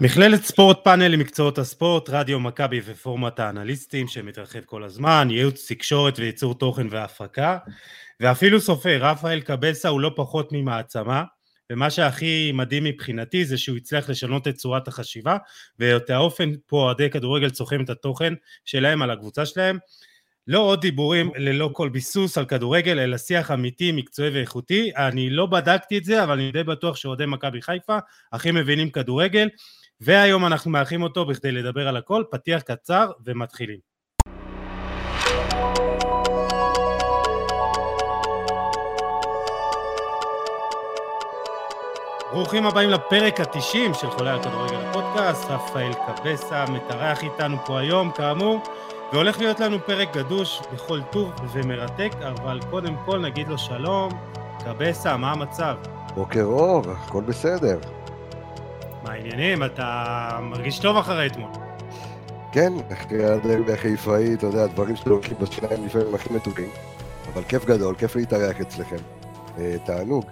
מכללת ספורט פאנל למקצועות הספורט, רדיו מכבי ופורמט האנליסטים שמתרחב כל הזמן, ייעוץ תקשורת וייצור תוכן והפקה, ואפילו סופר, רפאל קבסה הוא לא פחות ממעצמה, ומה שהכי מדהים מבחינתי זה שהוא הצליח לשנות את צורת החשיבה ואת האופן פה אוהדי כדורגל צורכים את התוכן שלהם על הקבוצה שלהם. לא עוד דיבורים ללא כל ביסוס על כדורגל, אלא שיח אמיתי, מקצועי ואיכותי. אני לא בדקתי את זה, אבל אני די בטוח שאוהדי מכבי חיפה הכי מבינים כדורגל, והיום אנחנו מארחים אותו בכדי לדבר על הכל, פתיח קצר ומתחילים. ברוכים הבאים לפרק ה-90 של חולי הכדורגל הפודקאסט, רפאל קבסה מתארח איתנו פה היום, כאמור, והולך להיות לנו פרק גדוש בכל טוב ומרתק, אבל קודם כל נגיד לו שלום, קבסה, מה המצב? בוקר אור, הכל בסדר. מה העניינים? אתה מרגיש טוב אחרי אתמול. כן, החיפאי, אתה יודע, הדברים שלוקחים בשיניים לפעמים הכי מתוקים, אבל כיף גדול, כיף להתארח אצלכם. אה, תענוג.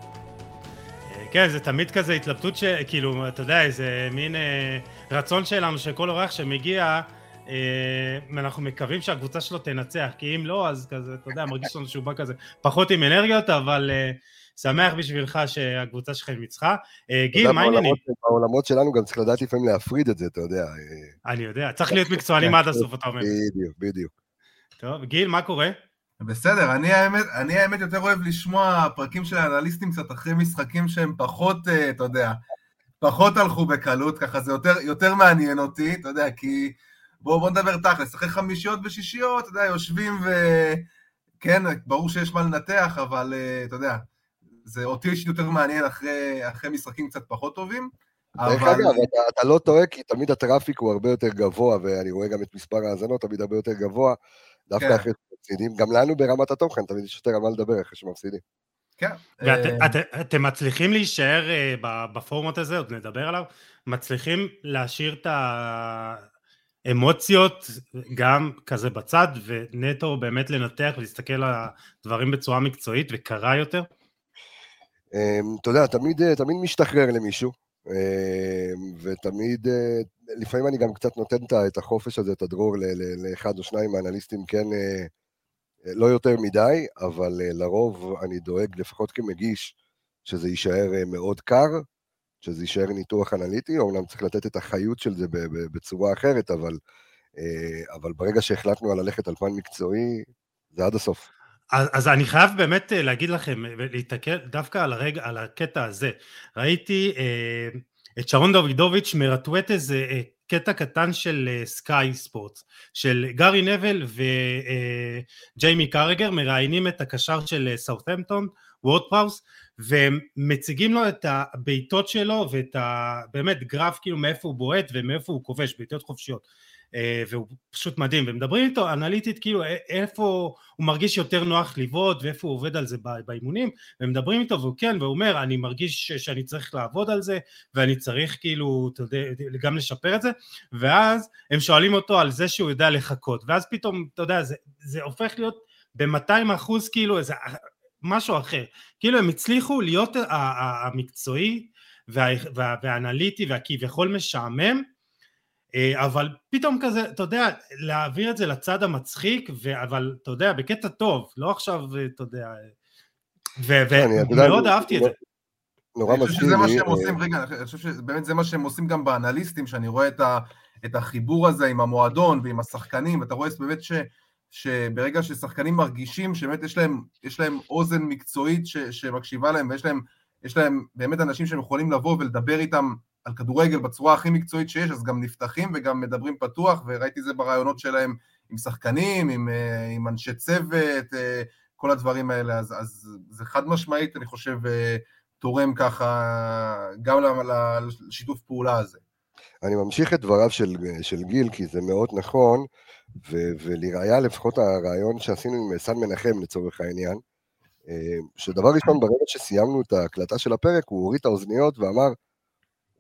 כן, זה תמיד כזה התלבטות שכאילו, אתה יודע, איזה מין אה, רצון שלנו שכל אורח שמגיע, אה, אנחנו מקווים שהקבוצה שלו תנצח, כי אם לא, אז כזה, אתה יודע, מרגיש לנו שהוא בא כזה פחות עם אנרגיות, אבל אה, שמח בשבילך שהקבוצה שלך ניצחה. אה, גיל, מה העניינים? בעולמות שלנו גם צריך לדעת לפעמים להפריד את זה, אתה יודע. אה. אני יודע, צריך להיות מקצוענים עד הסוף, אתה אומר. בדיוק, בדיוק. טוב, גיל, מה קורה? בסדר, אני האמת, אני האמת יותר אוהב לשמוע פרקים של האנליסטים קצת אחרי משחקים שהם פחות, אה, אתה יודע, פחות הלכו בקלות, ככה זה יותר, יותר מעניין אותי, אתה יודע, כי בואו בוא נדבר תכל'ס, אחרי חמישיות ושישיות, אתה יודע, יושבים ו... כן, ברור שיש מה לנתח, אבל אתה יודע, זה אותי אישית יותר מעניין אחרי, אחרי משחקים קצת פחות טובים. דרך אבל... אגב, אתה, אתה לא טועה, כי תמיד הטראפיק הוא הרבה יותר גבוה, ואני רואה גם את מספר ההאזנות תמיד הרבה יותר גבוה, דווקא כן. אחרי מפסידים, גם לנו ברמת התוכן, תמיד יש יותר על מה לדבר אחרי שמפסידים. כן. ואתם אה, מצליחים להישאר אה, בפורמט הזה, עוד נדבר עליו, מצליחים להשאיר את האמוציות גם כזה בצד, ונטו באמת לנתח ולהסתכל על הדברים בצורה מקצועית וקרה יותר? אמ, אתה יודע, תמיד, אה, תמיד משתחרר למישהו, אמ, ותמיד, לפעמים אני גם קצת נותן את החופש הזה, את הדרור לאחד או שניים מהאנליסטים, כן לא יותר מדי, אבל אה, לרוב אני דואג, לפחות כמגיש, שזה יישאר אה, מאוד קר, שזה יישאר ניתוח אנליטי, אומנם צריך לתת את החיות של זה בצורה אחרת, אבל, אה, אבל ברגע שהחלטנו על ללכת על פן מקצועי, זה עד הסוף. אז, אז אני חייב באמת להגיד לכם, להתעכב דווקא על, הרגע, על הקטע הזה. ראיתי אה, את שרון דוידוביץ' מרטווט איזה אה, קטע קטן של סקאי uh, ספורטס, של גארי נבל וג'יימי uh, קרגר מראיינים את הקשר של סאות'המפטון, וורד פראוס, והם מציגים לו את הבעיטות שלו ואת ה... באמת גרף כאילו מאיפה הוא בועט ומאיפה הוא כובש, בעיטות חופשיות. אה, והוא פשוט מדהים, ומדברים איתו אנליטית כאילו איפה הוא מרגיש יותר נוח לבעוט ואיפה הוא עובד על זה באימונים, ומדברים איתו והוא כן, והוא אומר אני מרגיש שאני צריך לעבוד על זה ואני צריך כאילו אתה יודע, גם לשפר את זה, ואז הם שואלים אותו על זה שהוא יודע לחכות, ואז פתאום אתה יודע זה, זה הופך להיות ב-200 אחוז כאילו איזה משהו אחר, כאילו הם הצליחו להיות המקצועי והאנליטי והכביכול משעמם אה, אבל פתאום כזה, אתה יודע, להעביר את זה לצד המצחיק, ו... אבל אתה יודע, בקטע טוב, לא עכשיו, אתה יודע, ומאוד אהבתי את זה. נורא מזכיר לי. שזה מה שהם עושים, רגע, אני חושב שבאמת זה מה שהם עושים גם באנליסטים, שאני רואה את, ה, את החיבור הזה עם המועדון ועם השחקנים, ואתה רואה באמת ש, שברגע ששחקנים מרגישים שבאמת יש להם, יש להם אוזן מקצועית ש, שמקשיבה להם, ויש להם, להם באמת אנשים שהם יכולים לבוא ולדבר איתם על כדורגל בצורה הכי מקצועית שיש, אז גם נפתחים וגם מדברים פתוח, וראיתי זה ברעיונות שלהם עם שחקנים, עם, אה, עם אנשי צוות, אה, כל הדברים האלה, אז, אז זה חד משמעית, אני חושב, אה, תורם ככה גם לשיתוף פעולה הזה. אני ממשיך את דבריו של, של גיל, כי זה מאוד נכון, ו, ולראיה לפחות הרעיון שעשינו עם סן מנחם לצורך העניין, שדבר ראשון, ברגע שסיימנו את ההקלטה של הפרק, הוא הוריד את האוזניות ואמר,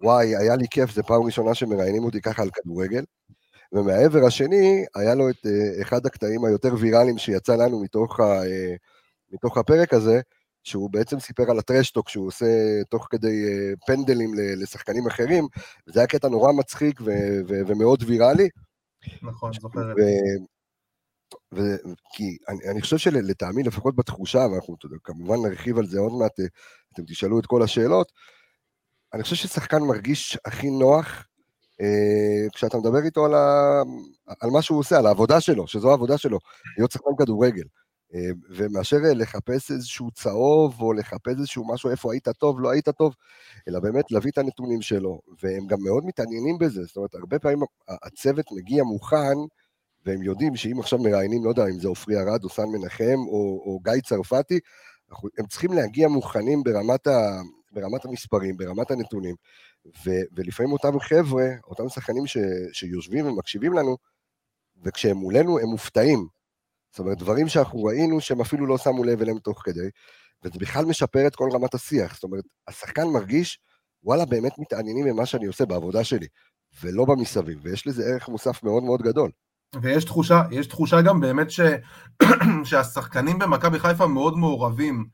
וואי, היה לי כיף, זו פעם ראשונה שמראיינים אותי ככה על כדורגל. ומהעבר השני, היה לו את uh, אחד הקטעים היותר ויראליים שיצא לנו מתוך, ה, uh, מתוך הפרק הזה, שהוא בעצם סיפר על הטרשטוק שהוא עושה תוך כדי פנדלים לשחקנים אחרים, וזה היה קטע נורא מצחיק ו- ו- ומאוד ויראלי. נכון, זוכר את זה. כי אני, אני חושב שלטעמי, לפחות בתחושה, ואנחנו כמובן נרחיב על זה עוד מעט, אתם תשאלו את כל השאלות, אני חושב ששחקן מרגיש הכי נוח אה, כשאתה מדבר איתו על, ה... על מה שהוא עושה, על העבודה שלו, שזו העבודה שלו, להיות שחקן כדורגל. אה, ומאשר לחפש איזשהו צהוב, או לחפש איזשהו משהו, איפה היית טוב, לא היית טוב, אלא באמת להביא את הנתונים שלו, והם גם מאוד מתעניינים בזה, זאת אומרת, הרבה פעמים הצוות מגיע מוכן, והם יודעים שאם עכשיו מראיינים, לא יודע אם זה עופרי ארד או סן מנחם או, או גיא צרפתי, הם צריכים להגיע מוכנים ברמת, ה, ברמת המספרים, ברמת הנתונים, ו, ולפעמים אותם חבר'ה, אותם שחקנים ש, שיושבים ומקשיבים לנו, וכשהם מולנו הם מופתעים. זאת אומרת, דברים שאנחנו ראינו שהם אפילו לא שמו לב אליהם תוך כדי, וזה בכלל משפר את כל רמת השיח. זאת אומרת, השחקן מרגיש, וואלה, באמת מתעניינים במה שאני עושה בעבודה שלי, ולא במסביב, ויש לזה ערך מוסף מאוד מאוד גדול. ויש תחושה, יש תחושה גם באמת ש... שהשחקנים במכבי חיפה מאוד מעורבים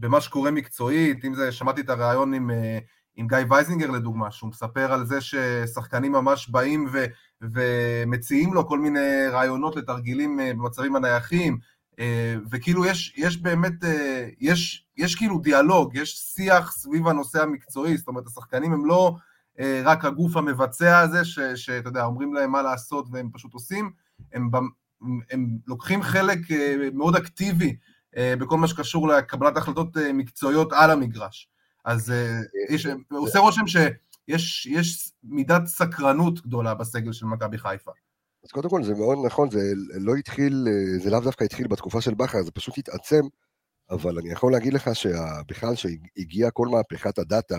במה שקורה מקצועית, אם זה, שמעתי את הריאיון עם, אה, עם גיא וייזינגר לדוגמה, שהוא מספר על זה ששחקנים ממש באים ו, ומציעים לו כל מיני רעיונות לתרגילים אה, במצבים הנייחים, אה, וכאילו יש, יש באמת, יש, יש כאילו דיאלוג, יש שיח סביב הנושא המקצועי, זאת אומרת השחקנים הם לא רק הגוף המבצע הזה, שאתה יודע, אומרים להם מה לעשות והם פשוט עושים, הם, הם לוקחים חלק מאוד אקטיבי בכל מה שקשור לקבלת החלטות מקצועיות על המגרש. אז אה, יש, עושה רושם שיש מידת סקרנות גדולה בסגל של מכבי חיפה. אז קודם כל זה מאוד נכון, זה לא התחיל, אה, זה לאו דווקא התחיל בתקופה של בכר, זה פשוט התעצם, אבל אני יכול להגיד לך שבכלל שהגיעה כל מהפכת הדאטה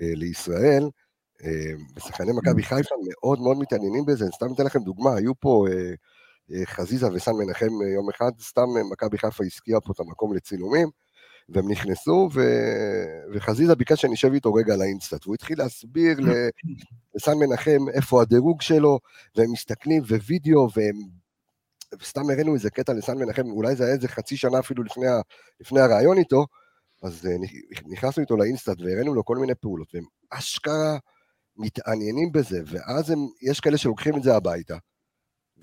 אה, לישראל, ושחקני מכבי חיפה מאוד מאוד מתעניינים בזה, אני סתם אתן לכם דוגמה, היו פה חזיזה וסן מנחם יום אחד, סתם מכבי חיפה השקיעה פה את המקום לצילומים, והם נכנסו, ו... וחזיזה ביקש שאני אשב איתו רגע על ה InStat, והוא התחיל להסביר לסן מנחם איפה הדירוג שלו, והם מסתכלים, ווידאו, והם... וסתם הראינו איזה קטע לסן מנחם, אולי זה היה איזה חצי שנה אפילו לפני, ה... לפני הריאיון איתו, אז אה, נכנסנו איתו ל InStat והראינו לו כל מיני פעולות, והם אשכרה מתעניינים בזה, ואז הם, יש כאלה שלוקחים את זה הביתה,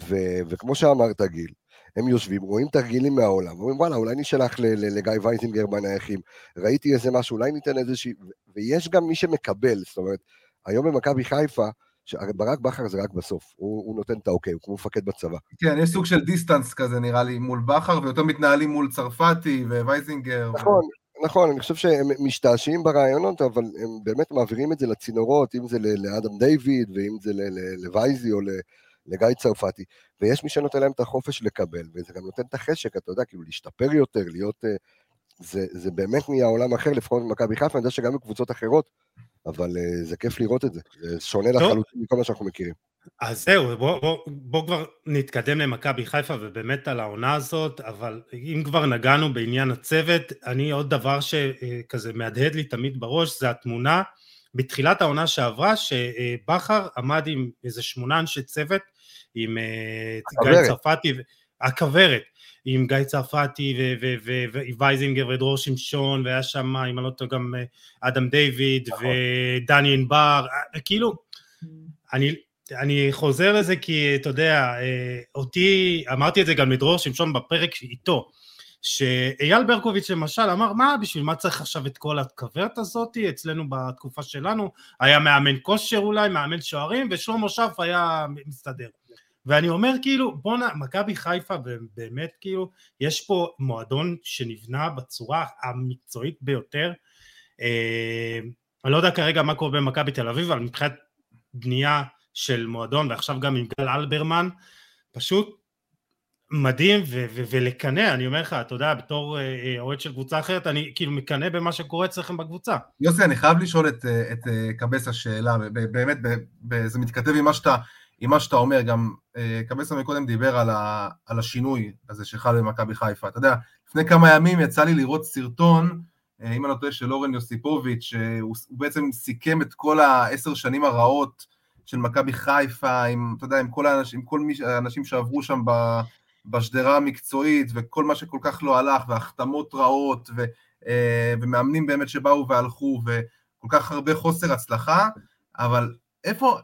ו... וכמו שאמרת גיל, הם יושבים, רואים תרגילים מהעולם, אומרים וואלה, אולי נשלח לגיא וייזינגר בנייחים, ראיתי איזה משהו, אולי ניתן איזושהי... ויש גם מי שמקבל, זאת אומרת, היום במכבי חיפה, ברק בכר זה רק בסוף, הוא, הוא נותן את האוקיי, הוא כמו מפקד בצבא. כן, יש סוג של דיסטנס כזה נראה לי מול בכר, ויותר מתנהלים מול צרפתי ווייזינגר. נכון, ו... נכון, אני חושב שהם משתעשעים ברעיונות, אבל הם באמת מעבירים את זה לצינורות, אם זה לאדם דיוויד, ואם זה לווייזי או לגיא צרפתי, ויש מי שנותן להם את החופש לקבל, וזה גם נותן את החשק, אתה יודע, כאילו להשתפר יותר, להיות... אה, זה, זה באמת נהיה עולם אחר, לפחות במכבי חיפה, אני יודע שגם בקבוצות אחרות, אבל uh, זה כיף לראות את זה, זה שונה לחלוטין מכל מה שאנחנו מכירים. אז זהו, בוא, בוא, בוא כבר נתקדם למכבי חיפה ובאמת על העונה הזאת, אבל אם כבר נגענו בעניין הצוות, אני עוד דבר שכזה מהדהד לי תמיד בראש, זה התמונה בתחילת העונה שעברה, שבכר עמד עם איזה שמונה אנשי צוות, עם אה, גיא צרפתי, הכוורת, עם גיא צרפתי ווייזינגר ודרור שמשון, והיה שם, אם אני לא טועה, גם אה, אדם דיוויד נכון. ודני ענבר, וכאילו, אני, אני חוזר לזה כי, אתה יודע, אה, אותי, אמרתי את זה גם לדרור שמשון בפרק איתו, שאייל ברקוביץ' למשל אמר, מה, בשביל מה צריך עכשיו את כל הכוורת הזאתי? אצלנו בתקופה שלנו היה מאמן כושר אולי, מאמן שוערים, ושלמה שרף היה מסתדר. ואני אומר כאילו, בואנה, מכבי חיפה באמת כאילו, יש פה מועדון שנבנה בצורה המקצועית ביותר. אה, אני לא יודע כרגע מה קורה במכבי תל אביב, אבל מבחינת בנייה של מועדון, ועכשיו גם עם גל אלברמן, פשוט מדהים ולקנא, אני אומר לך, אתה יודע, בתור אה, אה, אוהד של קבוצה אחרת, אני כאילו מקנא במה שקורה אצלכם בקבוצה. יוסי, אני חייב לשאול את, את קבסה שאלה, באמת, זה מתכתב עם מה שאתה, עם מה שאתה אומר, גם קבסה מקודם דיבר על, ה, על השינוי הזה שחל במכבי חיפה. אתה יודע, לפני כמה ימים יצא לי לראות סרטון, אם אני לא טועה, של אורן יוסיפוביץ', שהוא בעצם סיכם את כל העשר שנים הרעות של מכבי חיפה, עם, אתה יודע, עם כל האנשים, עם כל מי, האנשים שעברו שם ב... בשדרה המקצועית, וכל מה שכל כך לא הלך, והחתמות רעות, ומאמנים באמת שבאו והלכו, וכל כך הרבה חוסר הצלחה, אבל איפה,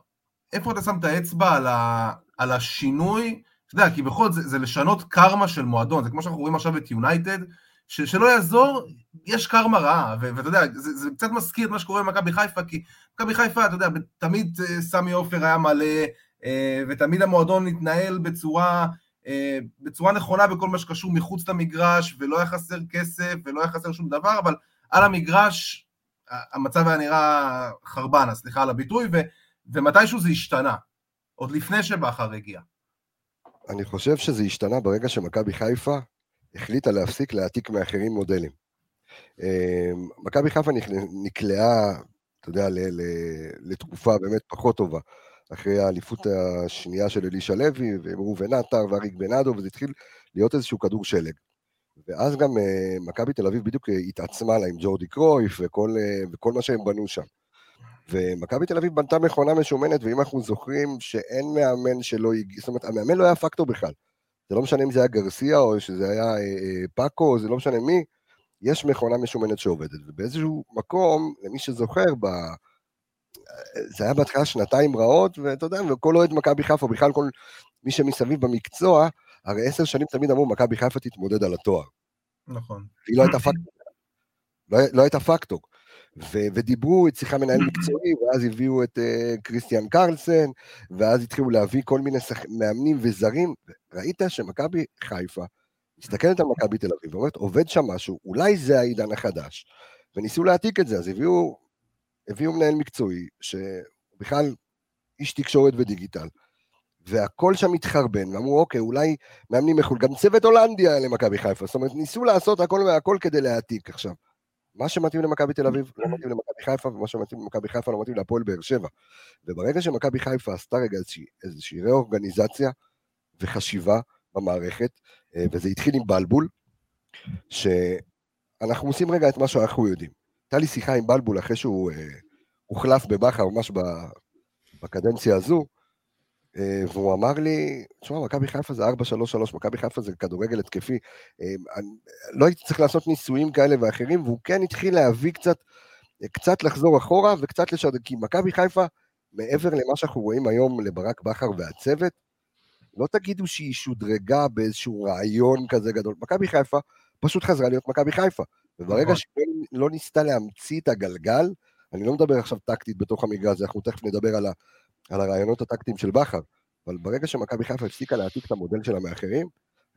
איפה אתה שם את האצבע על, ה, על השינוי? אתה יודע, כי בכל זאת זה, זה לשנות קרמה של מועדון, זה כמו שאנחנו רואים עכשיו את יונייטד, שלא יעזור, יש קרמה רעה, ואתה יודע, זה, זה קצת מזכיר את מה שקורה במכבי חיפה, כי מכבי חיפה, אתה יודע, תמיד אה, סמי עופר היה מלא, אה, ותמיד המועדון התנהל בצורה, אה, בצורה נכונה בכל מה שקשור מחוץ למגרש, ולא היה חסר כסף, ולא היה חסר שום דבר, אבל על המגרש המצב היה נראה חרבן, סליחה על הביטוי, ו, ומתישהו זה השתנה, עוד לפני שבכר הגיע. אני חושב שזה השתנה ברגע שמכבי חיפה החליטה להפסיק להעתיק מאחרים מודלים. אמ, מכבי חיפה נקלעה, אתה יודע, לתקופה באמת פחות טובה, אחרי האליפות השנייה של אלישע לוי, וראובן עטר ואריק בנאדו, וזה התחיל להיות איזשהו כדור שלג. ואז גם uh, מכבי תל אביב בדיוק התעצמה לה עם ג'ורדי קרויף וכל, uh, וכל מה שהם בנו שם. ומכבי תל אביב בנתה מכונה משומנת, ואם אנחנו זוכרים שאין מאמן שלא הגיע, זאת אומרת, המאמן לא היה פקטור בכלל. זה לא משנה אם זה היה גרסיה או שזה היה אה, אה, פאקו, זה לא משנה מי, יש מכונה משומנת שעובדת. ובאיזשהו מקום, למי שזוכר, ב... זה היה בהתחלה שנתיים רעות, ואתה יודע, וכל אוהד מכבי חיפה, בכלל כל מי שמסביב במקצוע, הרי עשר שנים תמיד אמרו, מכבי חיפה תתמודד על התואר. נכון. היא לא הייתה פקטור. לא, לא הייתה פקטור. ו- ודיברו, אצלך מנהל מקצועי, ואז הביאו את uh, קריסטיאן קרלסן, ואז התחילו להביא כל מיני שח... מאמנים וזרים. ראית שמכבי חיפה מסתכלת על מכבי תל אביב ואומרת, עובד שם משהו, אולי זה העידן החדש. וניסו להעתיק את זה, אז הביאו, הביאו מנהל מקצועי, שבכלל איש תקשורת ודיגיטל, והכל שם התחרבן, ואמרו, אוקיי, אולי מאמנים מחו"ל, גם צוות הולנדי היה למכבי חיפה, זאת אומרת, ניסו לעשות הכל והכל כדי להעתיק עכשיו. מה שמתאים למכבי תל אביב לא מתאים למכבי חיפה, ומה שמתאים למכבי חיפה לא מתאים להפועל באר שבע. וברגע שמכבי חיפה עשתה רגע איזושהי, איזושהי ראורגניזציה וחשיבה במערכת, אה, וזה התחיל עם בלבול, שאנחנו עושים רגע את מה שאנחנו יודעים. הייתה לי שיחה עם בלבול אחרי שהוא אה, הוחלף בבכר ממש בקדנציה הזו, והוא אמר לי, תשמע, מכבי חיפה זה 4-3-3, מכבי חיפה זה כדורגל התקפי. אה, לא הייתי צריך לעשות ניסויים כאלה ואחרים, והוא כן התחיל להביא קצת, קצת לחזור אחורה וקצת לשדר, כי מכבי חיפה, מעבר למה שאנחנו רואים היום לברק בכר והצוות, לא תגידו שהיא שודרגה באיזשהו רעיון כזה גדול. מכבי חיפה פשוט חזרה להיות מכבי חיפה. וברגע נכון. שהיא לא ניסתה להמציא את הגלגל, אני לא מדבר עכשיו טקטית בתוך המגרש, אנחנו תכף נדבר על, על הרעיונות הטקטיים של בכר, אבל ברגע שמכבי חיפה הפסיקה להעתיק את המודל שלה מאחרים,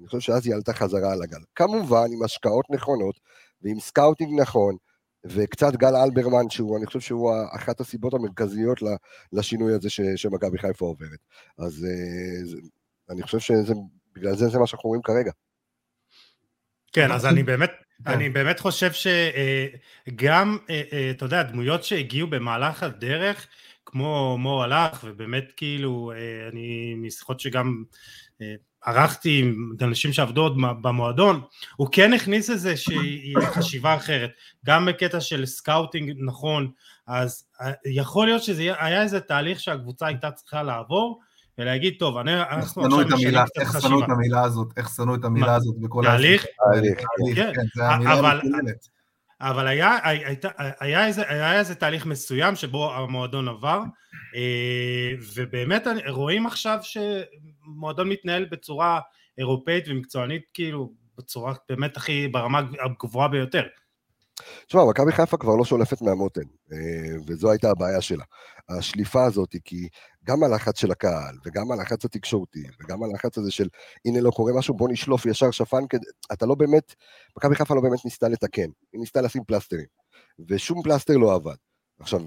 אני חושב שאז היא עלתה חזרה על הגל. כמובן, עם השקעות נכונות, ועם סקאוטינג נכון, וקצת גל אלברמן, שהוא, אני חושב שהוא אחת הסיבות המרכזיות לשינוי הזה שמכבי חיפה עוברת. אז אה, אני חושב שבגלל זה זה מה שאנחנו רואים כרגע. כן, אז אני באמת, כן. אני באמת חושב שגם, אה, אה, אתה יודע, דמויות שהגיעו במהלך הדרך, כמו מו אלאך, ובאמת כאילו, אה, אני משיחות שגם אה, ערכתי עם אנשים שעבדו עוד במועדון, הוא כן הכניס איזושהי חשיבה אחרת, גם בקטע של סקאוטינג נכון, אז אה, יכול להיות שזה היה איזה תהליך שהקבוצה הייתה צריכה לעבור, ולהגיד, טוב, אנחנו עכשיו משנים קצת חשיבה. איך שנאו את המילה הזאת, איך שנאו את המילה הזאת בכל תהליך? תהליך, כן, כן זה המילה המקוללת. אבל היה, הייתה, היה, איזה, היה איזה תהליך מסוים שבו המועדון עבר אה, ובאמת רואים עכשיו שמועדון מתנהל בצורה אירופאית ומקצוענית כאילו בצורה באמת הכי ברמה הגבוהה ביותר תשמע, מכבי חיפה כבר לא שולפת מהמותן, אה, וזו הייתה הבעיה שלה. השליפה הזאת, כי גם הלחץ של הקהל, וגם הלחץ התקשורתי, וגם הלחץ הזה של הנה לא קורה משהו, בוא נשלוף ישר שפן, אתה לא באמת, מכבי חיפה לא באמת ניסתה לתקן, היא ניסתה לשים פלסטרים, ושום פלסטר לא עבד. עכשיו,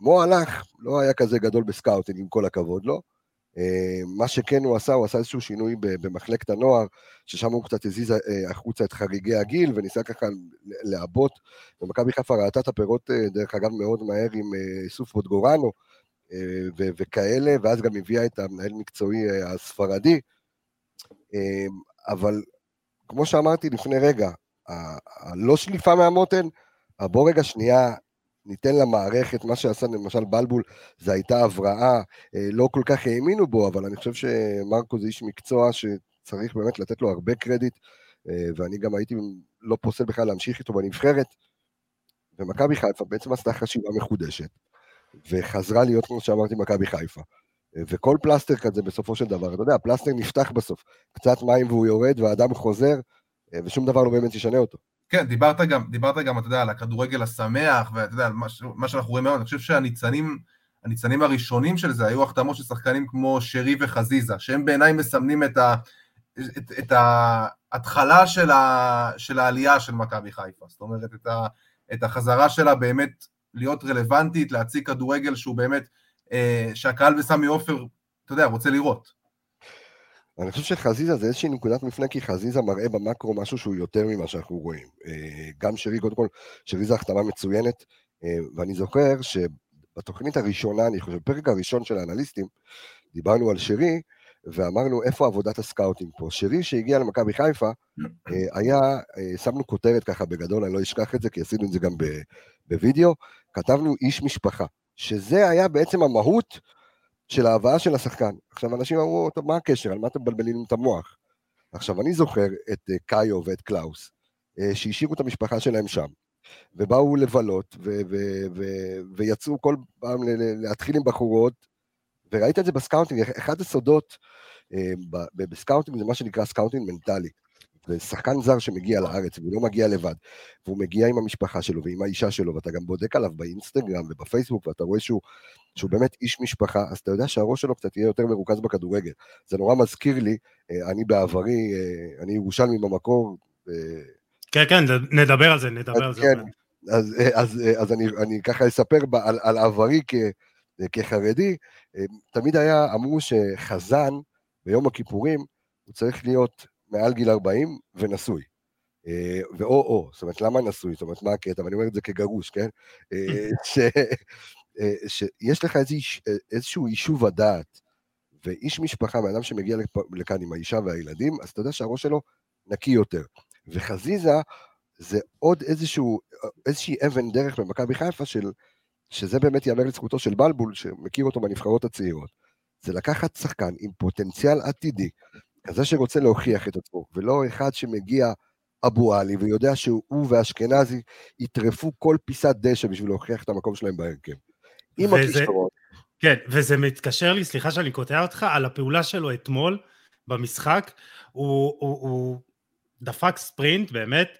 מו אלאך, לא היה כזה גדול בסקאוטינג, עם כל הכבוד, לא? אה, מה שכן הוא עשה, הוא עשה איזשהו שינוי במחלקת הנוער, ששם הוא קצת הזיז אה, החוצה את חריגי הגיל, וניסה ככה לעבות, ומכבי חיפה ראתה את הפירות, אה, דרך אגב, מאוד מהר עם סוף בודגורנו, וכאלה, ואז גם הביאה את המנהל מקצועי הספרדי. אבל כמו שאמרתי לפני רגע, הלא שליפה מהמותן, בוא רגע שנייה ניתן למערכת, מה שעשה למשל בלבול, זה הייתה הבראה, אה, לא כל כך האמינו בו, אבל אני חושב שמרקו זה איש מקצוע שצריך באמת לתת לו הרבה קרדיט, ואני גם הייתי לא פוסל בכלל להמשיך איתו בנבחרת, ומכבי חיפה בעצם עשתה חשיבה מחודשת, וחזרה להיות, כמו שאמרתי, מכבי חיפה. וכל פלסטר כזה בסופו של דבר, אתה יודע, הפלסטר נפתח בסוף, קצת מים והוא יורד והאדם חוזר, ושום דבר לא באמת ישנה אותו. כן, דיברת גם, דיברת גם, אתה יודע, על הכדורגל השמח, ואתה יודע, מה, מה שאנחנו רואים היום, אני חושב שהניצנים, הניצנים הראשונים של זה היו החתמות של שחקנים כמו שרי וחזיזה, שהם בעיניי מסמנים את, ה, את, את ההתחלה של, ה, של העלייה של מכבי חיפה, זאת אומרת, את, ה, את החזרה שלה באמת להיות רלוונטית, להציג כדורגל שהוא באמת, אה, שהקהל בסמי עופר, אתה יודע, רוצה לראות. אני חושב שחזיזה זה איזושהי נקודת מפנה, כי חזיזה מראה במקרו משהו שהוא יותר ממה שאנחנו רואים. אה, גם שרי, קודם כל, שרי זו החתמה מצוינת, אה, ואני זוכר שבתוכנית הראשונה, אני חושב, בפרק הראשון של האנליסטים, דיברנו על שרי, ואמרנו איפה עבודת הסקאוטינג פה. שרי שהגיע למכבי חיפה, אה, היה, שמנו כותרת ככה בגדול, אני לא אשכח את זה, כי עשינו את זה גם בווידאו, כתבנו איש משפחה, שזה היה בעצם המהות של ההבאה של השחקן. עכשיו, אנשים אמרו, טוב, מה הקשר? על מה אתם מבלבלים את המוח? עכשיו, אני זוכר את אה, קאיו ואת קלאוס, אה, שהשאירו את המשפחה שלהם שם, ובאו לבלות, ו- ו- ו- ויצאו כל פעם להתחיל עם בחורות, וראית את זה בסקאוטינג, אחד הסודות אה, בסקאוטינג זה מה שנקרא סקאוטינג מנטלי. זה שחקן זר שמגיע לארץ, והוא לא מגיע לבד, והוא מגיע עם המשפחה שלו ועם האישה שלו, ואתה גם בודק עליו באינסטגרם ובפייסבוק, ואתה רואה שהוא, שהוא באמת איש משפחה, אז אתה יודע שהראש שלו קצת יהיה יותר מרוכז בכדורגל. זה נורא מזכיר לי, אה, אני בעברי, אה, אני ירושלמי במקור. אה, כן, כן, נדבר על זה, נדבר על זה. כן, אז, אז, אז אני, אני ככה אספר על, על עברי כ, כחרדי, תמיד היה, אמרו שחזן ביום הכיפורים, הוא צריך להיות מעל גיל 40 ונשוי. אה, ואו-או, זאת אומרת, למה נשוי? זאת אומרת, מה הקטע? ואני אומר את זה כגרוש, כן? אה, ש, אה, שיש לך איזשהו יישוב הדעת, ואיש משפחה, בן אדם שמגיע לכאן עם האישה והילדים, אז אתה יודע שהראש שלו נקי יותר. וחזיזה זה עוד איזשהו, איזושהי אבן דרך במכבי חיפה של, שזה באמת ייאמר לזכותו של בלבול, שמכיר אותו בנבחרות הצעירות. זה לקחת שחקן עם פוטנציאל עתידי, כזה שרוצה להוכיח את עצמו, ולא אחד שמגיע אבו עלי ויודע שהוא ואשכנזי יטרפו כל פיסת דשא בשביל להוכיח את המקום שלהם בהרכב. עם הכישרון. כן, וזה מתקשר לי, סליחה שאני קוטע אותך, על הפעולה שלו אתמול במשחק. הוא, הוא, הוא דפק ספרינט, באמת,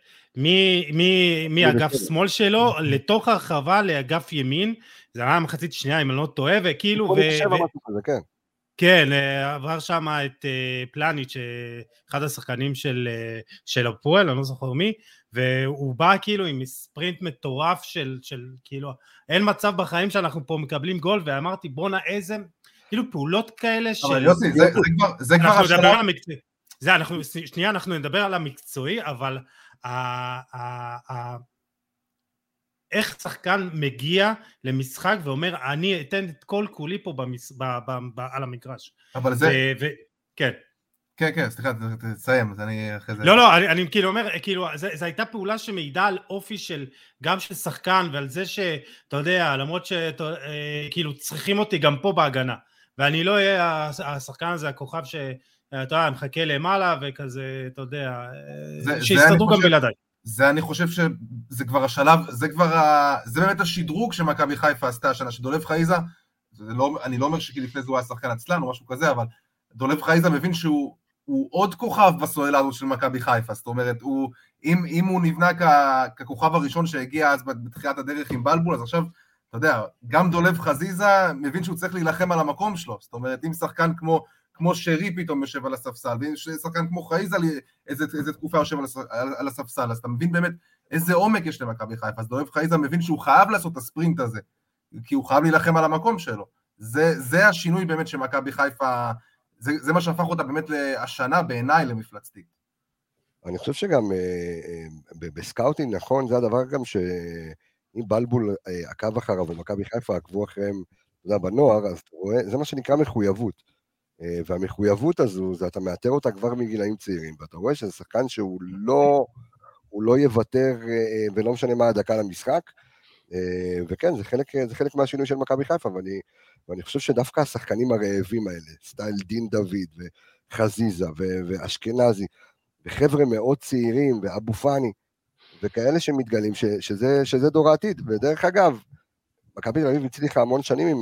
מאגף שמאל שלו לתוך הרחבה לאגף ימין, זה היה מחצית שנייה אם אני לא טועה, וכאילו... ו... כן. כן, אה, עבר שם את אה, פלניץ', אחד השחקנים של, אה, של הפועל, אני לא זוכר מי, והוא בא כאילו עם ספרינט מטורף של, של כאילו, אין מצב בחיים שאנחנו פה מקבלים גול, ואמרתי בואנה איזה, כאילו פעולות כאלה של... אבל יוסי, זה, זה כבר, זה כבר השלב... זה, אנחנו, שנייה, אנחנו נדבר על המקצועי, אבל איך שחקן מגיע למשחק ואומר אני אתן את כל כולי פה במס... ב... ב... ב... על המגרש. אבל זה... ו... ו... כן. כן, כן, סליחה, תסיים, אז אני אחרי זה... לא, לא, אני, אני כאילו אומר, כאילו, זו הייתה פעולה שמעידה על אופי של, גם של שחקן, ועל זה שאתה יודע, למרות שכאילו אה, צריכים אותי גם פה בהגנה, ואני לא אהיה השחקן הזה, הכוכב שאתה יודע, מחכה למעלה, וכזה, אתה יודע, אה, שיסתדרו גם בלעדיי. זה אני חושב שזה כבר השלב, זה כבר, ה... זה באמת השדרוג שמכבי חיפה עשתה השנה, שדולב חייזה, לא, אני לא אומר שכי לפני זה הוא היה שחקן עצלן או משהו כזה, אבל דולב חייזה מבין שהוא עוד כוכב בסוללה הזאת של מכבי חיפה, זאת אומרת, הוא, אם, אם הוא נבנה כ, ככוכב הראשון שהגיע אז בתחילת הדרך עם בלבול, אז עכשיו, אתה יודע, גם דולב חזיזה מבין שהוא צריך להילחם על המקום שלו, זאת אומרת, אם שחקן כמו כמו שרי פתאום יושב על הספסל, ואם שחקן כמו חזיזה איזה, איזה תקופה יושב על, על הספסל, אז אתה מבין באמת איזה עומק יש למכבי חיפה, אז דולב חזיזה מבין שהוא חייב לעשות את הספרינט הזה, כי הוא חייב להילחם על המקום שלו. זה, זה השינוי באמת שמכבי חיפה, זה, זה מה שהפך אותה באמת השנה בעיניי למפלצתית. אני חושב שגם אה, אה, בסקאוטינג, נכון, זה הדבר גם שאם בלבול אה, עקב אחריו ומכבי חיפה עקבו אחריהם, אתה יודע, בנוער, אז אתה רואה, זה מה שנקרא מחויבות. אה, והמחויבות הזו, זה אתה מאתר אותה כבר מגילאים צעירים, ואתה רואה שזה שחקן שהוא לא, הוא לא יוותר אה, ולא משנה מה הדקה למשחק, אה, וכן, זה חלק, זה חלק מהשינוי של מכבי חיפה, ואני, ואני חושב שדווקא השחקנים הרעבים האלה, סטייל דין דוד וחזיזה ואשכנזי, וחבר'ה מאוד צעירים, ואבו פאני, וכאלה שמתגלים, ש, שזה, שזה דור העתיד. ודרך אגב, מכבי תל אביב הצליחה המון שנים עם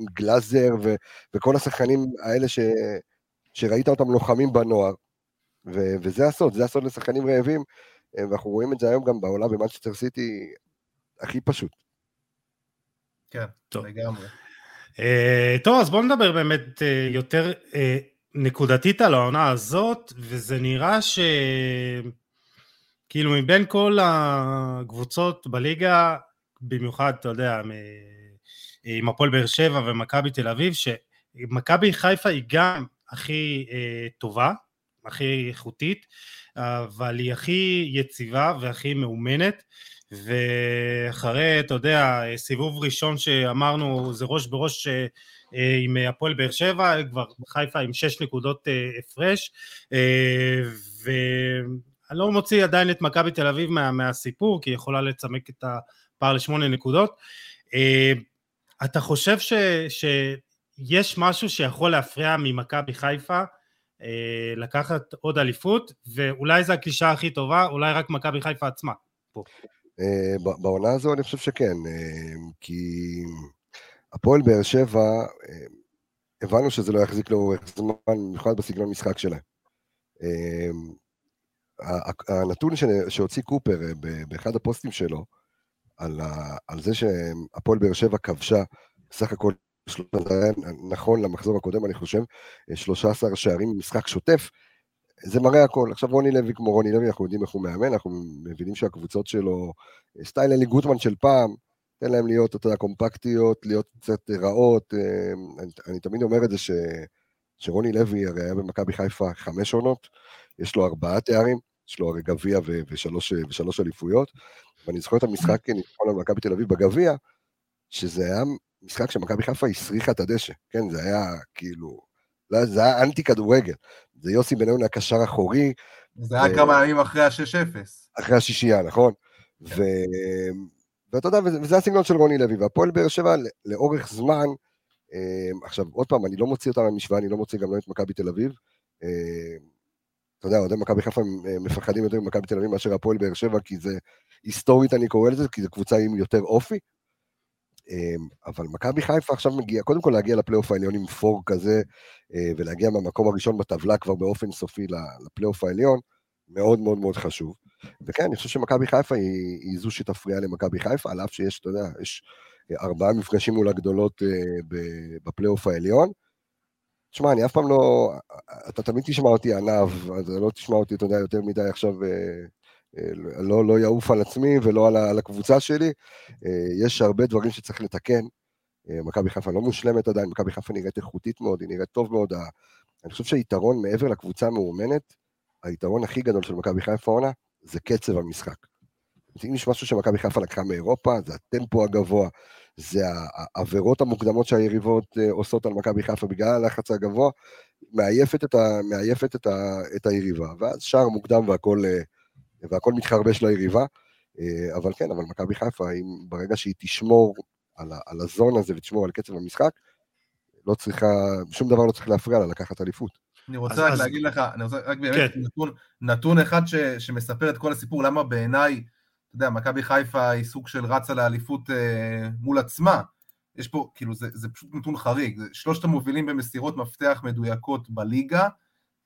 גלאזר ו, וכל השחקנים האלה ש, שראית אותם לוחמים בנוער, ו, וזה הסוד, זה הסוד לשחקנים רעבים, ואנחנו רואים את זה היום גם בעולם במנצ'סטר סיטי הכי פשוט. כן, טוב. לגמרי. Uh, טוב, אז בואו נדבר באמת uh, יותר uh, נקודתית על העונה הזאת, וזה נראה ש... כאילו מבין כל הקבוצות בליגה, במיוחד, אתה יודע, עם הפועל באר שבע ומכבי תל אביב, שמכבי חיפה היא גם הכי uh, טובה, הכי איכותית, אבל היא הכי יציבה והכי מאומנת. ואחרי, אתה יודע, סיבוב ראשון שאמרנו זה ראש בראש אה, אה, עם הפועל באר שבע, כבר חיפה עם שש נקודות אה, הפרש, ואני לא מוציא עדיין את מכבי תל אביב מה, מהסיפור, כי היא יכולה לצמק את הפער לשמונה נקודות. אתה חושב ש, שיש משהו שיכול להפריע ממכבי חיפה לקחת עוד אליפות, ואולי זו הקלישה הכי טובה, אולי רק מכבי חיפה עצמה פה. אה, בעונה הזו אני חושב שכן, אה, כי הפועל באר שבע, אה, הבנו שזה לא יחזיק לאורך זמן, במיוחד בסגנון משחק שלהם. הנתון שהוציא קופר באחד הפוסטים שלו, על, על זה שהפועל באר שבע כבשה סך הכל, נכון למחזור הקודם אני חושב, 13 שערים במשחק שוטף, זה מראה הכל. עכשיו רוני לוי כמו רוני לוי, אנחנו יודעים איך הוא מאמן, אנחנו מבינים שהקבוצות שלו, סטייל אלי גוטמן של פעם, תן להם להיות, אתה יודע, קומפקטיות, להיות קצת רעות. אה, אני, אני תמיד אומר את זה ש, שרוני לוי הרי היה במכבי חיפה חמש עונות, יש לו ארבעה תארים, יש לו הרי גביע ושלוש, ושלוש אליפויות, ואני זוכר את המשחק ניצחון על מכבי תל אביב בגביע, שזה היה משחק שמכבי חיפה הסריחה את הדשא, כן, זה היה כאילו, לא, זה היה אנטי כדורגל. זה יוסי בניון הקשר אחורי. זה היה ו... כמה ימים אחרי ה-6-0. אחרי השישייה, נכון. כן. ו... ואתה יודע, וזה, וזה הסגנון של רוני לוי, והפועל באר שבע לאורך זמן, אה, עכשיו עוד פעם, אני לא מוציא אותם מהמשוואה, אני לא מוציא גם לא את מכבי תל אביב. אה, אתה יודע, אוהדי מכבי חיפה אה, מפחדים יותר ממכבי תל אביב מאשר הפועל באר שבע, כי זה היסטורית אני קורא לזה, כי זו קבוצה עם יותר אופי. אמ, אבל מכבי חיפה עכשיו מגיע, קודם כל להגיע לפלייאוף העליון עם פור כזה, אה, ולהגיע מהמקום הראשון בטבלה כבר באופן סופי לפלייאוף העליון, מאוד מאוד מאוד חשוב. וכן, אני חושב שמכבי חיפה היא, היא זו שתפריע למכבי חיפה, על אף שיש, אתה יודע, יש ארבעה מפגשים מול הגדולות אה, בפלייאוף העליון. תשמע, אני אף פעם לא, אתה תמיד תשמע אותי ענב, אז לא תשמע אותי, אתה יודע, יותר מדי עכשיו אה, לא, לא יעוף על עצמי ולא על, על הקבוצה שלי. אה, יש הרבה דברים שצריך לתקן. אה, מכבי חיפה לא מושלמת עדיין, מכבי חיפה נראית איכותית מאוד, היא נראית טוב מאוד. אני חושב שהיתרון מעבר לקבוצה המאומנת, היתרון הכי גדול של מכבי חיפה עונה, זה קצב המשחק. אם יש משהו שמכבי חיפה לקחה מאירופה, זה הטמפו הגבוה, זה העבירות המוקדמות שהיריבות אה, עושות על מכבי חיפה בגלל הלחץ הגבוה, מעייפת את, ה, מעייפת את, ה, את היריבה, ואז שער מוקדם והכל והכל מתחרבש ליריבה. אה, אבל כן, אבל מכבי חיפה, אם ברגע שהיא תשמור על, על הזון הזה ותשמור על קצב המשחק, לא צריכה, שום דבר לא צריך להפריע לה לקחת אליפות. אני רוצה אז, רק אז... להגיד לך, אני רוצה רק באמת כן. נתון, נתון אחד ש, שמספר את כל הסיפור, למה בעיניי, יודע, מכבי חיפה היא סוג של רצה לאליפות אה, מול עצמה. יש פה, כאילו, זה, זה פשוט נתון חריג. זה שלושת המובילים במסירות מפתח מדויקות בליגה,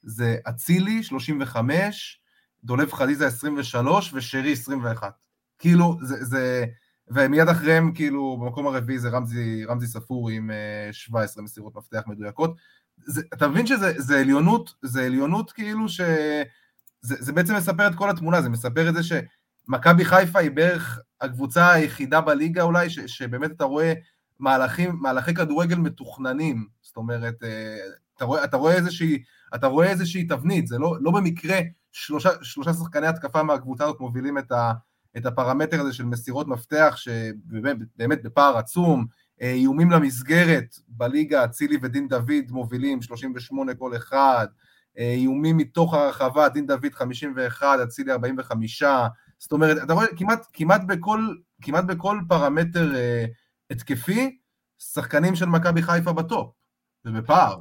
זה אצילי, 35, דולב חזיזה 23 ושרי 21. כאילו, זה, זה, ומיד אחריהם, כאילו, במקום הרביעי זה רמזי, רמזי ספור עם 17 אה, מסירות מפתח מדויקות. זה, אתה מבין שזה עליונות, זה עליונות כאילו ש... זה, זה בעצם מספר את כל התמונה, זה מספר את זה שמכבי חיפה היא בערך הקבוצה היחידה בליגה אולי, ש, שבאמת אתה רואה מהלכים, מהלכי כדורגל מתוכננים, זאת אומרת, אה, אתה רואה, אתה רואה איזושהי, אתה רואה איזושהי תבנית, זה לא, לא במקרה שלושה, שלושה שחקני התקפה מהקבוצה הזאת מובילים את, ה, את הפרמטר הזה של מסירות מפתח, שבאמת בפער עצום, אה, איומים למסגרת בליגה, אצילי ודין דוד מובילים 38 כל אחד, אה, איומים מתוך הרחבה, דין דוד 51, אצילי 45, זאת אומרת, אתה רואה כמעט, כמעט, בכל, כמעט בכל פרמטר אה, התקפי, שחקנים של מכבי חיפה בטופ, ובפער.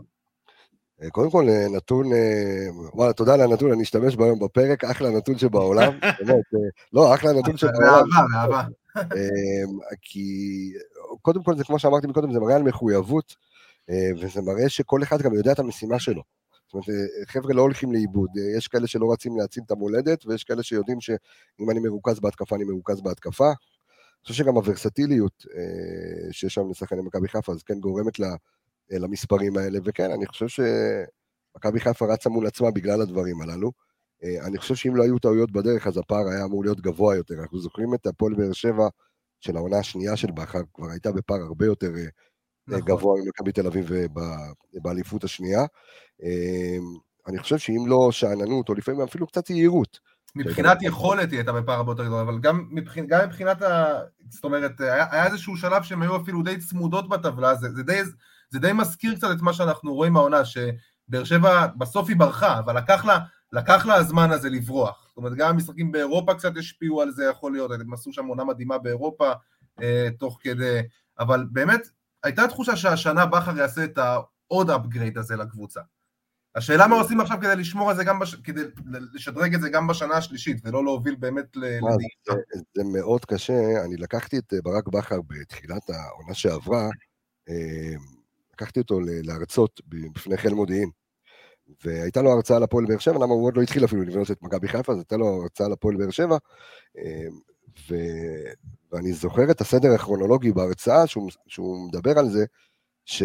קודם כל, נתון, וואלה, תודה על הנתון, אני אשתמש בו היום בפרק, אחלה נתון שבעולם, באמת, לא, אחלה נתון שבעולם. באהבה, באהבה. כי קודם כל, זה כמו שאמרתי מקודם, זה מראה על מחויבות, וזה מראה שכל אחד גם יודע את המשימה שלו. זאת אומרת, חבר'ה לא הולכים לאיבוד, יש כאלה שלא רצים להציל את המולדת, ויש כאלה שיודעים שאם אני מרוכז בהתקפה, אני מרוכז בהתקפה. אני חושב שגם הוורסטיליות שיש שם לשחקני מכבי חיפה, אז כן גורמת למספרים האלה, וכן, אני חושב שמכבי חיפה רצה מול עצמה בגלל הדברים הללו. אני חושב שאם לא היו טעויות בדרך, אז הפער היה אמור להיות גבוה יותר. אנחנו זוכרים את הפועל באר שבע של העונה השנייה של בכר, כבר הייתה בפער הרבה יותר נכון. גבוה ממכבי תל אביב באליפות השנייה. אני חושב שאם לא שאננות, או לפעמים אפילו קצת יהירות. מבחינת יכולת היא הייתה בפער הרבה יותר גדול, אבל גם, מבח... גם מבחינת ה... זאת אומרת, היה, היה איזשהו שלב שהם היו אפילו די צמודות בטבלה, זה, זה, די, זה די מזכיר קצת את מה שאנחנו רואים מהעונה, שבאר שבע בסוף היא ברחה, אבל לקח לה, לקח לה הזמן הזה לברוח. זאת אומרת, גם המשחקים באירופה קצת השפיעו על זה, יכול להיות, הם עשו שם עונה מדהימה באירופה, אה, תוך כדי, אבל באמת, הייתה תחושה שהשנה בכר יעשה את העוד אפגרייד הזה לקבוצה. השאלה מה עושים עכשיו כדי לשמור על זה גם, בש... כדי לשדרג את זה גם בשנה השלישית, ולא להוביל באמת לדעיכה. זה, זה מאוד קשה, אני לקחתי את אה, ברק בכר בתחילת העונה שעברה, אה, לקחתי אותו להרצות בפני חיל מודיעין, והייתה לו הרצאה לפועל באר שבע, למה הוא עוד לא התחיל אפילו לבנות את מכבי חיפה, אז הייתה לו הרצאה לפועל באר שבע, אה, ו... ואני זוכר את הסדר הכרונולוגי בהרצאה, שהוא, שהוא מדבר על זה, ש...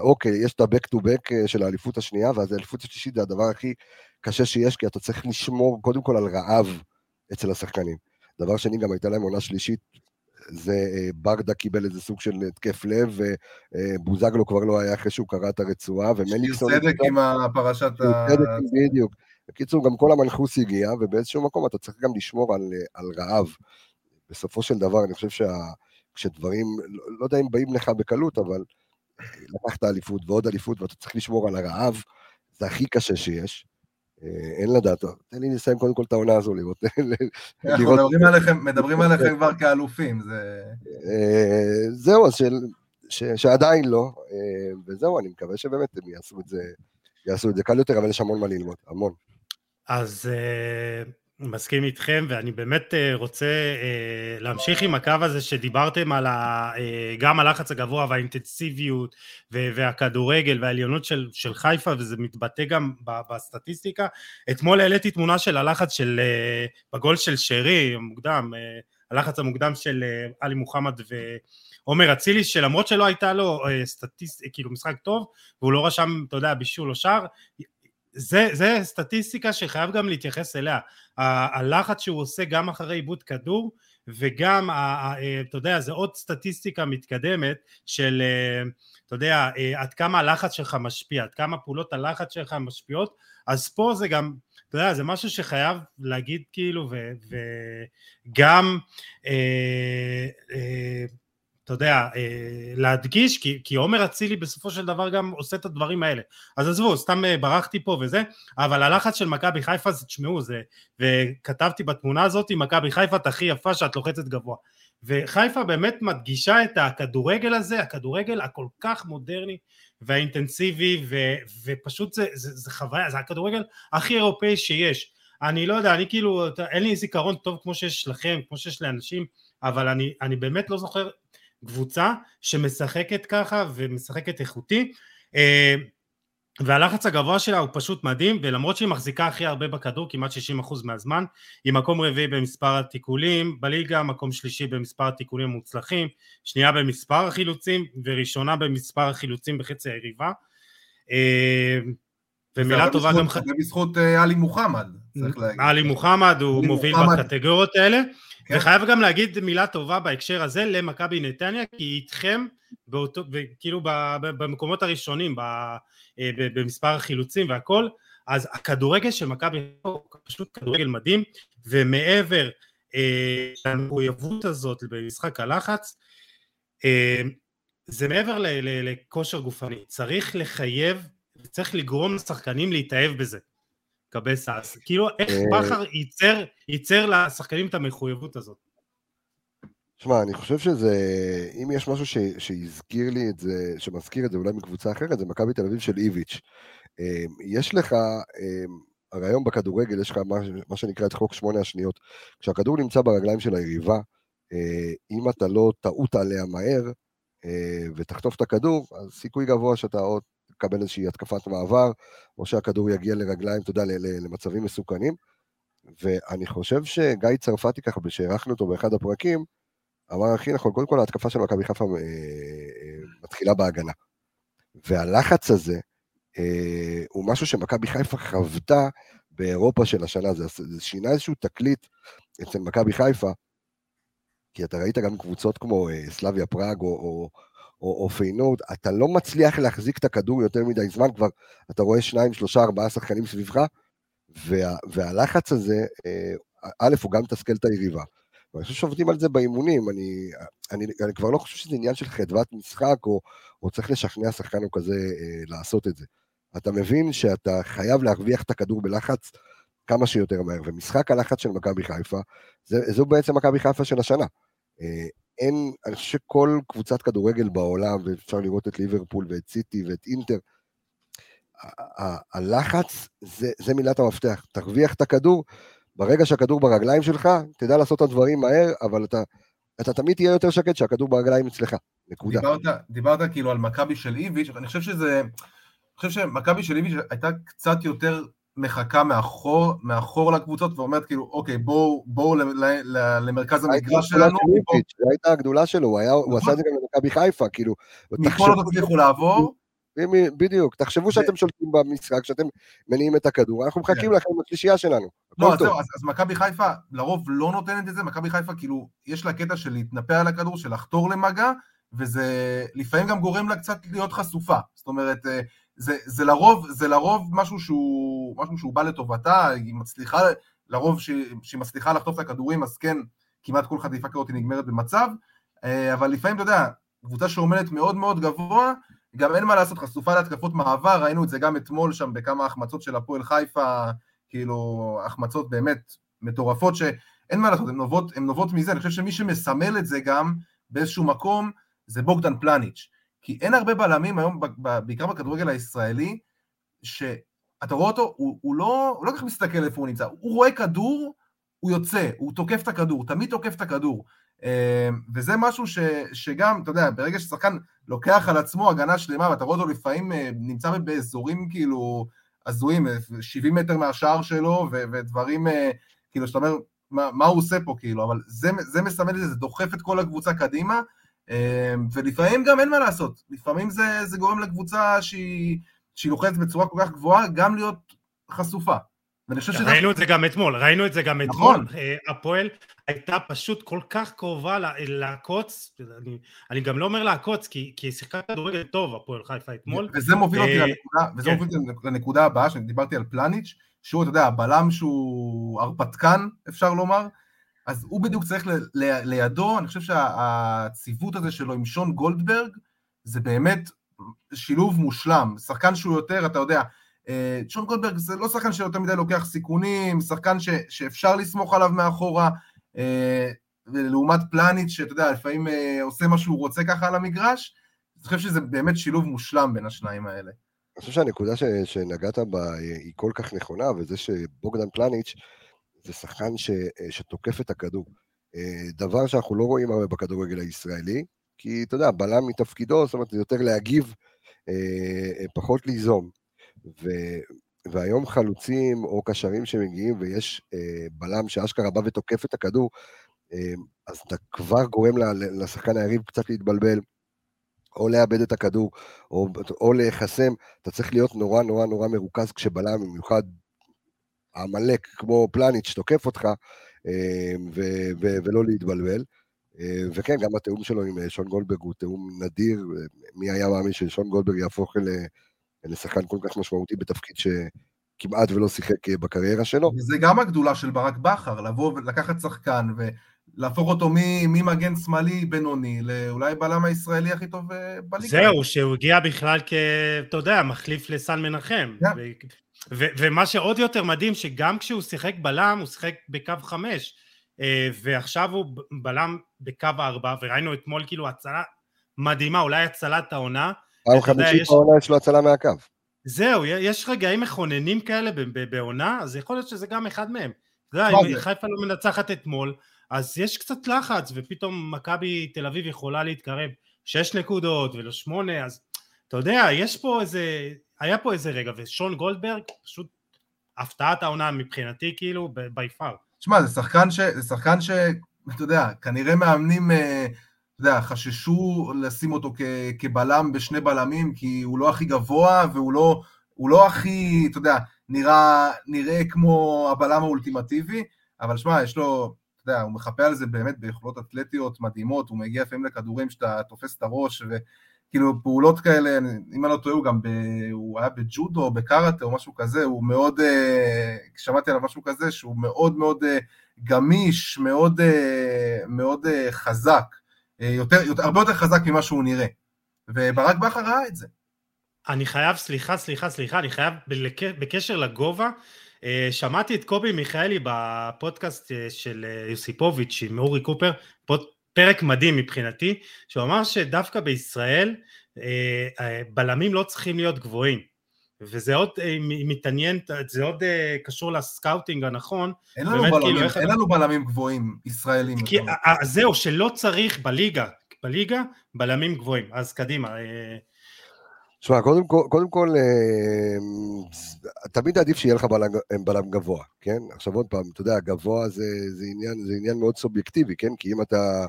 אוקיי, יש את ה-back to back של האליפות השנייה, ואז האליפות השלישית זה הדבר הכי קשה שיש, כי אתה צריך לשמור קודם כל על רעב אצל השחקנים. דבר שני, גם הייתה להם עונה שלישית, זה אה, ברדה קיבל איזה סוג של התקף לב, ובוזגלו כבר לא היה אחרי שהוא קרא את הרצועה, ומליקסון... שיר צדק עם הפרשת ה... בדיוק. בקיצור, גם כל המנחוס הגיע, ובאיזשהו מקום אתה צריך גם לשמור על, על רעב. בסופו של דבר, אני חושב שכשדברים, לא, לא יודע אם באים לך בקלות, אבל לקחת אליפות ועוד אליפות ואתה צריך לשמור על הרעב, זה הכי קשה שיש. אה, אין לדעת, תן לי לסיים קודם כל את העונה הזו, לראות... אנחנו מדברים עליכם, מדברים עליכם כבר כאלופים, זה... אה, זהו, שעדיין לא, אה, וזהו, אני מקווה שבאמת הם יעשו את זה, יעשו את זה קל יותר, אבל יש המון מה ללמוד, המון. אז מסכים איתכם ואני באמת אה, רוצה אה, להמשיך עם הקו הזה שדיברתם על ה, אה, גם הלחץ הגבוה והאינטנסיביות והכדורגל והעליונות של, של חיפה וזה מתבטא גם בסטטיסטיקה. אתמול העליתי תמונה של הלחץ של בגול של שרי המוקדם, הלחץ המוקדם של עלי מוחמד ועומר אצילי שלמרות שלא הייתה לו סטטיסט, כאילו משחק טוב והוא לא רשם אתה יודע בישול או שער זה, זה סטטיסטיקה שחייב גם להתייחס אליה, הלחץ שהוא עושה גם אחרי עיבוד כדור וגם, אתה יודע, זה עוד סטטיסטיקה מתקדמת של, אה, אתה יודע, אה, עד כמה הלחץ שלך משפיע, עד כמה פעולות הלחץ שלך משפיעות, אז פה זה גם, אתה יודע, זה משהו שחייב להגיד כאילו, וגם, אה, אה, אתה יודע, אה, להדגיש, כי, כי עומר אצילי בסופו של דבר גם עושה את הדברים האלה. אז עזבו, סתם אה, ברחתי פה וזה, אבל הלחץ של מכבי חיפה, זה תשמעו, זה, וכתבתי בתמונה הזאת, מכבי חיפה את הכי יפה שאת לוחצת גבוה. וחיפה באמת מדגישה את הכדורגל הזה, הכדורגל הכל כך מודרני והאינטנסיבי, ו, ופשוט זה, זה, זה חוויה, זה הכדורגל הכי אירופאי שיש. אני לא יודע, אני כאילו, אין לי זיכרון טוב כמו שיש לכם, כמו שיש לאנשים, אבל אני, אני באמת לא זוכר קבוצה שמשחקת ככה ומשחקת איכותי אה, והלחץ הגבוה שלה הוא פשוט מדהים ולמרות שהיא מחזיקה הכי הרבה בכדור כמעט 60% מהזמן היא מקום רביעי במספר התיקולים בליגה מקום שלישי במספר התיקולים המוצלחים שנייה במספר החילוצים וראשונה במספר החילוצים בחצי היריבה. אה, ומילה טובה גם... זה בזכות אה, עלי מוחמד, צריך להגיד. עלי מוחמד הוא מוביל בקטגוריות האלה כן. וחייב גם להגיד מילה טובה בהקשר הזה למכבי נתניה, כי היא איתכם באותו, כאילו במקומות הראשונים, אה, במספר החילוצים והכל, אז הכדורגל של מכבי הוא פשוט כדורגל מדהים, ומעבר אה, למחויבות הזאת במשחק הלחץ, אה, זה מעבר לכושר גופני, צריך לחייב, צריך לגרום לשחקנים להתאהב בזה. לקבל סאס. כאילו, איך אה, בכר ייצר, ייצר לשחקנים את המחויבות הזאת? שמע, אני חושב שזה, אם יש משהו ש, שהזכיר לי את זה, שמזכיר את זה אולי מקבוצה אחרת, זה מכבי תל אביב של איביץ'. אמ, יש לך, אמ, הרי היום בכדורגל יש לך מה, מה שנקרא את חוק שמונה השניות. כשהכדור נמצא ברגליים של היריבה, אה, אם אתה לא טעות עליה מהר אה, ותחטוף את הכדור, אז סיכוי גבוה שאתה עוד תקבל איזושהי התקפת מעבר, או שהכדור יגיע לרגליים, אתה יודע, למצבים מסוכנים. ואני חושב שגיא צרפתי ככה, כשאירחנו אותו באחד הפרקים, אמר הכי נכון, קודם כל ההתקפה של מכבי חיפה אה, אה, מתחילה בהגנה. והלחץ הזה אה, הוא משהו שמכבי חיפה חוותה באירופה של השנה, זה, זה שינה איזשהו תקליט אצל מכבי חיפה, כי אתה ראית גם קבוצות כמו אה, סלאביה פראג או, או, או, או פיינורד, אתה לא מצליח להחזיק את הכדור יותר מדי זמן, כבר אתה רואה שניים, שלושה, ארבעה שחקנים סביבך, וה, והלחץ הזה, אה, א', הוא גם מתסכל את היריבה. ואני חושב שעובדים על זה באימונים, אני, אני, אני כבר לא חושב שזה עניין של חדוות משחק, או, או צריך לשכנע שחקן או כזה אה, לעשות את זה. אתה מבין שאתה חייב להרוויח את הכדור בלחץ כמה שיותר מהר, ומשחק הלחץ של מכבי חיפה, זה, זו בעצם מכבי חיפה של השנה. אה, אין, אני חושב שכל קבוצת כדורגל בעולם, ואפשר לראות את ליברפול ואת סיטי ואת אינטר, הלחץ זה, זה מילת המפתח, תרוויח את הכדור, ברגע שהכדור ברגליים שלך, תדע לעשות את הדברים מהר, אבל אתה, אתה תמיד תהיה יותר שקט שהכדור ברגליים אצלך, נקודה. דיברת, דיברת כאילו על מכבי של איביץ', אני חושב שזה, אני חושב שמכבי של איביץ' הייתה קצת יותר מחכה מאחור, מאחור לקבוצות ואומרת כאילו, אוקיי, בואו בוא למרכז המגרש שלנו. זו הייתה הגדולה שלו, הוא, היה, הוא עשה את זה גם למכבי חיפה, כאילו. מפה לא תצליחו לעבור. בדיוק, תחשבו שאתם שולטים במשחק, שאתם מניעים את הכדור, אנחנו מחכים כן. לכם בשלישייה שלנו. לא, אז זהו, אז מכבי חיפה לרוב לא נותנת את זה, מכבי חיפה כאילו, יש לה קטע של להתנפל על הכדור, של לחתור למגע, וזה לפעמים גם גורם לה קצת להיות חשופה. זאת אומרת, אה, זה, זה לרוב, זה לרוב משהו שהוא, משהו שהוא בא לטובתה, היא מצליחה, לרוב שהיא מצליחה לחטוף את הכדורים, אז כן, כמעט כל חטיפה כזאת נגמרת במצב, אה, אבל לפעמים, אתה יודע, קבוצה שעומדת מאוד מאוד גבוה, גם אין מה לעשות, חשופה להתקפות מעבר, ראינו את זה גם אתמול שם בכמה החמצות של הפועל חיפה, כאילו, החמצות באמת מטורפות, שאין מה לעשות, הן נובעות, נובעות מזה, אני חושב שמי שמסמל את זה גם באיזשהו מקום, זה בוגדן פלניץ'. כי אין הרבה בלמים היום, בעיקר בכדורגל הישראלי, שאתה רואה אותו, הוא, הוא לא, לא כל כך מסתכל איפה הוא נמצא, הוא רואה כדור, הוא יוצא, הוא תוקף את הכדור, תמיד תוקף את הכדור. אה, וזה משהו ש, שגם, אתה יודע, ברגע ששחקן לוקח על עצמו הגנה שלמה, ואתה רואה אותו לפעמים אה, נמצא באזורים כאילו הזויים, 70 מטר מהשער שלו, ו, ודברים, אה, כאילו, שאתה אומר, מה, מה הוא עושה פה, כאילו, אבל זה, זה מסמל את זה, זה דוחף את כל הקבוצה קדימה, ולפעמים גם אין מה לעשות, לפעמים זה, זה גורם לקבוצה שהיא, שהיא לוחצת בצורה כל כך גבוהה, גם להיות חשופה. ואני חושב שזה... ראינו את זה גם אתמול, ראינו את זה גם נכון. אתמול. אה, הפועל הייתה פשוט כל כך קרובה לעקוץ, אני, אני גם לא אומר לעקוץ, כי, כי היא שיחקה כדורגל טוב, הפועל חיפה אתמול. וזה מוביל אותי אה, לנקודה, וזה כן. מוביל אותי לנקודה הבאה, שדיברתי על פלניץ', שהוא, אתה יודע, הבלם שהוא הרפתקן, אפשר לומר, אז הוא בדיוק צריך לידו, אני חושב שהציוות הזה שלו עם שון גולדברג, זה באמת שילוב מושלם. שחקן שהוא יותר, אתה יודע, אה, שון גולדברג זה לא שחקן שיותר מדי לוקח סיכונים, שחקן ש, שאפשר לסמוך עליו מאחורה, אה, לעומת פלניץ' שאתה יודע, לפעמים אה, עושה מה שהוא רוצה ככה על המגרש, אני חושב שזה באמת שילוב מושלם בין השניים האלה. אני חושב שהנקודה ש, שנגעת בה היא כל כך נכונה, וזה שבוגדן פלניץ' זה שחקן ש, שתוקף את הכדור. דבר שאנחנו לא רואים הרבה בכדורגל הישראלי, כי אתה יודע, בלם מתפקידו, זאת אומרת, זה יותר להגיב, פחות ליזום. ו, והיום חלוצים או קשרים שמגיעים ויש אה, בלם שאשכרה בא ותוקף את הכדור, אה, אז אתה כבר גורם לשחקן היריב קצת להתבלבל, או לאבד את הכדור, או, או להיחסם, אתה צריך להיות נורא נורא נורא מרוכז כשבלם, במיוחד עמלק כמו פלניץ' תוקף אותך, אה, ו, ו, ולא להתבלבל. אה, וכן, גם התיאום שלו עם אה, שון גולדברג הוא תיאום נדיר, מי היה מאמין ששון גולדברג יהפוך ל... לשחקן כל כך משמעותי בתפקיד שכמעט ולא שיחק בקריירה שלו. וזה גם הגדולה של ברק בכר, לבוא ולקחת שחקן ולהפוך אותו ממגן שמאלי בינוני לאולי בלם הישראלי הכי טוב בליגה. זהו, שהוא הגיע בכלל כ... אתה יודע, מחליף לסן מנחם. Yeah. ו- ומה שעוד יותר מדהים, שגם כשהוא שיחק בלם, הוא שיחק בקו חמש. אה, ועכשיו הוא בלם בקו הארבע, וראינו אתמול כאילו הצלה מדהימה, אולי הצלת העונה. פעם חמישית יש... העונה יש לו הצלה מהקו. זהו, יש רגעים מכוננים כאלה בעונה, אז יכול להיות שזה גם אחד מהם. אתה יודע, אם חיפה לא מנצחת אתמול, אז יש קצת לחץ, ופתאום מכבי תל אביב יכולה להתקרב שש נקודות ולא שמונה, אז אתה יודע, יש פה איזה, היה פה איזה רגע, ושון גולדברג, פשוט הפתעת העונה מבחינתי, כאילו, בי פאר. תשמע, זה שחקן ש... זה שחקן ש... אתה יודע, כנראה מאמנים, אה, אתה יודע, חששו לשים אותו כ... כבלם בשני בלמים, כי הוא לא הכי גבוה, והוא לא, הוא לא הכי, אתה יודע, נראה, נראה כמו הבלם האולטימטיבי, אבל שמע, יש לו, אתה יודע, הוא מחפה על זה באמת ביכולות אתלטיות מדהימות, הוא מגיע לפעמים לכדורים שאתה תופס את הראש, וכאילו פעולות כאלה, אם אני לא טועה, הוא גם ב... הוא היה בג'ודו או בקארטה או משהו כזה, הוא מאוד, אה, שמעתי עליו משהו כזה, שהוא מאוד מאוד אה, גמיש, מאוד, אה, מאוד חזק, יותר, יותר, הרבה יותר חזק ממה שהוא נראה, וברק בכר ראה את זה. אני חייב, סליחה, סליחה, סליחה, אני חייב, בקשר לגובה, שמעתי את קובי מיכאלי בפודקאסט של יוסיפוביץ' עם אורי קופר, פרק מדהים מבחינתי, שהוא אמר שדווקא בישראל בלמים לא צריכים להיות גבוהים. וזה עוד מתעניין, זה עוד קשור לסקאוטינג הנכון. אין לנו, בלמים, כאילו, אין לנו בלמים גבוהים ישראלים. כי, זהו, שלא צריך בליגה, בליגה בלמים גבוהים. אז קדימה. תשמע, קודם כל, קודם כל אה, תמיד עדיף שיהיה לך בלם, אה, בלם גבוה, כן? עכשיו עוד פעם, אתה יודע, גבוה זה, זה, עניין, זה עניין מאוד סובייקטיבי, כן? כי אם אתה,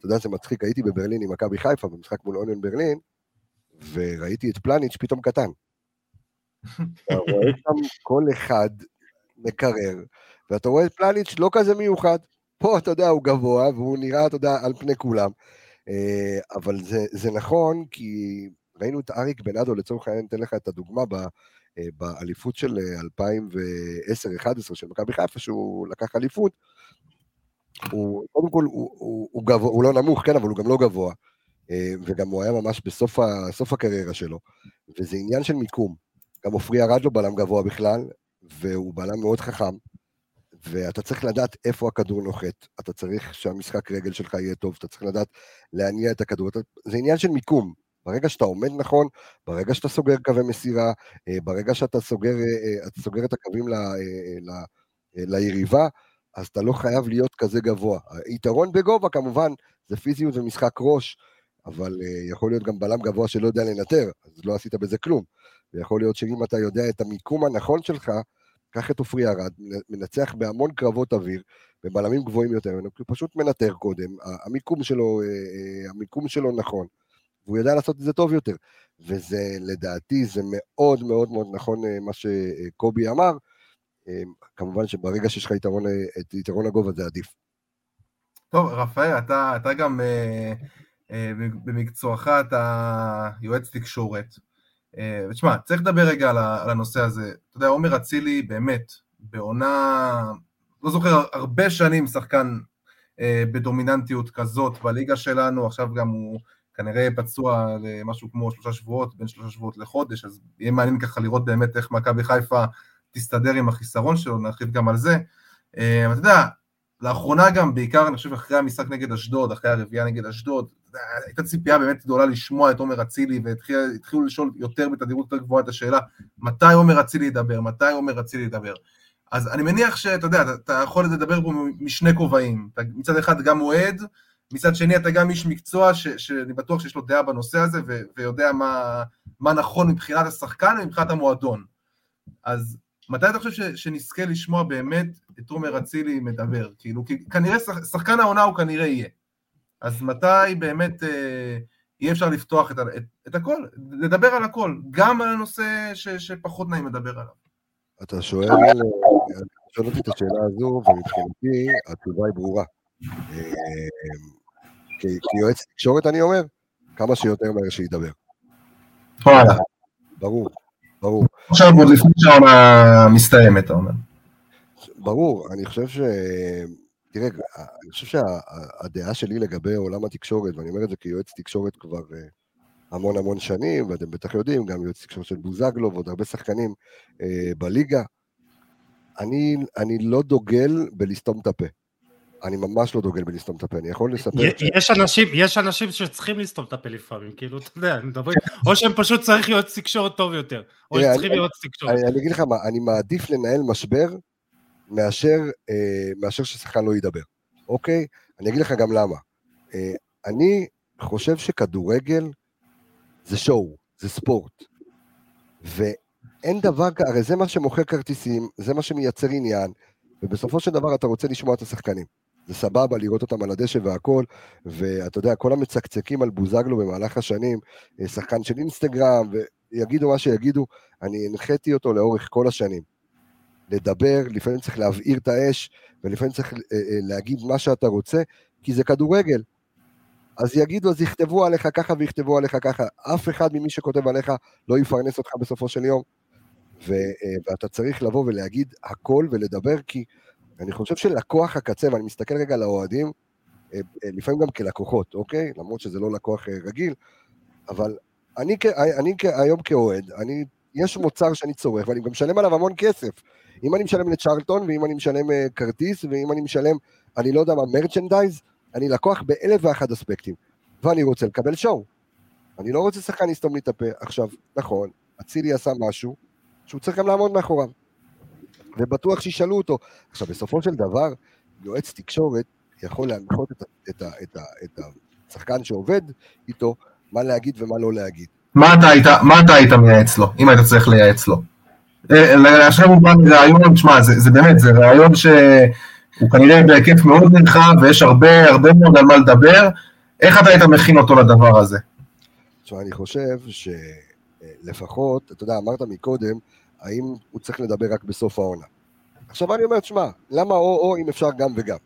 אתה יודע, זה מצחיק, הייתי בברלין עם מכבי חיפה, במשחק מול אוניון ברלין, וראיתי את פלניץ' פתאום קטן. אתה רואה שם כל אחד מקרר, ואתה רואה את פלניץ' לא כזה מיוחד. פה, אתה יודע, הוא גבוה, והוא נראה, אתה יודע, על פני כולם. אה, אבל זה, זה נכון, כי ראינו את אריק בנאדו, לצורך העניין, אתן לך את הדוגמה אה, באליפות של 2010-2011 אה, של מכבי חיפה, שהוא לקח אליפות, הוא, קודם כל, הוא, הוא, הוא, גבוה, הוא לא נמוך, כן, אבל הוא גם לא גבוה, אה, וגם הוא היה ממש בסוף ה, הקריירה שלו, וזה עניין של מיקום. גם עופרי ארד לו בלם גבוה בכלל, והוא בלם מאוד חכם, ואתה צריך לדעת איפה הכדור נוחת, אתה צריך שהמשחק רגל שלך יהיה טוב, אתה צריך לדעת להניע את הכדור, זה עניין של מיקום, ברגע שאתה עומד נכון, ברגע שאתה סוגר קווי מסירה, אה, ברגע שאתה סוגר, אה, סוגר את הקווים ל, ל, ליריבה, אז אתה לא חייב להיות כזה גבוה. היתרון בגובה כמובן זה פיזיות ומשחק ראש, אבל יכול להיות גם בלם גבוה שלא יודע לנטר, אז לא עשית בזה כלום. ויכול להיות שאם אתה יודע את המיקום הנכון שלך, קח את עופרי ארד, מנצח בהמון קרבות אוויר, בבלמים גבוהים יותר, הוא פשוט מנטר קודם, המיקום שלו, המיקום שלו נכון. והוא יודע לעשות את זה טוב יותר. וזה, לדעתי, זה מאוד מאוד מאוד נכון אה, מה שקובי אמר. כמובן שברגע שיש לך יתרון, את יתרון הגובה זה עדיף. טוב, רפאל, אתה, אתה גם אה, אה, במקצועך אתה יועץ תקשורת. אה, ותשמע, צריך לדבר רגע על, הנושא הזה. אתה יודע, עומר אצילי באמת, בעונה, לא זוכר, הרבה שנים שחקן בדומיננטיות כזאת בליגה שלנו, עכשיו גם הוא כנראה פצוע למשהו כמו שלושה שבועות, בין שלושה שבועות לחודש, אז יהיה מעניין ככה לראות באמת איך מכבי חיפה תסתדר עם החיסרון שלו, נרחיב גם על זה. אה, אתה יודע, לאחרונה גם, בעיקר אני חושב אחרי המשחק נגד אשדוד, אחרי הרביעייה נגד אשדוד, הייתה ציפייה באמת גדולה לשמוע את עומר אצילי, והתחילו לשאול יותר בתדירות יותר גבוהה את השאלה, מתי עומר אצילי ידבר, מתי עומר אצילי ידבר. אז אני מניח שאתה יודע, אתה יכול לדבר פה משני כובעים, מצד אחד גם אוהד, מצד שני אתה גם איש מקצוע ש, שאני בטוח שיש לו דעה בנושא הזה ו, ויודע מה, מה נכון מבחינת השחקן ומבחינת המועדון. אז מתי אתה חושב ש, שנזכה לשמוע באמת את תומר אצילי מדבר? כאילו, כי כנראה שחקן העונה הוא כנראה יהיה. אז מתי באמת אה, יהיה אפשר לפתוח את, את, את הכל, לדבר על הכל, גם על הנושא ש, שפחות נעים לדבר עליו. אתה שואל, שואל אותי את השאלה הזו, ומבחינתי התשובה היא ברורה. אה, כיועץ תקשורת אני אומר, כמה שיותר מהר שידבר. ברור, ברור. עכשיו עוד לפני שהעונה מסתיימת, אתה אומר. ברור, אני חושב ש... תראה, אני חושב שהדעה שלי לגבי עולם התקשורת, ואני אומר את זה כיועץ תקשורת כבר אה, המון המון שנים, ואתם בטח יודעים, גם יועץ תקשורת של בוזגלו ועוד הרבה שחקנים אה, בליגה, אני, אני לא דוגל בלסתום את הפה. אני ממש לא דוגל בלסתום את הפה, אני יכול לספר... יש אנשים, יש אנשים שצריכים לסתום את הפה לפעמים, כאילו, אתה יודע, מדברים, או שהם פשוט צריך להיות תקשורת טוב יותר, או שצריכים להיות תקשורת. אני אגיד לך מה, אני מעדיף לנהל משבר מאשר, אה, מאשר ששחקן לא ידבר, אוקיי? אני אגיד לך גם למה. אה, אני חושב שכדורגל זה שואו, זה ספורט. ואין דבר, הרי זה מה שמוכר כרטיסים, זה מה שמייצר עניין, ובסופו של דבר אתה רוצה לשמוע את השחקנים. זה סבבה לראות אותם על הדשא והכל, ואתה יודע, כל המצקצקים על בוזגלו במהלך השנים, אה, שחקן של אינסטגרם, ויגידו מה שיגידו, אני הנחיתי אותו לאורך כל השנים. לדבר, לפעמים צריך להבעיר את האש, ולפעמים צריך אה, אה, להגיד מה שאתה רוצה, כי זה כדורגל. אז יגידו, אז יכתבו עליך ככה ויכתבו עליך ככה. אף אחד ממי שכותב עליך לא יפרנס אותך בסופו של יום. ואתה צריך לבוא ולהגיד הכל ולדבר, כי אני חושב שלקוח הקצה, ואני מסתכל רגע על האוהדים, אה, אה, לפעמים גם כלקוחות, אוקיי? למרות שזה לא לקוח אה, רגיל, אבל אני, אני היום כאוהד, אני, יש מוצר שאני צורך, ואני גם משלם עליו המון כסף. אם אני משלם לצ'רלטון, ואם אני משלם כרטיס, ואם אני משלם, אני לא יודע מה, מרצ'נדייז, אני לקוח באלף ואחד אספקטים, ואני רוצה לקבל שואו. אני לא רוצה שחקן לסתום לי את הפה. עכשיו, נכון, אצילי עשה משהו שהוא צריך גם לעמוד מאחוריו. ובטוח שישאלו אותו. עכשיו, בסופו של דבר, יועץ תקשורת יכול להנחות את, את, את, את השחקן שעובד איתו, מה להגיד ומה לא להגיד. מה אתה היית, מה אתה היית מייעץ לו, אם היית צריך לייעץ לו? עכשיו הוא בא מרעיון, תשמע, זה, זה באמת, זה רעיון שהוא כנראה בהיקף מאוד נרחב, ויש הרבה, הרבה מאוד על מה לדבר. איך אתה היית מכין אותו לדבר הזה? תשמע, אני חושב שלפחות, אתה יודע, אמרת מקודם, האם הוא צריך לדבר רק בסוף העונה. עכשיו אני אומר, תשמע, למה או-או אם אפשר גם וגם?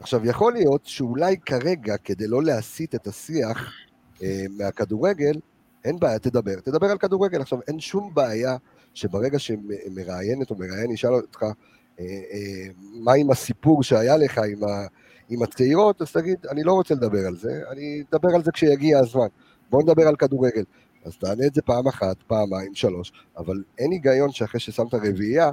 עכשיו, יכול להיות שאולי כרגע, כדי לא להסיט את השיח אה, מהכדורגל, אין בעיה, תדבר. תדבר על כדורגל. עכשיו, אין שום בעיה שברגע שמראיינת או מראיין ישאל אותך, אה, אה, מה עם הסיפור שהיה לך עם, ה, עם הצעירות, אז תגיד, אני לא רוצה לדבר על זה, אני אדבר על זה כשיגיע הזמן. בואו נדבר על כדורגל. אז תענה את זה פעם אחת, פעמיים, שלוש, אבל אין היגיון שאחרי ששמת רביעייה,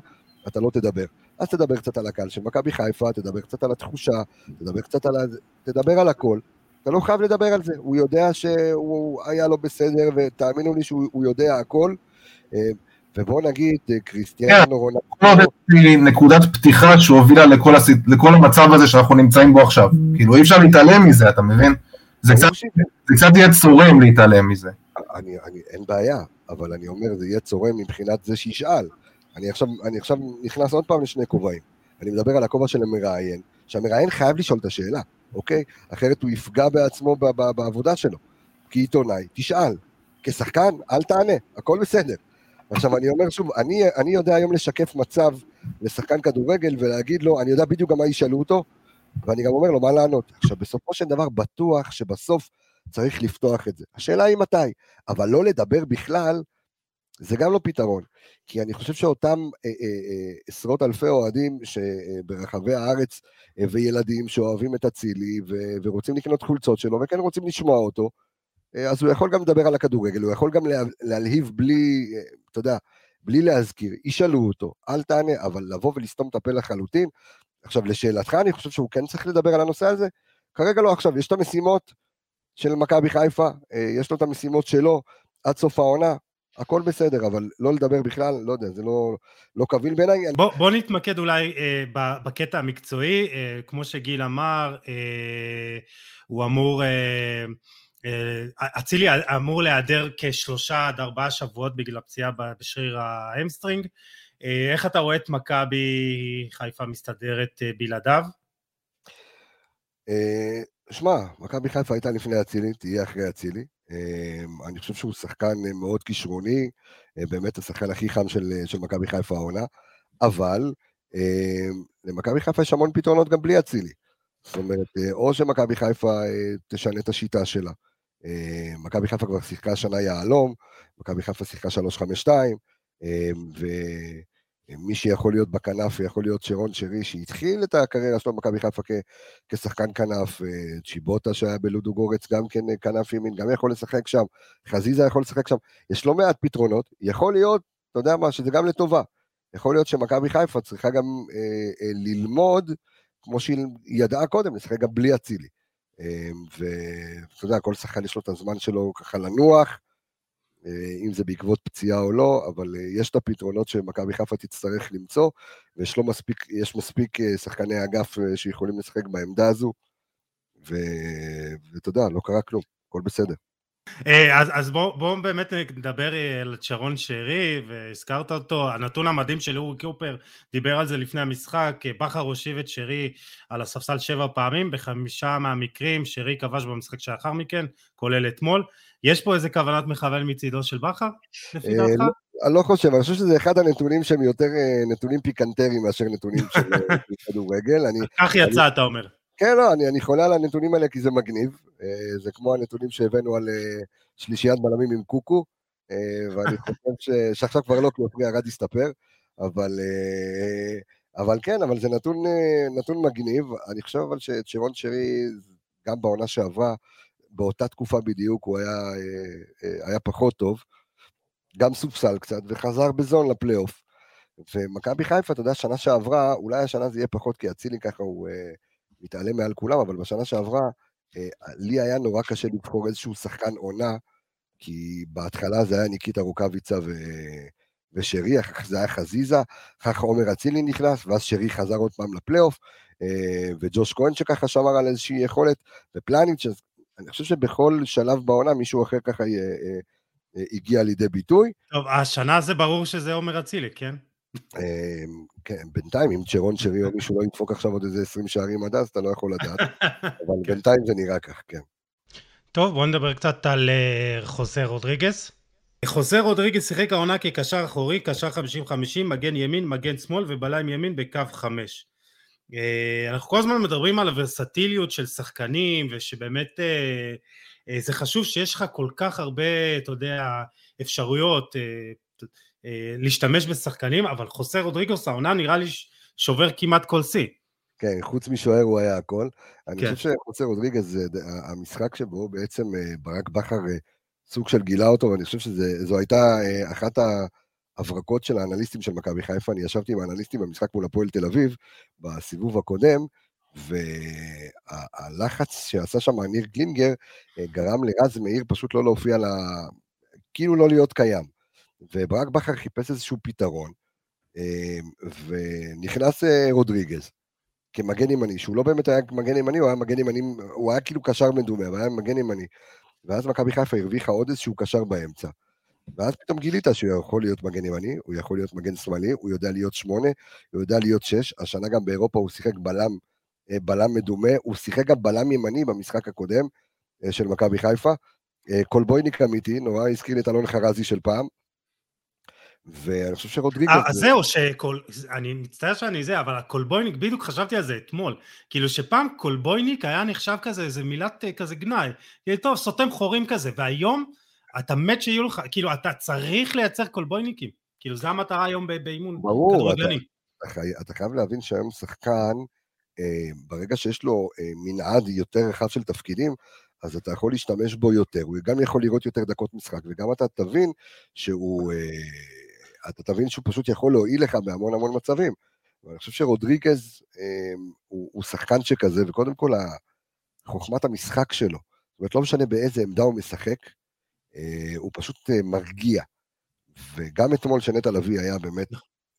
אתה לא תדבר. אז תדבר קצת על הקהל של מכבי חיפה, תדבר קצת על התחושה, תדבר קצת על ה... תדבר על הכל. אתה לא חייב לדבר על זה, הוא יודע שהוא היה לא בסדר, ותאמינו לי שהוא יודע הכל. אה, ובוא נגיד, אה, קריסטיאנו כן, רונלדו... נקודת פתיחה שהובילה לכל, הס... לכל המצב הזה שאנחנו נמצאים בו עכשיו. כאילו אי אפשר להתעלם מזה, אתה מבין? זה קצת, זה קצת יהיה צורם להתעלם מזה. אני, אני, אין בעיה, אבל אני אומר, זה יהיה צורם מבחינת זה שישאל. אני עכשיו, אני עכשיו נכנס עוד פעם לשני כובעים. אני מדבר על הכובע של המראיין, שהמראיין חייב לשאול את השאלה, אוקיי? אחרת הוא יפגע בעצמו ב- ב- בעבודה שלו. כעיתונאי, תשאל. כשחקן, אל תענה, הכל בסדר. עכשיו, אני אומר שוב, אני, אני יודע היום לשקף מצב לשחקן כדורגל ולהגיד לו, אני יודע בדיוק גם מה ישאלו אותו, ואני גם אומר לו מה לענות. עכשיו, בסופו של דבר, בטוח שבסוף צריך לפתוח את זה. השאלה היא מתי, אבל לא לדבר בכלל, זה גם לא פתרון. כי אני חושב שאותם אה, אה, אה, עשרות אלפי אוהדים שברחבי הארץ אה, וילדים שאוהבים את אצילי ורוצים לקנות חולצות שלו וכן רוצים לשמוע אותו, אה, אז הוא יכול גם לדבר על הכדורגל, הוא יכול גם לה, להלהיב בלי, אה, אתה יודע, בלי להזכיר. ישאלו אותו, אל תענה, אבל לבוא ולסתום את הפה לחלוטין. עכשיו, לשאלתך, אני חושב שהוא כן צריך לדבר על הנושא הזה. כרגע לא, עכשיו, יש את המשימות, של מכבי חיפה, אה, יש לו את המשימות שלו עד סוף העונה, הכל בסדר, אבל לא לדבר בכלל, לא יודע, זה לא, לא קביל בעיניי. בוא, בוא נתמקד אולי אה, בקטע המקצועי, אה, כמו שגיל אמר, אה, הוא אמור, אצילי אה, אה, אמור להיעדר כשלושה עד ארבעה שבועות בגלל הפציעה בשריר האמסטרינג. אה, איך אתה רואה את מכבי חיפה מסתדרת אה, בלעדיו? אה, שמע, מכבי חיפה הייתה לפני אצילי, תהיה אחרי אצילי. אמ, אני חושב שהוא שחקן מאוד כישרוני, אה, באמת השחקן הכי חם של, של מכבי חיפה העונה, אבל אמ, למכבי חיפה יש המון פתרונות גם בלי אצילי. זאת אומרת, אה, או שמכבי חיפה אה, תשנה את השיטה שלה. מכבי חיפה כבר שיחקה השנה יהלום, מכבי חיפה שיחקה 352, ו... מי שיכול להיות בכנף יכול להיות שרון שרי, שהתחיל את הקריירה שלו במכבי חיפה כשחקן כנף, אה, צ'יבוטה שהיה בלודו גורץ גם כן אה, כנף ימין, גם יכול לשחק שם, חזיזה יכול לשחק שם, יש לא מעט פתרונות, יכול להיות, אתה יודע מה, שזה גם לטובה. יכול להיות שמכבי חיפה צריכה גם אה, אה, ללמוד כמו שהיא ידעה קודם, לשחק גם בלי אצילי. אה, ואתה יודע, כל שחקן יש לו את הזמן שלו ככה לנוח, אם זה בעקבות פציעה או לא, אבל יש את הפתרונות שמכבי חיפה תצטרך למצוא, ויש מספיק, מספיק שחקני אגף שיכולים לשחק בעמדה הזו, ואתה יודע, לא קרה כלום, הכל בסדר. אה, אז, אז בואו בוא באמת נדבר אה, על צ'רון שרי, והזכרת אותו, הנתון המדהים של אורי קופר, דיבר על זה לפני המשחק, אה, בכר הושיב את שרי על הספסל שבע פעמים, בחמישה מהמקרים שרי כבש במשחק שאחר מכן, כולל אתמול. יש פה איזה כוונת מכוון מצידו של בכר, לפי דעתך? לא, אני לא חושב, אני חושב שזה אחד הנתונים שהם יותר נתונים פיקנטריים מאשר נתונים של כדורגל. כך יצא, אתה אומר. כן, לא, אני, אני חולה על הנתונים האלה כי זה מגניב. אה, זה כמו הנתונים שהבאנו על אה, שלישיית בלמים עם קוקו, אה, ואני חושב ש, שעכשיו כבר לא, כי אופרי ארד הסתפר, אבל, אבל כן, אבל זה נתון, נתון מגניב. אני חושב אבל שצ'רון שרי, גם בעונה שעברה, באותה תקופה בדיוק הוא היה, היה פחות טוב, גם סופסל קצת, וחזר בזון לפלייאוף. ומכבי חיפה, אתה יודע, שנה שעברה, אולי השנה זה יהיה פחות, כי אצילי ככה הוא... מתעלם מעל כולם, אבל בשנה שעברה, אה, לי היה נורא קשה לבחור איזשהו שחקן עונה, כי בהתחלה זה היה ניקיטה רוקאביצה ו... ושרי, אחר כך זה היה חזיזה, אחר כך עומר אצילי נכנס, ואז שרי חזר עוד פעם לפלייאוף, אה, וג'וש כהן שככה שמר על איזושהי יכולת, ופלניץ', אני חושב שבכל שלב בעונה מישהו אחר ככה אה, הגיע לידי ביטוי. טוב, השנה זה ברור שזה עומר אצילי, כן? אמ, כן, בינתיים, אם צ'רון שרי או מישהו לא ידפוק עכשיו עוד איזה 20 שערים עד אז, אתה לא יכול לדעת. אבל כן. בינתיים זה נראה כך, כן. טוב, בואו נדבר קצת על אה, חוזה רודריגס. חוזה רודריגס שיחק העונה כקשר אחורי, קשר 50-50, מגן ימין, מגן שמאל ובלם ימין בקו 5. אה, אנחנו כל הזמן מדברים על הוורסטיליות של שחקנים, ושבאמת אה, זה חשוב שיש לך כל כך הרבה, אתה יודע, אפשרויות, להשתמש בשחקנים, אבל חוסר רודריגוס העונה נראה לי שובר כמעט כל שיא. כן, חוץ משוער הוא היה הכל. אני כן. חושב שחוסר רודריגס זה המשחק שבו בעצם אה, ברק בכר אה, סוג של גילה אותו, ואני חושב שזו הייתה אחת ההברקות של האנליסטים של מכבי חיפה. אני ישבתי עם האנליסטים במשחק מול הפועל תל אביב, בסיבוב הקודם, והלחץ שעשה שם ניר גלינגר גרם לרז מאיר פשוט לא להופיע, לה... כאילו לא להיות קיים. וברק בכר חיפש איזשהו פתרון, אמ, ונכנס אה, רודריגז כמגן ימני, שהוא לא באמת היה מגן ימני, הוא היה מגן ימני, הוא היה כאילו קשר מדומה, אבל היה מגן ימני. ואז מכבי חיפה הרוויחה עוד איזשהו קשר באמצע. ואז פתאום גילית שהוא יכול להיות מגן ימני, הוא יכול להיות מגן שמאלי, הוא יודע להיות שמונה, הוא יודע להיות שש, השנה גם באירופה הוא שיחק בלם, אה, בלם מדומה, הוא שיחק גם בלם ימני במשחק הקודם אה, של מכבי חיפה. קולבויניק אמיתי, נורא הזכיר את אלון חרזי של פעם, ואני חושב שרודריגז... אז זהו, שכל... אני מצטער שאני זה, אבל הקולבויניק, בדיוק חשבתי על זה אתמול. כאילו שפעם קולבויניק היה נחשב כזה, איזה מילת אה, כזה גנאי. טוב, סותם חורים כזה, והיום אתה מת שיהיו לך, כאילו אתה צריך לייצר קולבויניקים. כאילו זו המטרה היום באימון כדורגלני. אתה, אתה חייב להבין שהיום שחקן, אה, ברגע שיש לו אה, מנעד יותר רחב של תפקידים, אז אתה יכול להשתמש בו יותר, הוא גם יכול לראות יותר דקות משחק, וגם אתה תבין שהוא... אה, אתה תבין שהוא פשוט יכול להועיל לך בהמון המון מצבים. ואני חושב שרודריגז אה, הוא, הוא שחקן שכזה, וקודם כל חוכמת המשחק שלו, זאת אומרת, לא משנה באיזה עמדה הוא משחק, אה, הוא פשוט אה, מרגיע. וגם אתמול שנטע לביא היה באמת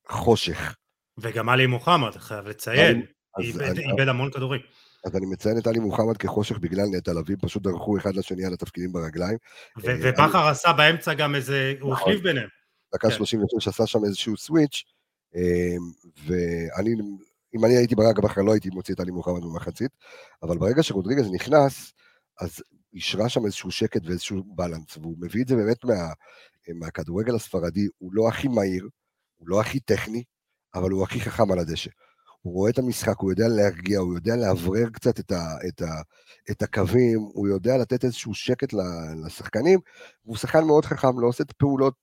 חושך. וגם עלי מוחמד, חייב לציין, איבד המון כדורים. אז אני מציין את עלי מוחמד כחושך בגלל נטע לביא, פשוט דרכו אחד לשני על התפקידים ברגליים. אה, ובכר עשה באמצע גם איזה, הוא נכון. החליף ביניהם. דקה 36 כן. עשה שם איזשהו סוויץ', אמ, ואני, אם אני הייתי ברק בכר לא הייתי מוציא את עלי מוחמד במחצית, אבל ברגע שרודריגז נכנס, אז אישרה שם איזשהו שקט ואיזשהו בלנס, והוא מביא את זה באמת מה, מהכדורגל הספרדי, הוא לא הכי מהיר, הוא לא הכי טכני, אבל הוא הכי חכם על הדשא. הוא רואה את המשחק, הוא יודע להרגיע, הוא יודע לאוורר קצת את, ה, את, ה, את הקווים, הוא יודע לתת איזשהו שקט לשחקנים, והוא שחקן מאוד חכם, לא עושה את פעולות,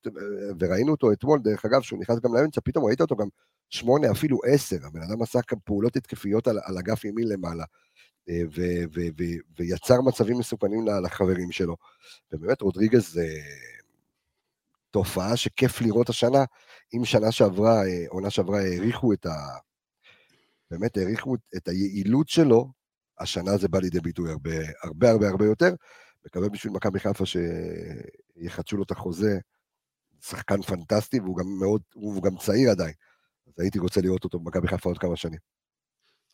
וראינו אותו אתמול, דרך אגב, שהוא נכנס גם לאמצע, פתאום ראית אותו גם שמונה, אפילו עשר, הבן אדם עשה כאן פעולות התקפיות על, על אגף ימין למעלה, אה, ו, ו, ו, ויצר מצבים מסוכנים לחברים שלו. ובאמת רודריגז זה תופעה שכיף לראות השנה, אם שנה שעברה, אה, עונה שעברה, העריכו את ה... באמת העריכו את היעילות שלו, השנה זה בא לידי ביטוי הרבה הרבה הרבה, הרבה יותר. מקווה בשביל מכבי חיפה שיחדשו לו את החוזה, שחקן פנטסטי, והוא גם מאוד, הוא גם צעיר עדיין. אז הייתי רוצה לראות אותו במכבי חיפה עוד כמה שנים.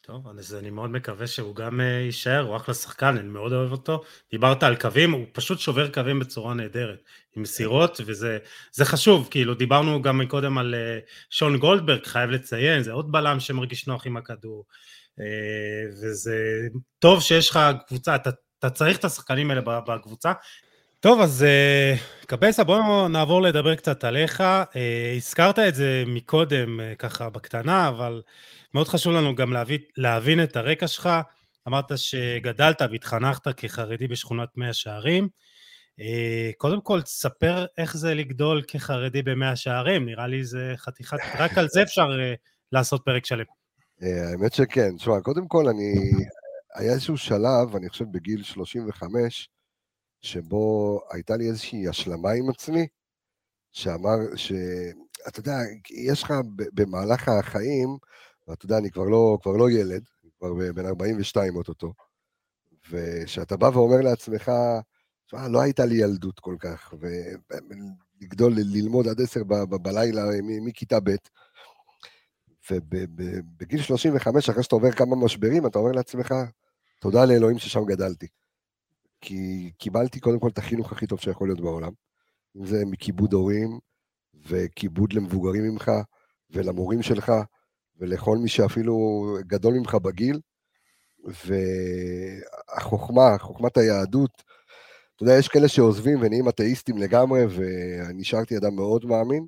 טוב, אז אני מאוד מקווה שהוא גם אה, יישאר, הוא אחלה שחקן, אני מאוד אוהב אותו. דיברת על קווים, הוא פשוט שובר קווים בצורה נהדרת, עם מסירות, וזה חשוב, כאילו, דיברנו גם קודם על אה, שון גולדברג, חייב לציין, זה עוד בלם שמרגיש נוח עם הכדור, אה, וזה טוב שיש לך קבוצה, אתה, אתה צריך את השחקנים האלה בקבוצה. טוב, אז קבסה, בוא נעבור לדבר קצת עליך. הזכרת את זה מקודם, ככה בקטנה, אבל... מאוד חשוב לנו גם להבין, להבין את הרקע שלך. אמרת שגדלת והתחנכת כחרדי בשכונת מאה שערים. אה, קודם כל, תספר איך זה לגדול כחרדי במאה שערים, נראה לי זה חתיכת, רק על זה אפשר אה, לעשות פרק שלם. אה, האמת שכן, תשמע, קודם כל אני, היה איזשהו שלב, אני חושב בגיל 35, שבו הייתה לי איזושהי השלמה עם עצמי, שאמר, שאתה יודע, יש לך במהלך החיים, ואתה יודע, אני כבר לא, כבר לא ילד, אני כבר בן 42 אוטוטו, וכשאתה בא ואומר לעצמך, תשמע, לא הייתה לי ילדות כל כך, ולגדול, ללמוד עד עשר בלילה מכיתה ב', ובגיל 35, אחרי שאתה עובר כמה משברים, אתה אומר לעצמך, תודה לאלוהים ששם גדלתי. כי קיבלתי קודם כל את החינוך הכי טוב שיכול להיות בעולם, אם זה מכיבוד הורים, וכיבוד למבוגרים ממך, ולמורים שלך, ולכל מי שאפילו גדול ממך בגיל, והחוכמה, חוכמת היהדות, אתה יודע, יש כאלה שעוזבים ונהיים אתאיסטים לגמרי, ונשארתי אדם מאוד מאמין.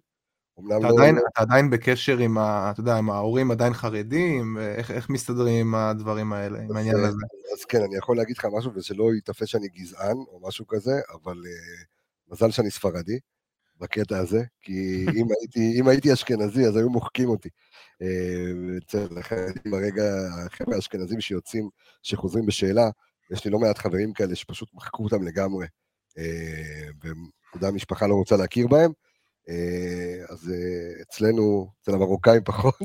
אתה, לא... עדיין, אתה עדיין בקשר עם, ה, אתה יודע, עם ההורים עדיין חרדים, ואיך איך מסתדרים עם הדברים האלה, עם העניין הזה? אז כן, אני יכול להגיד לך משהו, ושלא ייתפס שאני גזען או משהו כזה, אבל uh, מזל שאני ספרדי בקטע הזה, כי אם הייתי, אם הייתי אשכנזי אז היו מוחקים אותי. אה, אצל החרדים ברגע, החבר'ה האשכנזים שיוצאים, שחוזרים בשאלה, יש לי לא מעט חברים כאלה שפשוט מחקו אותם לגמרי, אה, ונקודה המשפחה לא רוצה להכיר בהם. אה, אז אצלנו, אצל המרוקאים פחות,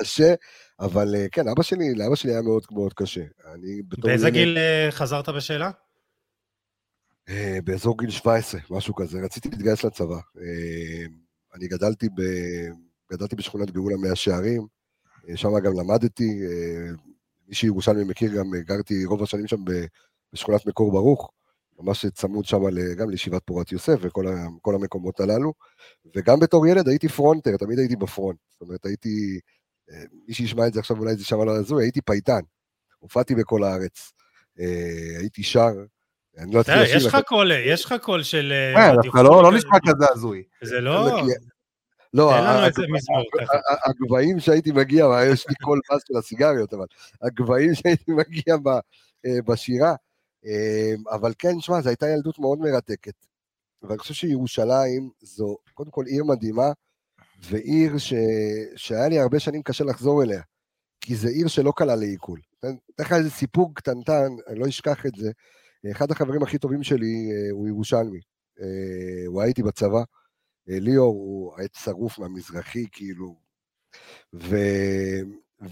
קשה, אבל כן, אבא שלי, לאבא שלי היה מאוד מאוד קשה. באיזה גיל חזרת בשאלה? באזור גיל 17, משהו כזה. רציתי להתגייס לצבא. אני גדלתי ב... גדלתי בשכונת גאולה מאה שערים, אה, שם גם למדתי, אה, מי שירושלמי מכיר, גם אה, גרתי רוב השנים שם בשכונת מקור ברוך, ממש צמוד שם גם לישיבת פורת יוסף וכל המקומות הללו, וגם בתור ילד הייתי fronter, תמיד הייתי ב front, זאת אומרת הייתי, מי שישמע את זה עכשיו אולי זה יישמע לא הזוי, הייתי פייטן, הופעתי בכל הארץ, הייתי שר, אני לא אצליח. יש לך קול, יש לך קול של... לא, לא נשמע כזה הזוי. זה לא... לא, הגבהים שהייתי מגיע, יש לי קול פס של הסיגריות, אבל הגבהים שהייתי מגיע אה, בשירה, אה, אבל כן, שמע, זו הייתה ילדות מאוד מרתקת. ואני חושב שירושלים זו קודם כל עיר מדהימה, ועיר ש... שהיה לי הרבה שנים קשה לחזור אליה, כי זו עיר שלא קלה לעיכול. אתן לך איזה סיפור קטנטן, אני לא אשכח את זה. אחד החברים הכי טובים שלי אה, הוא ירושלמי. הוא היה איתי בצבא, אה, ליאור הוא עץ שרוף מהמזרחי, כאילו. ו...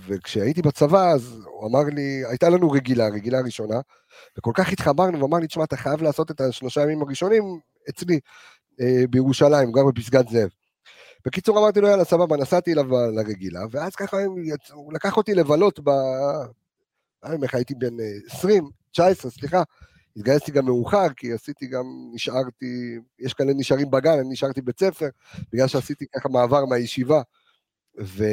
וכשהייתי בצבא, אז הוא אמר לי, הייתה לנו רגילה, רגילה ראשונה, וכל כך התחברנו, הוא אמר לי, תשמע, אתה חייב לעשות את השלושה ימים הראשונים אצלי, אה, בירושלים, גר בפסגת זאב. בקיצור, אמרתי לו, יאללה, סבבה, נסעתי אליו לרגילה, ואז ככה הוא לקח אותי לבלות ב... הייתי בן 20, אה, 19, סליחה, התגייסתי גם מאוחר, כי עשיתי גם, נשארתי, יש כאלה נשארים בגן, אני נשארתי בית ספר, בגלל שעשיתי ככה מעבר מהישיבה. ו...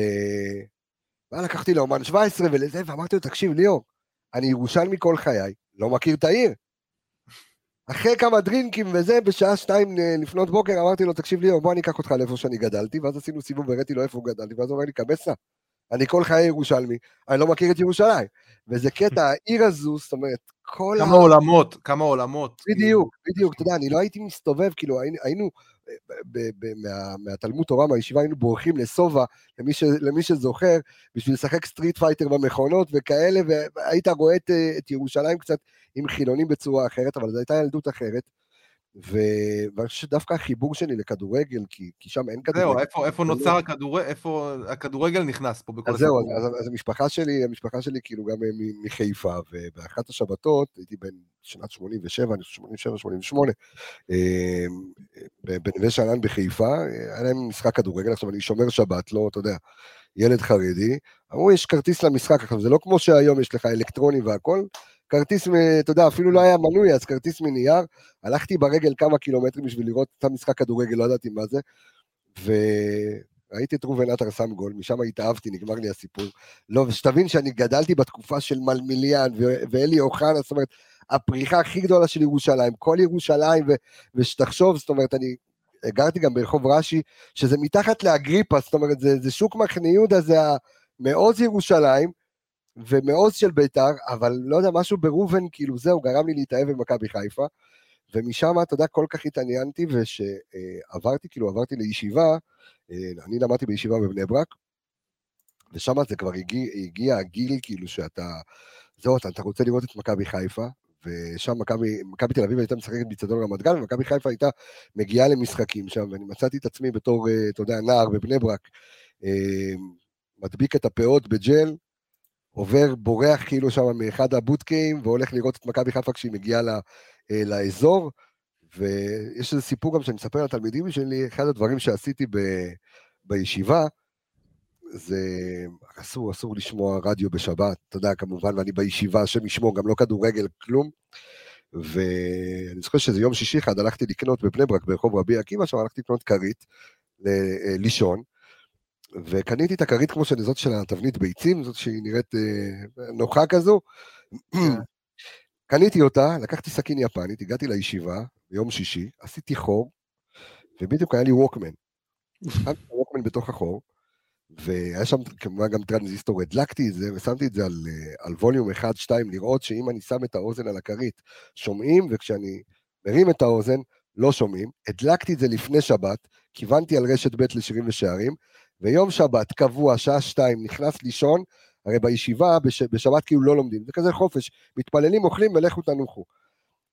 ואז לקחתי לאומן 17 ולזה, ואמרתי לו, תקשיב, ליאור, אני ירושלמי כל חיי, לא מכיר את העיר. אחרי כמה דרינקים וזה, בשעה שתיים לפנות בוקר, אמרתי לו, תקשיב ליאור, בוא אני אקח אותך לאיפה שאני גדלתי, ואז עשינו סיבוב והראיתי לו איפה גדלתי, ואז הוא אומר לי, קבסה, אני כל חיי ירושלמי, אני לא מכיר את ירושלים. וזה קטע, העיר הזו, זאת אומרת, כל... כמה ה... עולמות, כמה עולמות. בדיוק, כאילו. בדיוק, אתה יודע, אני לא הייתי מסתובב, כאילו, היינו, היינו מה, מהתלמוד תורה, מהישיבה, היינו בורחים לשובע, למי, ש, למי שזוכר, בשביל לשחק Street Fighter במכונות וכאלה, והיית רואה את, את ירושלים קצת עם חילונים בצורה אחרת, אבל זו הייתה ילדות אחרת. ואני חושב שדווקא החיבור שלי לכדורגל, כי, כי שם אין כדורגל. זהו, איפה, איפה נוצר הכדורגל, איפה הכדורגל נכנס פה בכל אז זהו, אז, אז המשפחה שלי, המשפחה שלי כאילו גם מחיפה, ובאחת השבתות, הייתי בן שנת 87, אני חושב 87, 88, בנווה שאנן בחיפה, היה להם משחק כדורגל, עכשיו אני שומר שבת, לא, אתה יודע, ילד חרדי, אמרו, יש כרטיס למשחק, עכשיו זה לא כמו שהיום יש לך אלקטרוני והכל, כרטיס, אתה יודע, אפילו לא היה מנוי, אז כרטיס מנייר, הלכתי ברגל כמה קילומטרים בשביל לראות את המשחק כדורגל, לא ידעתי מה זה, וראיתי את ראובן עטר שם גול, משם התאהבתי, נגמר לי הסיפור. לא, ושתבין שאני גדלתי בתקופה של מלמיליאן ואלי אוחנה, זאת אומרת, הפריחה הכי גדולה של ירושלים, כל ירושלים, ושתחשוב, זאת אומרת, אני גרתי גם ברחוב רש"י, שזה מתחת לאגריפס, זאת אומרת, זה, זה שוק מחנה יהודה, זה מעוז ירושלים, ומעוז של בית"ר, אבל לא יודע, משהו בראובן, כאילו זהו, גרם לי להתאהב במכבי חיפה, ומשם, אתה יודע, כל כך התעניינתי, ושעברתי, כאילו, עברתי לישיבה, אה, אני למדתי בישיבה בבני ברק, ושם זה כבר הגיע, הגיע הגיל, כאילו, שאתה, זהו, אתה, אתה רוצה לראות את מכבי חיפה, ושם מכבי תל אביב הייתה משחקת בצדון רמת גן, ומכבי חיפה הייתה מגיעה למשחקים שם, ואני מצאתי את עצמי בתור, אה, אתה יודע, נער בבני ברק, אה, מדביק את הפאות בג'ל, עובר, בורח כאילו שם מאחד הבוטקאים, והולך לראות את מכבי חיפה כשהיא מגיעה לה, אה, לאזור. ויש איזה סיפור גם שאני מספר לתלמידים שלי, אחד הדברים שעשיתי ב, בישיבה, זה אסור, אסור לשמוע רדיו בשבת, אתה יודע, כמובן, ואני בישיבה, השם ישמור, גם לא כדורגל, כלום. ואני זוכר שזה יום שישי אחד, הלכתי לקנות בבני ברק, ברחוב רבי עקיבא, שם הלכתי לקנות כרית, אה, לישון, וקניתי את הכרית כמו שאני, זאת של התבנית ביצים, זאת שהיא נראית אה, נוחה כזו. קניתי אותה, לקחתי סכין יפנית, הגעתי לישיבה ביום שישי, עשיתי חור, ובדיוק היה לי ווקמן. ווקמן בתוך החור, והיה שם כמובן גם טרנזיסטור, הדלקתי את זה ושמתי את זה על, אה, על ווליום 1-2, לראות שאם אני שם את האוזן על הכרית, שומעים, וכשאני מרים את האוזן, לא שומעים. הדלקתי את זה לפני שבת, כיוונתי על רשת ב' לשירים ושערים, ויום שבת, קבוע, שעה שתיים, נכנס לישון, הרי בישיבה, בש, בשבת כאילו לא לומדים, זה כזה חופש, מתפללים, אוכלים ולכו תנוחו.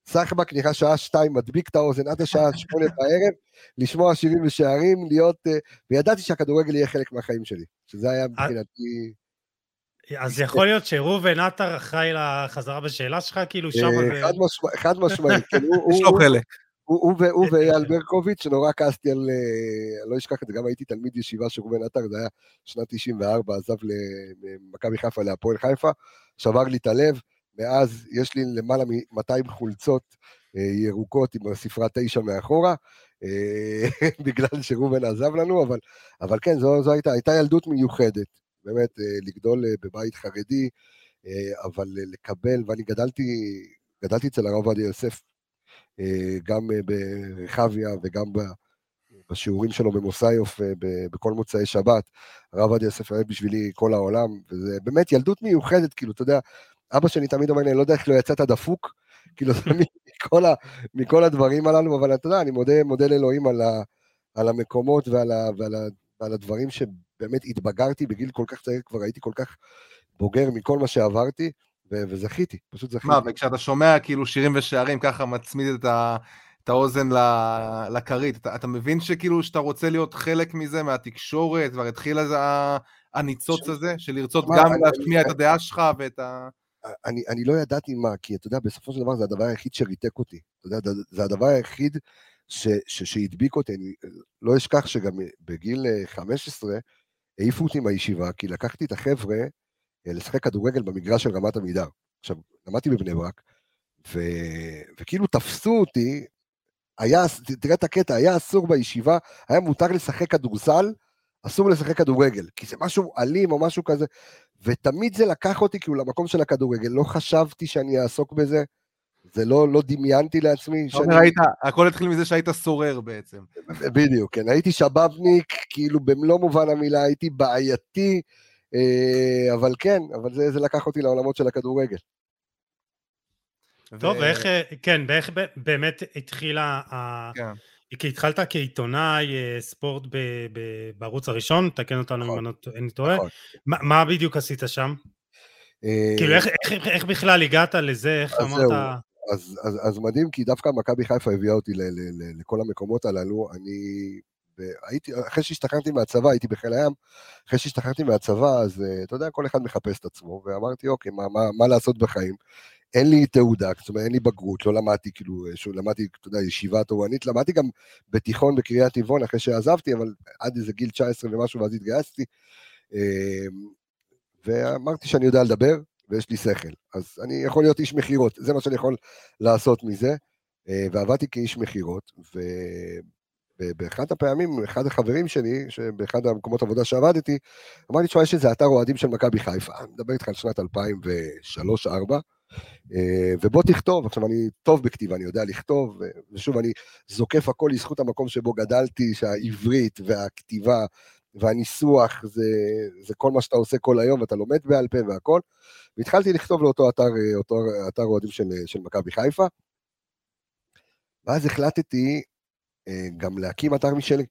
סחבק נכנס שעה שתיים, מדביק את האוזן עד השעה שמונה בערב, לשמוע שירים ושערים, להיות... Uh, וידעתי שהכדורגל יהיה חלק מהחיים שלי, שזה היה מבחינתי... אז יכול להיות שראובן עטר אחראי לחזרה בשאלה שלך, כאילו שם... אה, חד משמעית, כן, יש לו חלק. הוא ואייל ברקוביץ', שנורא כעסתי על, אה, לא אשכח את זה, גם הייתי תלמיד ישיבה של ראובן עטר, זה היה שנת 94, עזב למכבי חיפה להפועל חיפה, שבר לי את הלב, מאז יש לי למעלה מ-200 חולצות אה, ירוקות עם ספרה תשע מאחורה, אה, בגלל שראובן עזב לנו, אבל, אבל כן, זו, זו הייתה, הייתה ילדות מיוחדת, באמת, לגדול בבית חרדי, אבל לקבל, ואני גדלתי, גדלתי אצל הרב עובדיה יוסף, גם אה, ברחביה וגם בשיעורים שלו במוסאיוף אה, בכל מוצאי שבת. הרב עובדיה יוסף היה בשבילי כל העולם, וזה באמת ילדות מיוחדת, כאילו, אתה יודע, אבא שלי תמיד אומר לי, אני לא יודע איך לא יצאת דפוק, כאילו, מכל, ה, מכל הדברים הללו, אבל אתה יודע, אני מודה, מודה לאלוהים על, ה, על המקומות ועל, ה, ועל, ה, ועל הדברים שבאמת התבגרתי בגיל כל כך צעיר, כבר הייתי כל כך בוגר מכל מה שעברתי, ו- וזכיתי, פשוט זכיתי. מה, וכשאתה שומע כאילו שירים ושערים, ככה מצמיד את, ה- את האוזן ל- לכרית, אתה, אתה מבין שכאילו שאתה רוצה להיות חלק מזה, מהתקשורת, כבר התחיל איזה הניצוץ ש... הזה, של לרצות גם אני, להשמיע אני, את הדעה שלך ואת ה... אני, אני לא ידעתי מה, כי אתה יודע, בסופו של דבר זה הדבר היחיד שריתק אותי. אתה יודע, זה הדבר היחיד ש, ש, שהדביק אותי. אני לא אשכח שגם בגיל 15 אה, העיפו אותי מהישיבה, כי לקחתי את החבר'ה אה, לשחק כדורגל במגרש של רמת עמידר. עכשיו, למדתי בבני ברק, ו... וכאילו תפסו אותי, היה, תראה את הקטע, היה אסור בישיבה, היה מותר לשחק כדורסל, אסור לשחק כדורגל, כי זה משהו אלים או משהו כזה, ותמיד זה לקח אותי כאילו למקום של הכדורגל, לא חשבתי שאני אעסוק בזה, זה לא, לא דמיינתי לעצמי. שאני... היית, הכל התחיל מזה שהיית סורר בעצם. בדיוק, כן, הייתי שבבניק, כאילו במלוא מובן המילה, הייתי בעייתי, אה, אבל כן, אבל זה, זה לקח אותי לעולמות של הכדורגל. טוב, ואיך, אה, כן, ואיך באמת התחילה, כן. כי התחלת כעיתונאי אה, ספורט ב, ב, בערוץ הראשון, תקן אותנו נכון, אם אני טועה, נכון. מה, מה בדיוק עשית שם? כאילו איך, איך, איך בכלל הגעת לזה, איך אמרת? זהו. אז, אז, אז מדהים, כי דווקא מכבי חיפה הביאה אותי ל, ל, ל, לכל המקומות הללו. אני הייתי, אחרי שהשתחררתי מהצבא, הייתי בחיל הים, אחרי שהשתחררתי מהצבא, אז אתה יודע, כל אחד מחפש את עצמו, ואמרתי, אוקיי, מה, מה, מה לעשות בחיים? אין לי תעודה, זאת אומרת, אין לי בגרות, לא למדתי, כאילו, שוב, למדתי, אתה יודע, ישיבה תורנית, למדתי גם בתיכון בקריית טבעון אחרי שעזבתי, אבל עד איזה גיל 19 ומשהו, ואז התגייסתי. אמ, ואמרתי שאני יודע לדבר, ויש לי שכל. אז אני יכול להיות איש מכירות, זה מה שאני יכול לעשות מזה. אה, ועבדתי כאיש מכירות, ובאחד הפעמים, אחד החברים שלי, שבאחד המקומות עבודה שעבדתי, אמר לי, תשמע, יש איזה אתר אוהדים של מכבי חיפה, אני מדבר איתך על שנת 2003-2004, אה, ובוא תכתוב, עכשיו אני טוב בכתיבה, אני יודע לכתוב, ושוב, אני זוקף הכל לזכות המקום שבו גדלתי, שהעברית והכתיבה והניסוח זה, זה כל מה שאתה עושה כל היום, ואתה לומד בעל פה והכל. והתחלתי לכתוב לאותו אתר, אותו אתר אוהדים של, של מכבי חיפה. ואז החלטתי אה, גם להקים אתר משלי.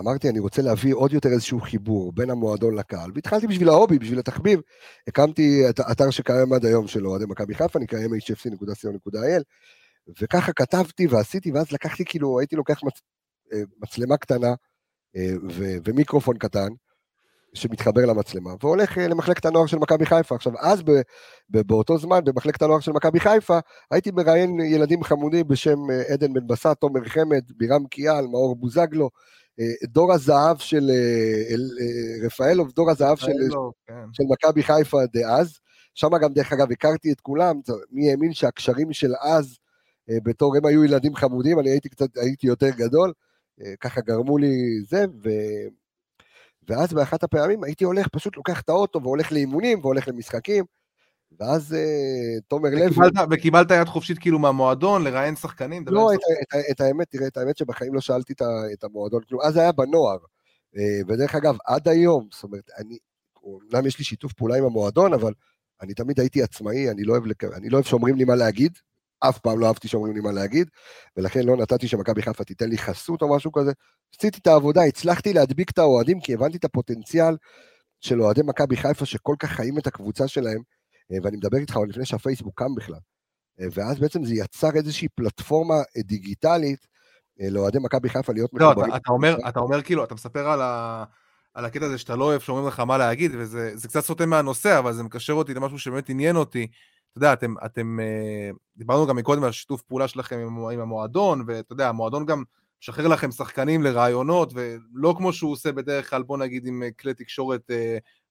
אמרתי, אני רוצה להביא עוד יותר איזשהו חיבור בין המועדון לקהל, והתחלתי בשביל ההובי, בשביל התחביב. הקמתי את האתר שקיים עד היום של אוהדי מכבי חיפה, נקרא mhfc.co.il, וככה כתבתי ועשיתי, ואז לקחתי, כאילו, הייתי לוקח מצ... אה, מצלמה קטנה אה, ו... ומיקרופון קטן, שמתחבר למצלמה, והולך אה, למחלקת הנוער של מכבי חיפה. עכשיו, אז ב, ב, באותו זמן, במחלקת הנוער של מכבי חיפה, הייתי מראיין ילדים חמודים בשם עדן בן בסט, תומר חמד, בירם קיאל, מאור בוזגלו, אה, דור הזהב של אה, אה, רפאלוב, דור הזהב של, כן. של מכבי חיפה דאז. שם גם, דרך אגב, הכרתי את כולם, מי האמין שהקשרים של אז, בתור הם היו ילדים חמודים, אני הייתי קצת, הייתי יותר גדול, ככה גרמו לי זה, ו... ואז באחת הפעמים הייתי הולך, פשוט לוקח את האוטו והולך לאימונים והולך למשחקים, ואז uh, תומר לוי... וקיבלת יד חופשית כאילו מהמועדון, לראיין שחקנים? לא, את, את, את האמת, תראה, את האמת שבחיים לא שאלתי את, את המועדון, כאילו, אז היה בנוער. Uh, ודרך אגב, עד היום, זאת אומרת, אני, אומנם יש לי שיתוף פעולה עם המועדון, אבל אני תמיד הייתי עצמאי, אני לא אוהב. אני לא אוהב שאומרים לי מה להגיד, אף פעם לא אהבתי שאומרים לי מה להגיד, ולכן לא נתתי שמכבי חיפה תיתן לי חסות או משהו כזה. עשיתי את העבודה, הצלחתי להדביק את האוהדים, כי הבנתי את הפוטנציאל של אוהדי מכבי חיפה שכל כך חיים את הקבוצה שלהם, אה, ואני מדבר איתך עוד לפני שהפייסבוק קם בכלל. אה, ואז בעצם זה יצר איזושהי פלטפורמה אה, דיגיטלית לאוהדי מכבי חיפה להיות לא, מחוברים. אתה, אתה, אומר, אתה אומר כאילו, אתה מספר על, ה, על הקטע הזה שאתה לא אוהב שאומרים לך מה להגיד, וזה קצת סוטה מהנושא, אבל זה מקשר אותי למשהו שבאמת עניין אותי. אתה יודע, אתם, אתם דיברנו גם מקודם על שיתוף פעולה שלכם עם, עם המועדון, ואתה יודע, המועדון גם משחרר לכם שחקנים לרעיונות, ולא כמו שהוא עושה בדרך כלל, בוא נגיד עם כלי תקשורת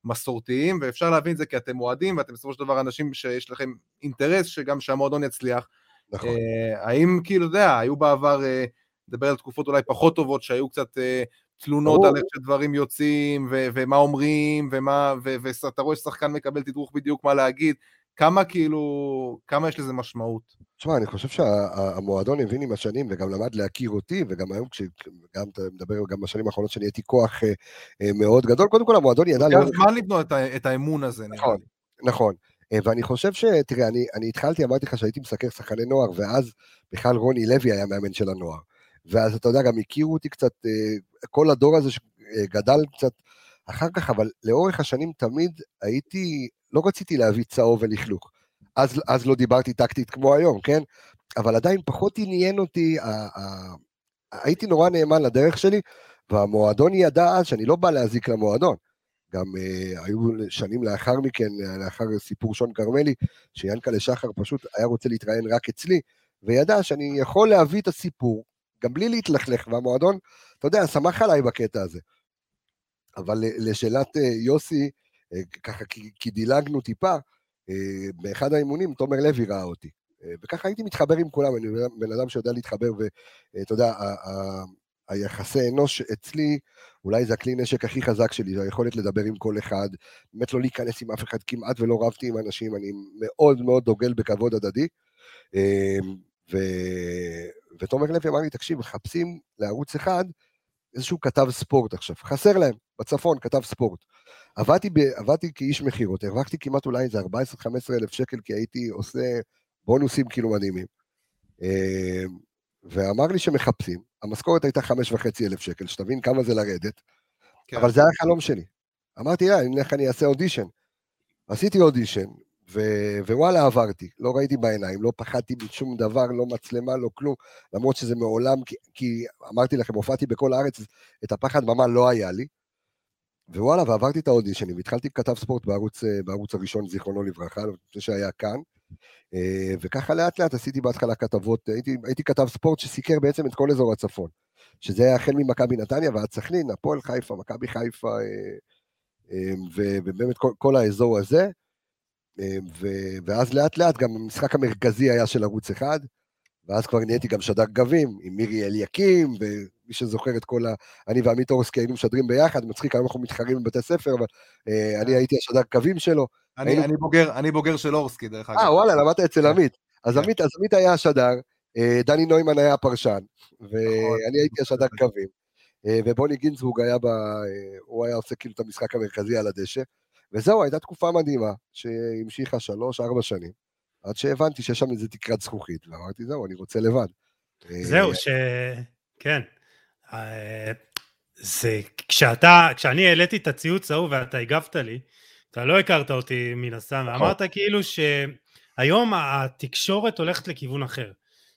מסורתיים, ואפשר להבין את זה כי אתם אוהדים, ואתם בסופו של דבר אנשים שיש לכם אינטרס שגם שהמועדון יצליח. נכון. אה, האם כאילו, אתה יודע, היו בעבר, אה, נדבר על תקופות אולי פחות טובות, שהיו קצת אה, תלונות על איך שדברים יוצאים, ו- ומה אומרים, ומה, ואתה רואה ששחקן מקבל תדרוך בדיוק מה להגיד, כמה כאילו, כמה יש לזה משמעות? תשמע, אני חושב שהמועדון הבין עם השנים וגם למד להכיר אותי, וגם היום, כשגם אתה מדבר גם בשנים האחרונות שאני הייתי כוח אה, אה, מאוד גדול, קודם כל המועדון ידע... לוקח זמן לבנות את האמון הזה, נראה נכון, לי. נכון. אה, ואני חושב ש... תראה, אני, אני התחלתי, אמרתי לך שהייתי מסקר שחקני נוער, ואז בכלל רוני לוי היה מאמן של הנוער. ואז אתה יודע, גם הכירו אותי קצת, כל הדור הזה שגדל קצת אחר כך, אבל לאורך השנים תמיד הייתי לא רציתי להביא צהוב ולכלוך. אז, אז לא דיברתי טקטית כמו היום, כן? אבל עדיין פחות עניין אותי, ה, ה, הייתי נורא נאמן לדרך שלי, והמועדון ידע אז שאני לא בא להזיק למועדון. גם uh, היו שנים לאחר מכן, לאחר סיפור שון כרמלי, שיענקלה שחר פשוט היה רוצה להתראיין רק אצלי, וידע שאני יכול להביא את הסיפור, גם בלי להתלכלך, והמועדון, אתה יודע, שמח עליי בקטע הזה. אבל לשאלת uh, יוסי, אה, ככה כי, דילגנו טיפה, אה, באחד האימונים תומר לוי ראה אותי. אה, וככה הייתי מתחבר עם כולם, אני בן אדם שיודע להתחבר, ואתה יודע, היחסי אנוש אצלי, אולי זה הכלי נשק הכי חזק שלי, זה היכולת לדבר עם כל אחד, באמת לא להיכנס עם אף אחד, כמעט ולא רבתי עם אנשים, אני מאוד מאוד דוגל בכבוד הדדי. ו... ותומר לוי אמר לי, תקשיב, מחפשים לערוץ אחד איזשהו כתב ספורט עכשיו, חסר להם, בצפון כתב ספורט. עבדתי, ב, עבדתי כאיש מכירות, הרווחתי כמעט אולי איזה 14-15 אלף שקל, כי הייתי עושה בונוסים כאילו מדהימים. אמ, ואמר לי שמחפשים, המשכורת הייתה 5.5 אלף שקל, שתבין כמה זה לרדת, כן. אבל זה היה חלום שלי. אמרתי, יא, אני אלך, אני אעשה אודישן. עשיתי אודישן, ו- ווואלה עברתי, לא ראיתי בעיניים, לא פחדתי משום דבר, לא מצלמה, לא כלום, למרות שזה מעולם, כי, כי אמרתי לכם, הופעתי בכל הארץ, את הפחד ממש לא היה לי. ווואלה, ועברתי את האודישנים, והתחלתי כתב ספורט בערוץ, אה, בערוץ הראשון, זיכרונו לברכה, זה שהיה כאן. אה, וככה לאט לאט עשיתי בהתחלה כתבות, הייתי, הייתי כתב ספורט שסיקר בעצם את כל אזור הצפון. שזה היה החל ממכבי נתניה ועד סכנין, הפועל חיפה, מכבי חיפה, אה, ובאמת כל, כל האזור הזה. ו- ואז לאט לאט גם המשחק המרכזי היה של ערוץ אחד, ואז כבר נהייתי גם שדר גבים עם מירי אליקים, ומי שזוכר את כל ה... אני ועמית אורסקי היינו משדרים ביחד, מצחיק, היום אנחנו מתחרים בבתי ספר, אבל uh, אני הייתי השדר קווים שלו. אני, היינו... אני, בוגר, אני בוגר של אורסקי, דרך אגב. אה, וואלה, למדת אצל עמית. אז עמית, אז עמית היה השדר, uh, דני נוימן היה הפרשן, ואני הייתי השדר קווים. Uh, ובוני גינזבורג היה ב... הוא היה עושה כאילו את המשחק המרכזי על הדשא. וזהו, הייתה תקופה מדהימה, שהמשיכה שלוש-ארבע שנים, עד שהבנתי שיש שם איזה תקרת זכוכית, ואמרתי, זהו, אני רוצה לבד. זהו, ש... כן. אה, זה, כשאתה, כשאני העליתי את הציוץ ההוא ואתה הגבת לי, אתה לא הכרת אותי מן הסתם, נכון. ואמרת כאילו שהיום התקשורת הולכת לכיוון אחר.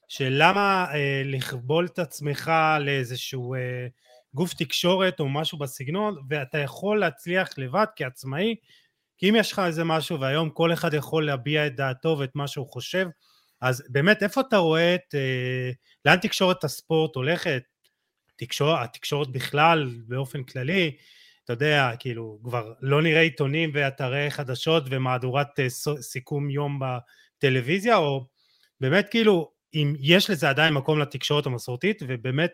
שלמה אה, לכבול את עצמך לאיזשהו אה, גוף תקשורת או משהו בסגנון, ואתה יכול להצליח לבד כעצמאי, כי אם יש לך איזה משהו והיום כל אחד יכול להביע את דעתו ואת מה שהוא חושב, אז באמת איפה אתה רואה את, אה, לאן תקשורת הספורט הולכת, תקשור, התקשורת בכלל באופן כללי, אתה יודע, כאילו כבר לא נראה עיתונים ואתרי חדשות ומהדורת אה, סיכום יום בטלוויזיה, או באמת כאילו אם יש לזה עדיין מקום לתקשורת המסורתית, ובאמת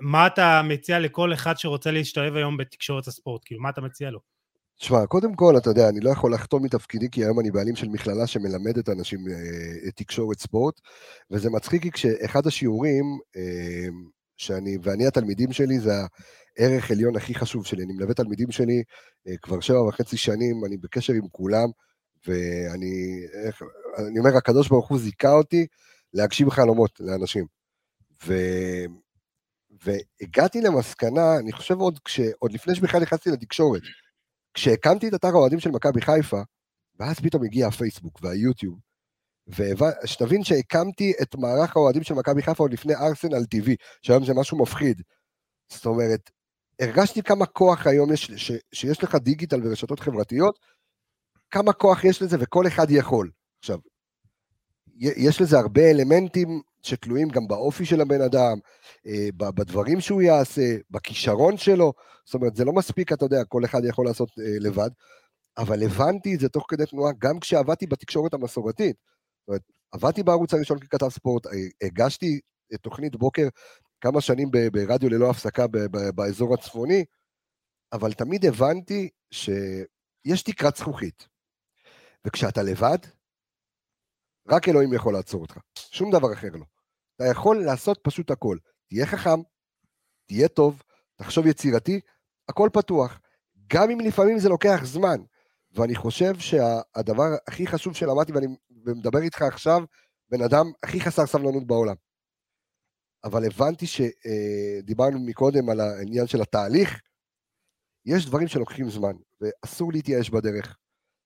מה אתה מציע לכל אחד שרוצה להשתלב היום בתקשורת הספורט? כאילו, מה אתה מציע לו? תשמע, קודם כל, אתה יודע, אני לא יכול לחתום מתפקידי, כי היום אני בעלים של מכללה שמלמדת אנשים אה, תקשורת ספורט, וזה מצחיק כי כשאחד השיעורים, אה, שאני, ואני התלמידים שלי, זה הערך עליון הכי חשוב שלי. אני מלווה תלמידים שלי אה, כבר שבע וחצי שנים, אני בקשר עם כולם, ואני איך, אני אומר, הקדוש ברוך הוא זיכה אותי להגשים חלומות לאנשים. ו... והגעתי למסקנה, אני חושב עוד, כש, עוד לפני שבכלל נכנסתי לתקשורת, כשהקמתי את אתר האוהדים של מכבי חיפה, ואז פתאום הגיע הפייסבוק והיוטיוב, ושתבין שהקמתי את מערך האוהדים של מכבי חיפה עוד לפני ארסנל TV, שהיום זה משהו מפחיד. זאת אומרת, הרגשתי כמה כוח היום יש, ש, שיש לך דיגיטל ורשתות חברתיות, כמה כוח יש לזה וכל אחד יכול. עכשיו, יש לזה הרבה אלמנטים שתלויים גם באופי של הבן אדם, אה, בדברים שהוא יעשה, בכישרון שלו. זאת אומרת, זה לא מספיק, אתה יודע, כל אחד יכול לעשות אה, לבד, אבל הבנתי את זה תוך כדי תנועה גם כשעבדתי בתקשורת המסורתית. זאת אומרת, עבדתי בערוץ הראשון ככתב ספורט, הגשתי תוכנית בוקר כמה שנים ברדיו ללא הפסקה באזור הצפוני, אבל תמיד הבנתי שיש תקרת זכוכית. וכשאתה לבד, רק אלוהים יכול לעצור אותך, שום דבר אחר לא. אתה יכול לעשות פשוט הכל. תהיה חכם, תהיה טוב, תחשוב יצירתי, הכל פתוח. גם אם לפעמים זה לוקח זמן. ואני חושב שהדבר הכי חשוב שלמדתי, ואני מדבר איתך עכשיו, בן אדם הכי חסר סבלנות בעולם. אבל הבנתי שדיברנו מקודם על העניין של התהליך, יש דברים שלוקחים זמן, ואסור להתייאש בדרך.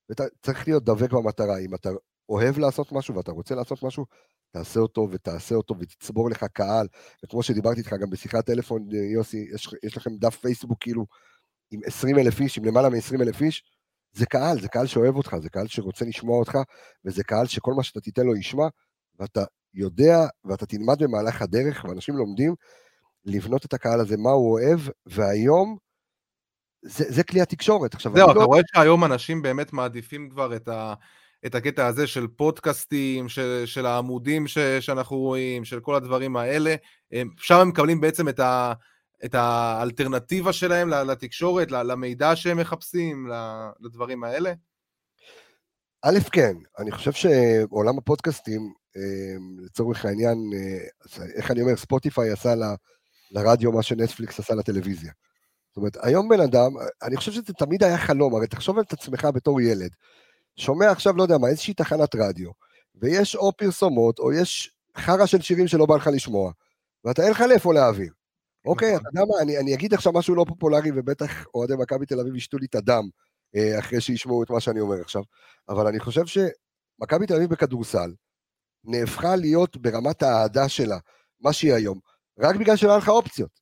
ואתה צריך להיות דבק במטרה. אם אתה אוהב לעשות משהו ואתה רוצה לעשות משהו, תעשה אותו ותעשה אותו ותצבור לך קהל. וכמו שדיברתי איתך גם בשיחת טלפון, יוסי, יש, יש לכם דף פייסבוק כאילו עם 20 אלף איש, עם למעלה מ-20 אלף איש, זה קהל, זה קהל שאוהב אותך, זה קהל שרוצה לשמוע אותך, וזה קהל שכל מה שאתה תיתן לו ישמע, ואתה יודע, ואתה תלמד במהלך הדרך, ואנשים לומדים לבנות את הקהל הזה, מה הוא אוהב, והיום, זה, זה כלי התקשורת. עכשיו, זהו, אתה לא... רואה שהיום אנשים באמת מעדיפים כבר את ה... את הקטע הזה של פודקאסטים, של, של העמודים ש, שאנחנו רואים, של כל הדברים האלה, שם הם מקבלים בעצם את, ה, את האלטרנטיבה שלהם לתקשורת, למידע שהם מחפשים, לדברים האלה? א', כן, אני חושב שעולם הפודקאסטים, לצורך העניין, איך אני אומר, ספוטיפיי עשה ל, לרדיו מה שנטפליקס עשה לטלוויזיה. זאת אומרת, היום בן אדם, אני חושב שזה תמיד היה חלום, הרי תחשוב על עצמך בתור ילד, שומע עכשיו, לא יודע מה, איזושהי תחנת רדיו, ויש או פרסומות, או יש חרא של שירים שלא בא לך לשמוע, ואתה אין לך לאיפה להעביר. אוקיי, נכון. אתה יודע מה, אני, אני אגיד עכשיו משהו לא פופולרי, ובטח אוהדי מכבי תל אביב ישתו לי את הדם. אה, אחרי שישמעו את מה שאני אומר עכשיו, אבל אני חושב שמכבי תל אביב בכדורסל נהפכה להיות ברמת האהדה שלה, מה שהיא היום, רק בגלל שלא היה לך אופציות.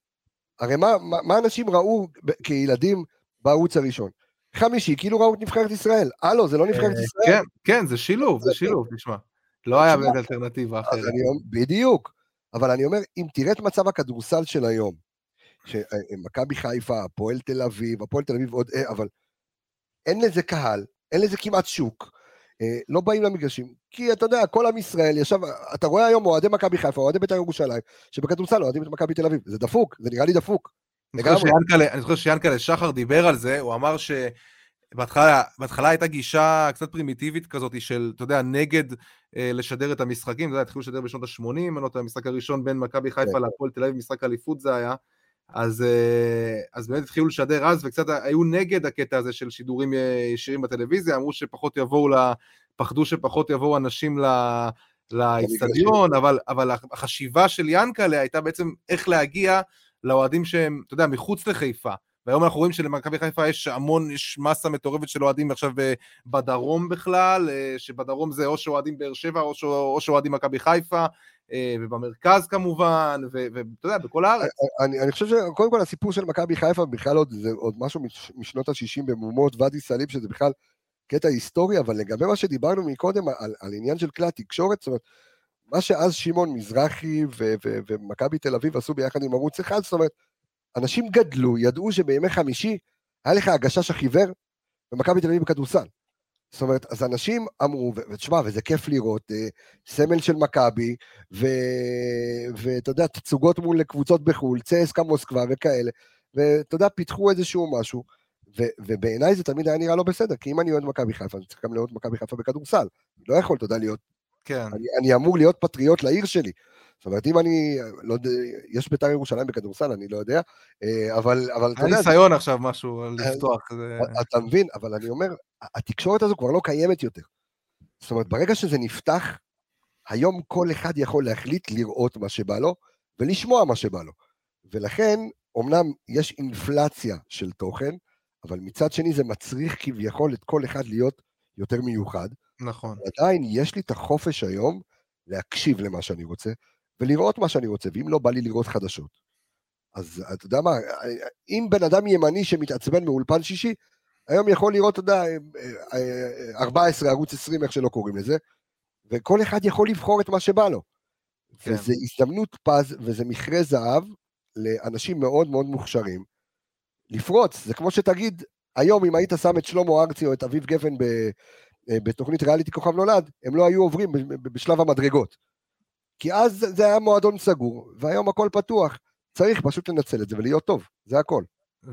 הרי מה, מה, מה אנשים ראו כילדים בערוץ הראשון? חמישי, כאילו ראו את נבחרת ישראל. הלו, זה לא נבחרת אה, ישראל. כן, כן, זה שילוב, זה שילוב, תשמע. לא היה באמת אלטרנטיבה אחרת. בדיוק. אבל אני אומר, אם תראה את מצב הכדורסל של היום, שמכבי חיפה, הפועל תל אביב, הפועל תל אביב עוד, אה, אבל אין לזה קהל, אין לזה כמעט שוק, אה, לא באים למגרשים, כי אתה יודע, כל עם ישראל ישב, אתה רואה היום אוהדי מכבי חיפה, אוהדי בית"ר ירושלים, שבכדורסל אוהדים את מכבי תל אביב, זה דפוק, זה נראה לי דפוק. אני זוכר שיאנקלה שחר דיבר על זה, הוא אמר ש... בהתחלה הייתה גישה קצת פרימיטיבית כזאת של, אתה יודע, נגד אה, לשדר את המשחקים, אתה יודע, התחילו לשדר בשנות ה-80, אני לא יודע, המשחק הראשון בין מכבי חיפה כן. להפועל תל אביב, משחק אליפות זה היה, אז, אה, אז באמת התחילו לשדר אז, וקצת היו נגד הקטע הזה של שידורים אה, ישירים בטלוויזיה, אמרו שפחות יבואו, לה, פחדו שפחות יבואו אנשים לאיצטדיון, אבל, אבל החשיבה של ינקלה הייתה בעצם איך להגיע לאוהדים שהם, אתה יודע, מחוץ לחיפה. והיום אנחנו רואים שלמכבי חיפה יש המון, יש מסה מטורפת של אוהדים עכשיו אה, בדרום בכלל, שבדרום זה או שאוהדים באר שבע או שאוהדים מכבי חיפה, אה, ובמרכז כמובן, ואתה יודע, בכל הארץ. אני, אני חושב שקודם כל הסיפור של מכבי חיפה בכלל עוד, זה עוד משהו משנות ה-60 במהומות ואדי סאליב, שזה בכלל קטע היסטורי, אבל לגבי מה שדיברנו מקודם על, על עניין של כלי התקשורת, זאת אומרת, מה שאז שמעון מזרחי ומכבי תל אביב עשו ביחד עם ערוץ אחד, זאת אומרת, אנשים גדלו, ידעו שבימי חמישי היה לך הגשש החיוור במכבי תל אביב בכדורסל. זאת אומרת, אז אנשים אמרו, ותשמע, וזה כיף לראות, אה, סמל של מכבי, ואתה יודע, תצוגות מול קבוצות בחו"ל, צסקה מוסקבה וכאלה, ואתה יודע, פיתחו איזשהו משהו, ובעיניי זה תמיד היה נראה לא בסדר, כי אם אני אוהד מכבי חיפה, אני צריך גם לאוהד מכבי חיפה בכדורסל. לא יכול, אתה יודע, להיות... כן. אני, אני אמור להיות פטריוט לעיר שלי. זאת אומרת, אם אני, לא יודע, יש בית"ר ירושלים בכדורסל, אני לא יודע, אה, אבל, אבל אתה יודע... ניסיון עכשיו משהו לפתוח. אתה מבין, אבל אני אומר, התקשורת הזו כבר לא קיימת יותר. זאת אומרת, ברגע שזה נפתח, היום כל אחד יכול להחליט לראות מה שבא לו, ולשמוע מה שבא לו. ולכן, אמנם יש אינפלציה של תוכן, אבל מצד שני זה מצריך כביכול את כל אחד להיות יותר מיוחד. נכון. עדיין יש לי את החופש היום להקשיב למה שאני רוצה, ולראות מה שאני רוצה, ואם לא בא לי לראות חדשות. אז אתה יודע מה, אם בן אדם ימני שמתעצבן מאולפן שישי, היום יכול לראות, אתה יודע, 14, ערוץ 20, איך שלא קוראים לזה, וכל אחד יכול לבחור את מה שבא לו. כן. וזו הזדמנות פז, וזה מכרה זהב לאנשים מאוד מאוד מוכשרים לפרוץ. זה כמו שתגיד, היום אם היית שם את שלמה ארצי או את אביב גפן ב, אה, בתוכנית ריאליטי כוכב נולד, הם לא היו עוברים בשלב המדרגות. כי אז זה היה מועדון סגור, והיום הכל פתוח. צריך פשוט לנצל את זה ולהיות טוב, זה הכל.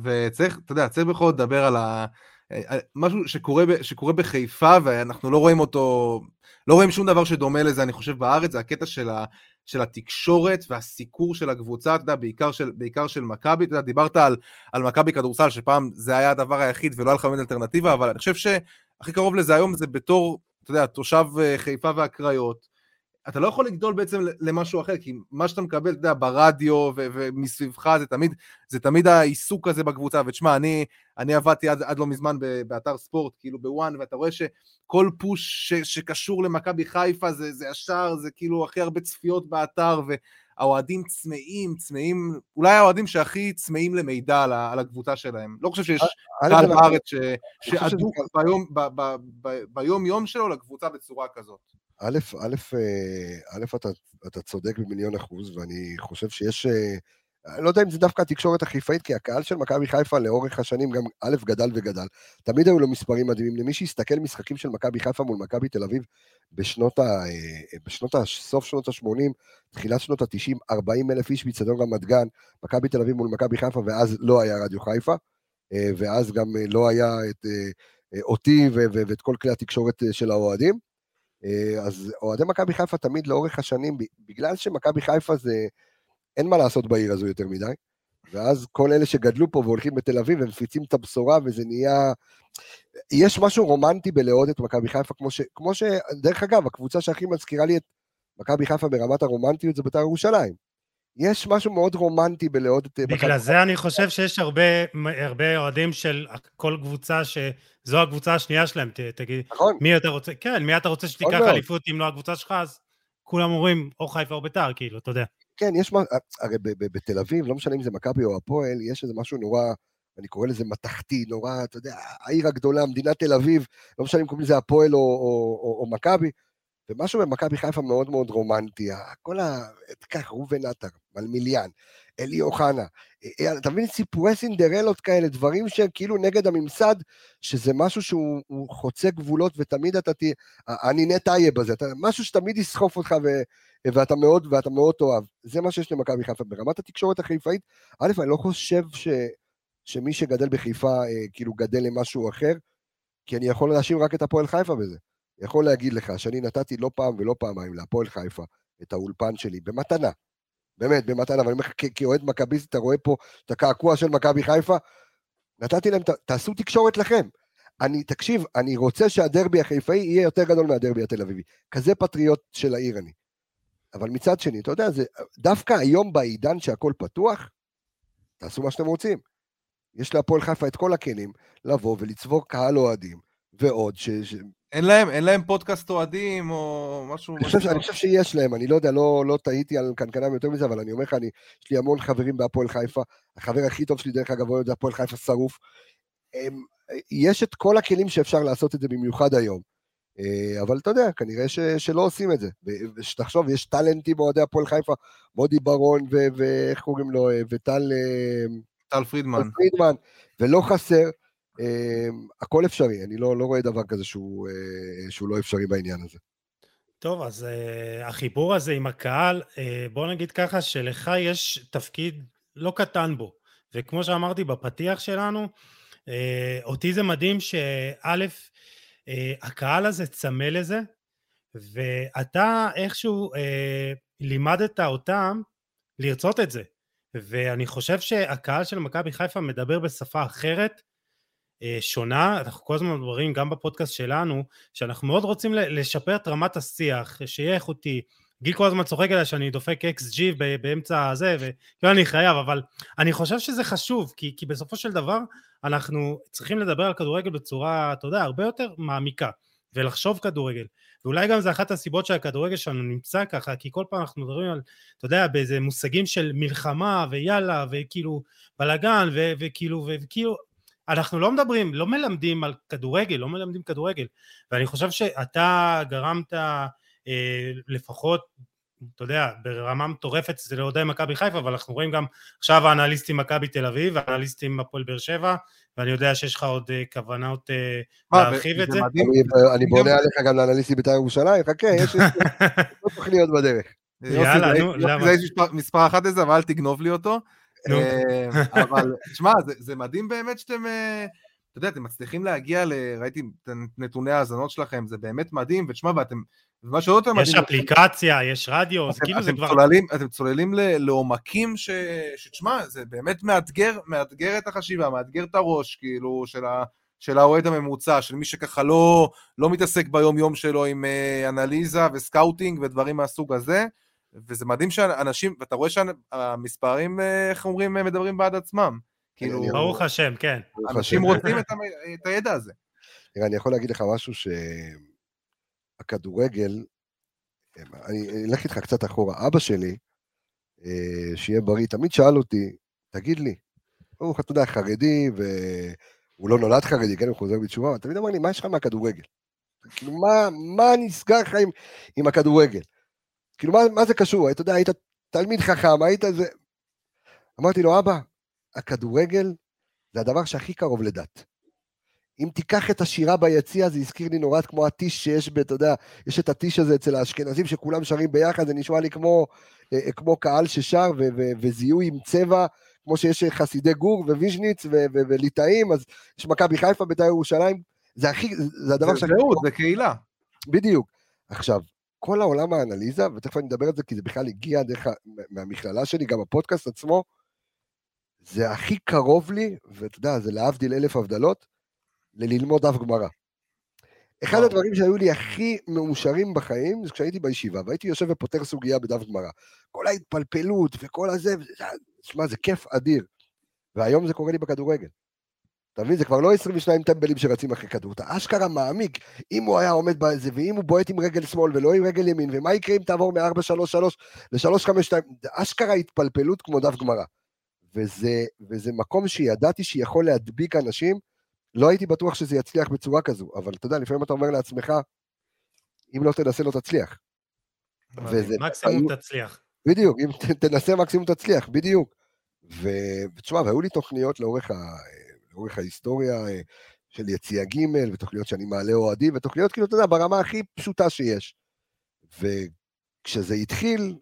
וצריך, אתה יודע, צריך בכל זאת לדבר על ה... משהו שקורה, שקורה בחיפה ואנחנו לא רואים אותו, לא רואים שום דבר שדומה לזה, אני חושב, בארץ, זה הקטע של, ה, של התקשורת והסיקור של הקבוצה, אתה יודע, בעיקר של, בעיקר של מכבי, אתה יודע, דיברת על, על מכבי כדורסל, שפעם זה היה הדבר היחיד ולא היה לך באמת אלטרנטיבה, אבל אני חושב שהכי קרוב לזה היום זה בתור, אתה יודע, תושב אה, חיפה והקריות, אתה לא יכול לגדול בעצם למשהו אחר, כי מה שאתה מקבל, אתה יודע, ברדיו ו- ומסביבך, זה תמיד, זה תמיד העיסוק הזה בקבוצה, ותשמע, אני, אני עבדתי עד, עד לא מזמן באתר ספורט, כאילו בוואן, ואתה רואה שכל פוש ש- שקשור למכבי חיפה, זה, זה ישר, זה כאילו הכי הרבה צפיות באתר, והאוהדים צמאים, צמאים, אולי האוהדים שהכי צמאים למידע על, על הקבוצה שלהם. לא חושב שיש קהל בארץ שאדוק ביום, ביום יום שלו לקבוצה בצורה כזאת. א', א', אה, א', אתה, אתה צודק במיליון אחוז, ואני חושב שיש, אה, אני לא יודע אם זה דווקא התקשורת החיפאית, כי הקהל של מכבי חיפה לאורך השנים גם א', גדל וגדל. תמיד היו לו מספרים מדהימים. למי שיסתכל משחקים של מכבי חיפה מול מכבי תל אביב בשנות ה... אה, בשנות ה... סוף שנות ה-80, תחילת שנות ה-90, 40 אלף איש באיצטדיון רמת גן, מכבי תל אביב מול מכבי חיפה, ואז לא היה רדיו חיפה, ואז גם לא היה את... אותי ואת כל כלי התקשורת של האוהדים. אה, אז אוהדי מכבי חיפה תמיד לאורך השנים, בגלל שמכבי חיפה זה, אין מה לעשות בעיר הזו יותר מדי, ואז כל אלה שגדלו פה והולכים בתל אביב, הם מפיצים את הבשורה וזה נהיה... יש משהו רומנטי בלאהוד את מכבי חיפה, כמו ש... כמו ש... דרך אגב, הקבוצה שהכי מזכירה לי את מכבי חיפה ברמת הרומנטיות זה בית"ר ירושלים. יש משהו מאוד רומנטי בלעוד את... בגלל זה אני חושב שיש הרבה, הרבה אוהדים של כל קבוצה שזו הקבוצה השנייה שלהם, ת, תגיד, נכון. מי אתה רוצה, כן, מי אתה רוצה שתיקח אליפות אם לא הקבוצה שלך, אז כולם אומרים או חיפה או בית"ר, כאילו, אתה יודע. כן, יש מה, הרי בתל אביב, לא משנה אם זה מכבי או הפועל, יש איזה משהו נורא, אני קורא לזה מתכתי, נורא, אתה יודע, העיר הגדולה, מדינת תל אביב, לא משנה אם קוראים לזה הפועל או, או, או, או מכבי, ומשהו במכבי חיפה מאוד מאוד רומנטי, כל ה... כך, ראובן עטר, מלמיליאן, אלי אוחנה, אה, אה, אתה מבין, סיפורי סינדרלות כאלה, דברים שהם כאילו נגד הממסד, שזה משהו שהוא חוצה גבולות, ותמיד אתה תהיה, אני נט איה בזה, אתה, משהו שתמיד יסחוף אותך ו, ואתה מאוד, ואתה מאוד תאהב. זה מה שיש למכבי חיפה. ברמת התקשורת החיפאית, א', אני לא חושב ש, שמי שגדל בחיפה אה, כאילו גדל למשהו אחר, כי אני יכול להאשים רק את הפועל חיפה בזה. יכול להגיד לך שאני נתתי לא פעם ולא פעמיים להפועל חיפה את האולפן שלי במתנה. באמת, במתנה, אבל אני אומר לך, כאוהד מכביסט, אתה רואה פה את הקעקוע של מכבי חיפה, נתתי להם, תעשו תקשורת לכם. אני, תקשיב, אני רוצה שהדרבי החיפאי יהיה יותר גדול מהדרבי התל אביבי. כזה פטריוט של העיר אני. אבל מצד שני, אתה יודע, זה, דווקא היום בעידן שהכל פתוח, תעשו מה שאתם רוצים. יש להפועל חיפה את כל הכלים לבוא ולצבור קהל אוהדים, ועוד, ש, ש, אין להם, אין להם פודקאסט אוהדים או משהו... אני חושב, אני חושב שיש להם, אני לא יודע, לא, לא תהיתי על קנקנם יותר מזה, אבל אני אומר לך, יש לי המון חברים בהפועל חיפה, החבר הכי טוב שלי, דרך אגב, הוא הפועל חיפה שרוף. הם, יש את כל הכלים שאפשר לעשות את זה במיוחד היום. אה, אבל אתה יודע, כנראה ש, שלא עושים את זה. ושתחשוב, יש טאלנטים באוהדי הפועל חיפה, מודי ברון ואיך קוראים לו, אה, וטל... אה, טל פרידמן. פרידמן, ולא חסר. אמ, הכל אפשרי, אני לא, לא רואה דבר כזה שהוא, אה, שהוא לא אפשרי בעניין הזה. טוב, אז uh, החיבור הזה עם הקהל, uh, בוא נגיד ככה שלך יש תפקיד לא קטן בו, וכמו שאמרתי בפתיח שלנו, uh, אותי זה מדהים שא', uh, הקהל הזה צמא לזה, ואתה איכשהו uh, לימדת אותם לרצות את זה, ואני חושב שהקהל של מכבי חיפה מדבר בשפה אחרת, שונה, אנחנו כל הזמן מדברים גם בפודקאסט שלנו, שאנחנו מאוד רוצים לשפר את רמת השיח, שיהיה איכותי. גיל כל הזמן צוחק עליי שאני דופק XG באמצע הזה, וכאילו אני חייב, אבל אני חושב שזה חשוב, כי, כי בסופו של דבר אנחנו צריכים לדבר על כדורגל בצורה, אתה יודע, הרבה יותר מעמיקה, ולחשוב כדורגל. ואולי גם זה אחת הסיבות שהכדורגל שלנו נמצא ככה, כי כל פעם אנחנו מדברים על, אתה יודע, באיזה מושגים של מלחמה, ויאללה, וכאילו בלאגן, וכאילו, וכאילו, אנחנו לא מדברים, לא מלמדים על כדורגל, לא מלמדים כדורגל, ואני חושב שאתה גרמת אה, לפחות, אתה יודע, ברמה מטורפת זה לאוהדי מכבי חיפה, אבל אנחנו רואים גם עכשיו האנליסטים מכבי תל אביב, האנליסטים הפועל באר שבע, ואני יודע שיש לך עוד אה, כוונות אה, להרחיב את זה. אני בונה עליך גם לאנליסטים בית"ר ירושלים, חכה, יש תוכניות בדרך. יאללה, נו, למה? זה מספר 11, אבל אל תגנוב לי אותו. אה, אבל, תשמע, זה, זה מדהים באמת שאתם, אה, אתה יודע, אתם מצליחים להגיע ל... ראיתי את נתוני ההאזנות שלכם, זה באמת מדהים, ותשמע, ואתם... ומה שעוד יותר מדהים... יש אפליקציה, יש רדיו, אתם, כאילו אתם זה כבר... צוללים, אתם צוללים ל, לעומקים ש... שתשמע, זה באמת מאתגר, מאתגר את החשיבה, מאתגר את הראש, כאילו, של ה... של האוהד הממוצע, של מי שככה לא, לא מתעסק ביום יום שלו עם אה, אנליזה וסקאוטינג ודברים מהסוג הזה. וזה מדהים שאנשים, ואתה רואה שהמספרים, אה, איך אומרים, מדברים בעד עצמם. כאילו... ברוך השם, כן. אנשים רוצים את הידע הזה. תראה, אני יכול להגיד לך משהו שהכדורגל, אני אלך איתך קצת אחורה, אבא שלי, אה, שיהיה בריא, תמיד שאל אותי, תגיד לי, הוא, אתה יודע, חרדי, והוא לא נולד חרדי, כן, הוא חוזר בתשובה, אבל תמיד אמר לי, מה יש לך מהכדורגל? כאילו, מה, מה נסגר לך עם, עם הכדורגל? כאילו, מה, מה זה קשור? אתה יודע, היית תלמיד חכם, היית זה... אמרתי לו, אבא, הכדורגל זה הדבר שהכי קרוב לדת. אם תיקח את השירה ביציע, זה הזכיר לי נורא כמו הטיש שיש, ב, אתה יודע, יש את הטיש הזה אצל האשכנזים שכולם שרים ביחד, זה נשמע לי כמו, אה, אה, כמו קהל ששר ו, ו, וזיהוי עם צבע, כמו שיש חסידי גור וויז'ניץ וליטאים, אז יש מכבי חיפה, בית"ר ירושלים, זה הכי, זה הדבר שהכי... זה זהות, זה קהילה. בדיוק. עכשיו, כל העולם האנליזה, ותכף אני אדבר על זה כי זה בכלל הגיע דרך, מהמכללה שלי, גם הפודקאסט עצמו, זה הכי קרוב לי, ואתה יודע, זה להבדיל אלף הבדלות, לללמוד אף גמרא. אחד הדברים שהיו לי הכי מאושרים בחיים, זה כשהייתי בישיבה, והייתי יושב ופותר סוגיה בדף גמרא. כל ההתפלפלות וכל הזה, שמע, זה כיף אדיר. והיום זה קורה לי בכדורגל. אתה מבין? זה כבר לא 22 טמבלים שרצים אחרי כדור, אתה אשכרה מעמיק. אם הוא היה עומד בזה, ואם הוא בועט עם רגל שמאל ולא עם רגל ימין, ומה יקרה אם תעבור מ-4-3-3 ל-3-5-2, זה אשכרה התפלפלות כמו דף גמרא. וזה, וזה מקום שידעתי שיכול להדביק אנשים, לא הייתי בטוח שזה יצליח בצורה כזו, אבל אתה יודע, לפעמים אתה אומר לעצמך, אם לא תנסה לא תצליח. וזה, מקסימום היו, תצליח. בדיוק, אם תנסה מקסימום תצליח, בדיוק. ותשמע, והיו לי תוכניות לאורך, ה, לאורך ההיסטוריה אה, של יציאה ג' ותוכניות שאני מעלה אוהדים, ותוכניות כאילו, אתה יודע, ברמה הכי פשוטה שיש. וכשזה התחיל,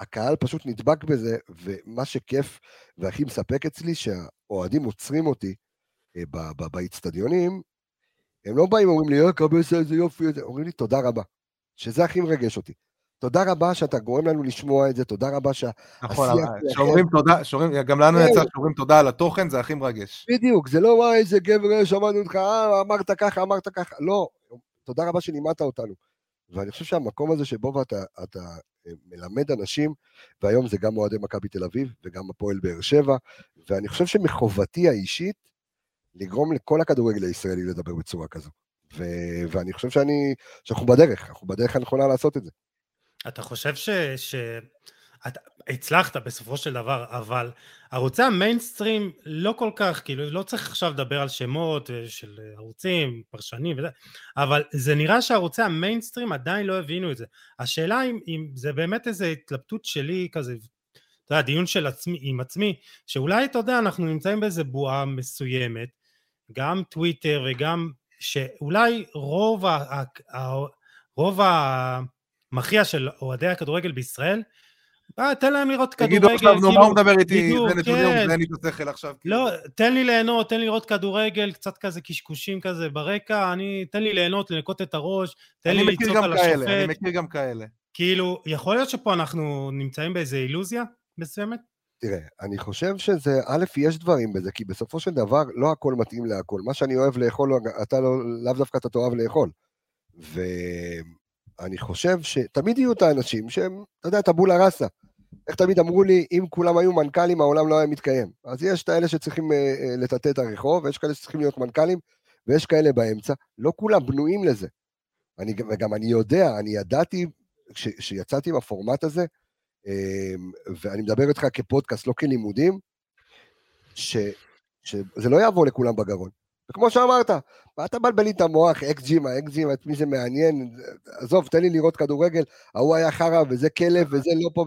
הקהל פשוט נדבק בזה, ומה שכיף והכי מספק אצלי, שהאוהדים עוצרים אותי אה, באיצטדיונים, הם לא באים ואומרים לי, יואו, קבסה, איזה יופי, אומרים לי, תודה רבה. שזה הכי מרגש אותי. תודה רבה שאתה גורם לנו לשמוע את זה, תודה רבה שהשיח... נכון, שאומרים תודה, שאומרים, גם לנו כן. יצא שאומרים תודה על התוכן, זה הכי מרגש. בדיוק, זה לא וואי, איזה גבר, שמענו אותך, אה, אמרת ככה, אמרת ככה, לא, תודה רבה שלימדת אותנו. ואני חושב שהמקום הזה שבו אתה, אתה אה, מלמד אנשים, והיום זה גם אוהדי מכבי תל אביב וגם הפועל באר שבע, ואני חושב שמחובתי האישית לגרום לכל הכדורגל הישראלי לדבר בצורה כזו. ו- ואני חושב שאני, שאנחנו בדרך, אנחנו בדרך הנכונה לעשות את זה. אתה חושב ש... ש... אתה הצלחת בסופו של דבר, אבל ערוצי המיינסטרים לא כל כך, כאילו לא צריך עכשיו לדבר על שמות אה, של ערוצים, פרשנים וזה, אבל זה נראה שערוצי המיינסטרים עדיין לא הבינו את זה. השאלה אם, אם זה באמת איזו התלבטות שלי כזה, אתה יודע, דיון של עצמי, עם עצמי, שאולי אתה יודע, אנחנו נמצאים באיזה בועה מסוימת, גם טוויטר וגם, שאולי רוב ה... רוב ה... מכריע של אוהדי הכדורגל בישראל, בא, תן להם לראות כדורגל. תגידו עכשיו, נו, מה הוא מדבר איתי? זה נתונים, כן. זה את השכל עכשיו. לא, תן לי ליהנות, תן לי לראות כדורגל, קצת כזה קשקושים כזה ברקע, אני, תן לי ליהנות, לנקות את הראש, תן לי לצעוק על השופט. אני מכיר גם כאלה. כאילו, יכול להיות שפה אנחנו נמצאים באיזה אילוזיה מסוימת? תראה, אני חושב שזה, א', יש דברים בזה, כי בסופו של דבר לא הכל מתאים להכל. מה שאני אוהב לאכול, אתה לא, לאו דווקא אתה תאהב לאכול. ו... אני חושב שתמיד יהיו את האנשים שהם, אתה יודע, טבולה ראסה. איך תמיד אמרו לי, אם כולם היו מנכ"לים, העולם לא היה מתקיים. אז יש את האלה שצריכים uh, uh, לטאטא את הרחוב, ויש כאלה שצריכים להיות מנכ"לים, ויש כאלה באמצע. לא כולם בנויים לזה. אני, וגם אני יודע, אני ידעתי, כשיצאתי עם הפורמט הזה, אמ, ואני מדבר איתך כפודקאסט, לא כלימודים, ש, שזה לא יעבור לכולם בגרון. וכמו שאמרת, מה אתה מבלבל את המוח, xG, מה xG, את מי זה מעניין, עזוב, תן לי לראות כדורגל, ההוא היה חרא וזה כלב וזה לא פה,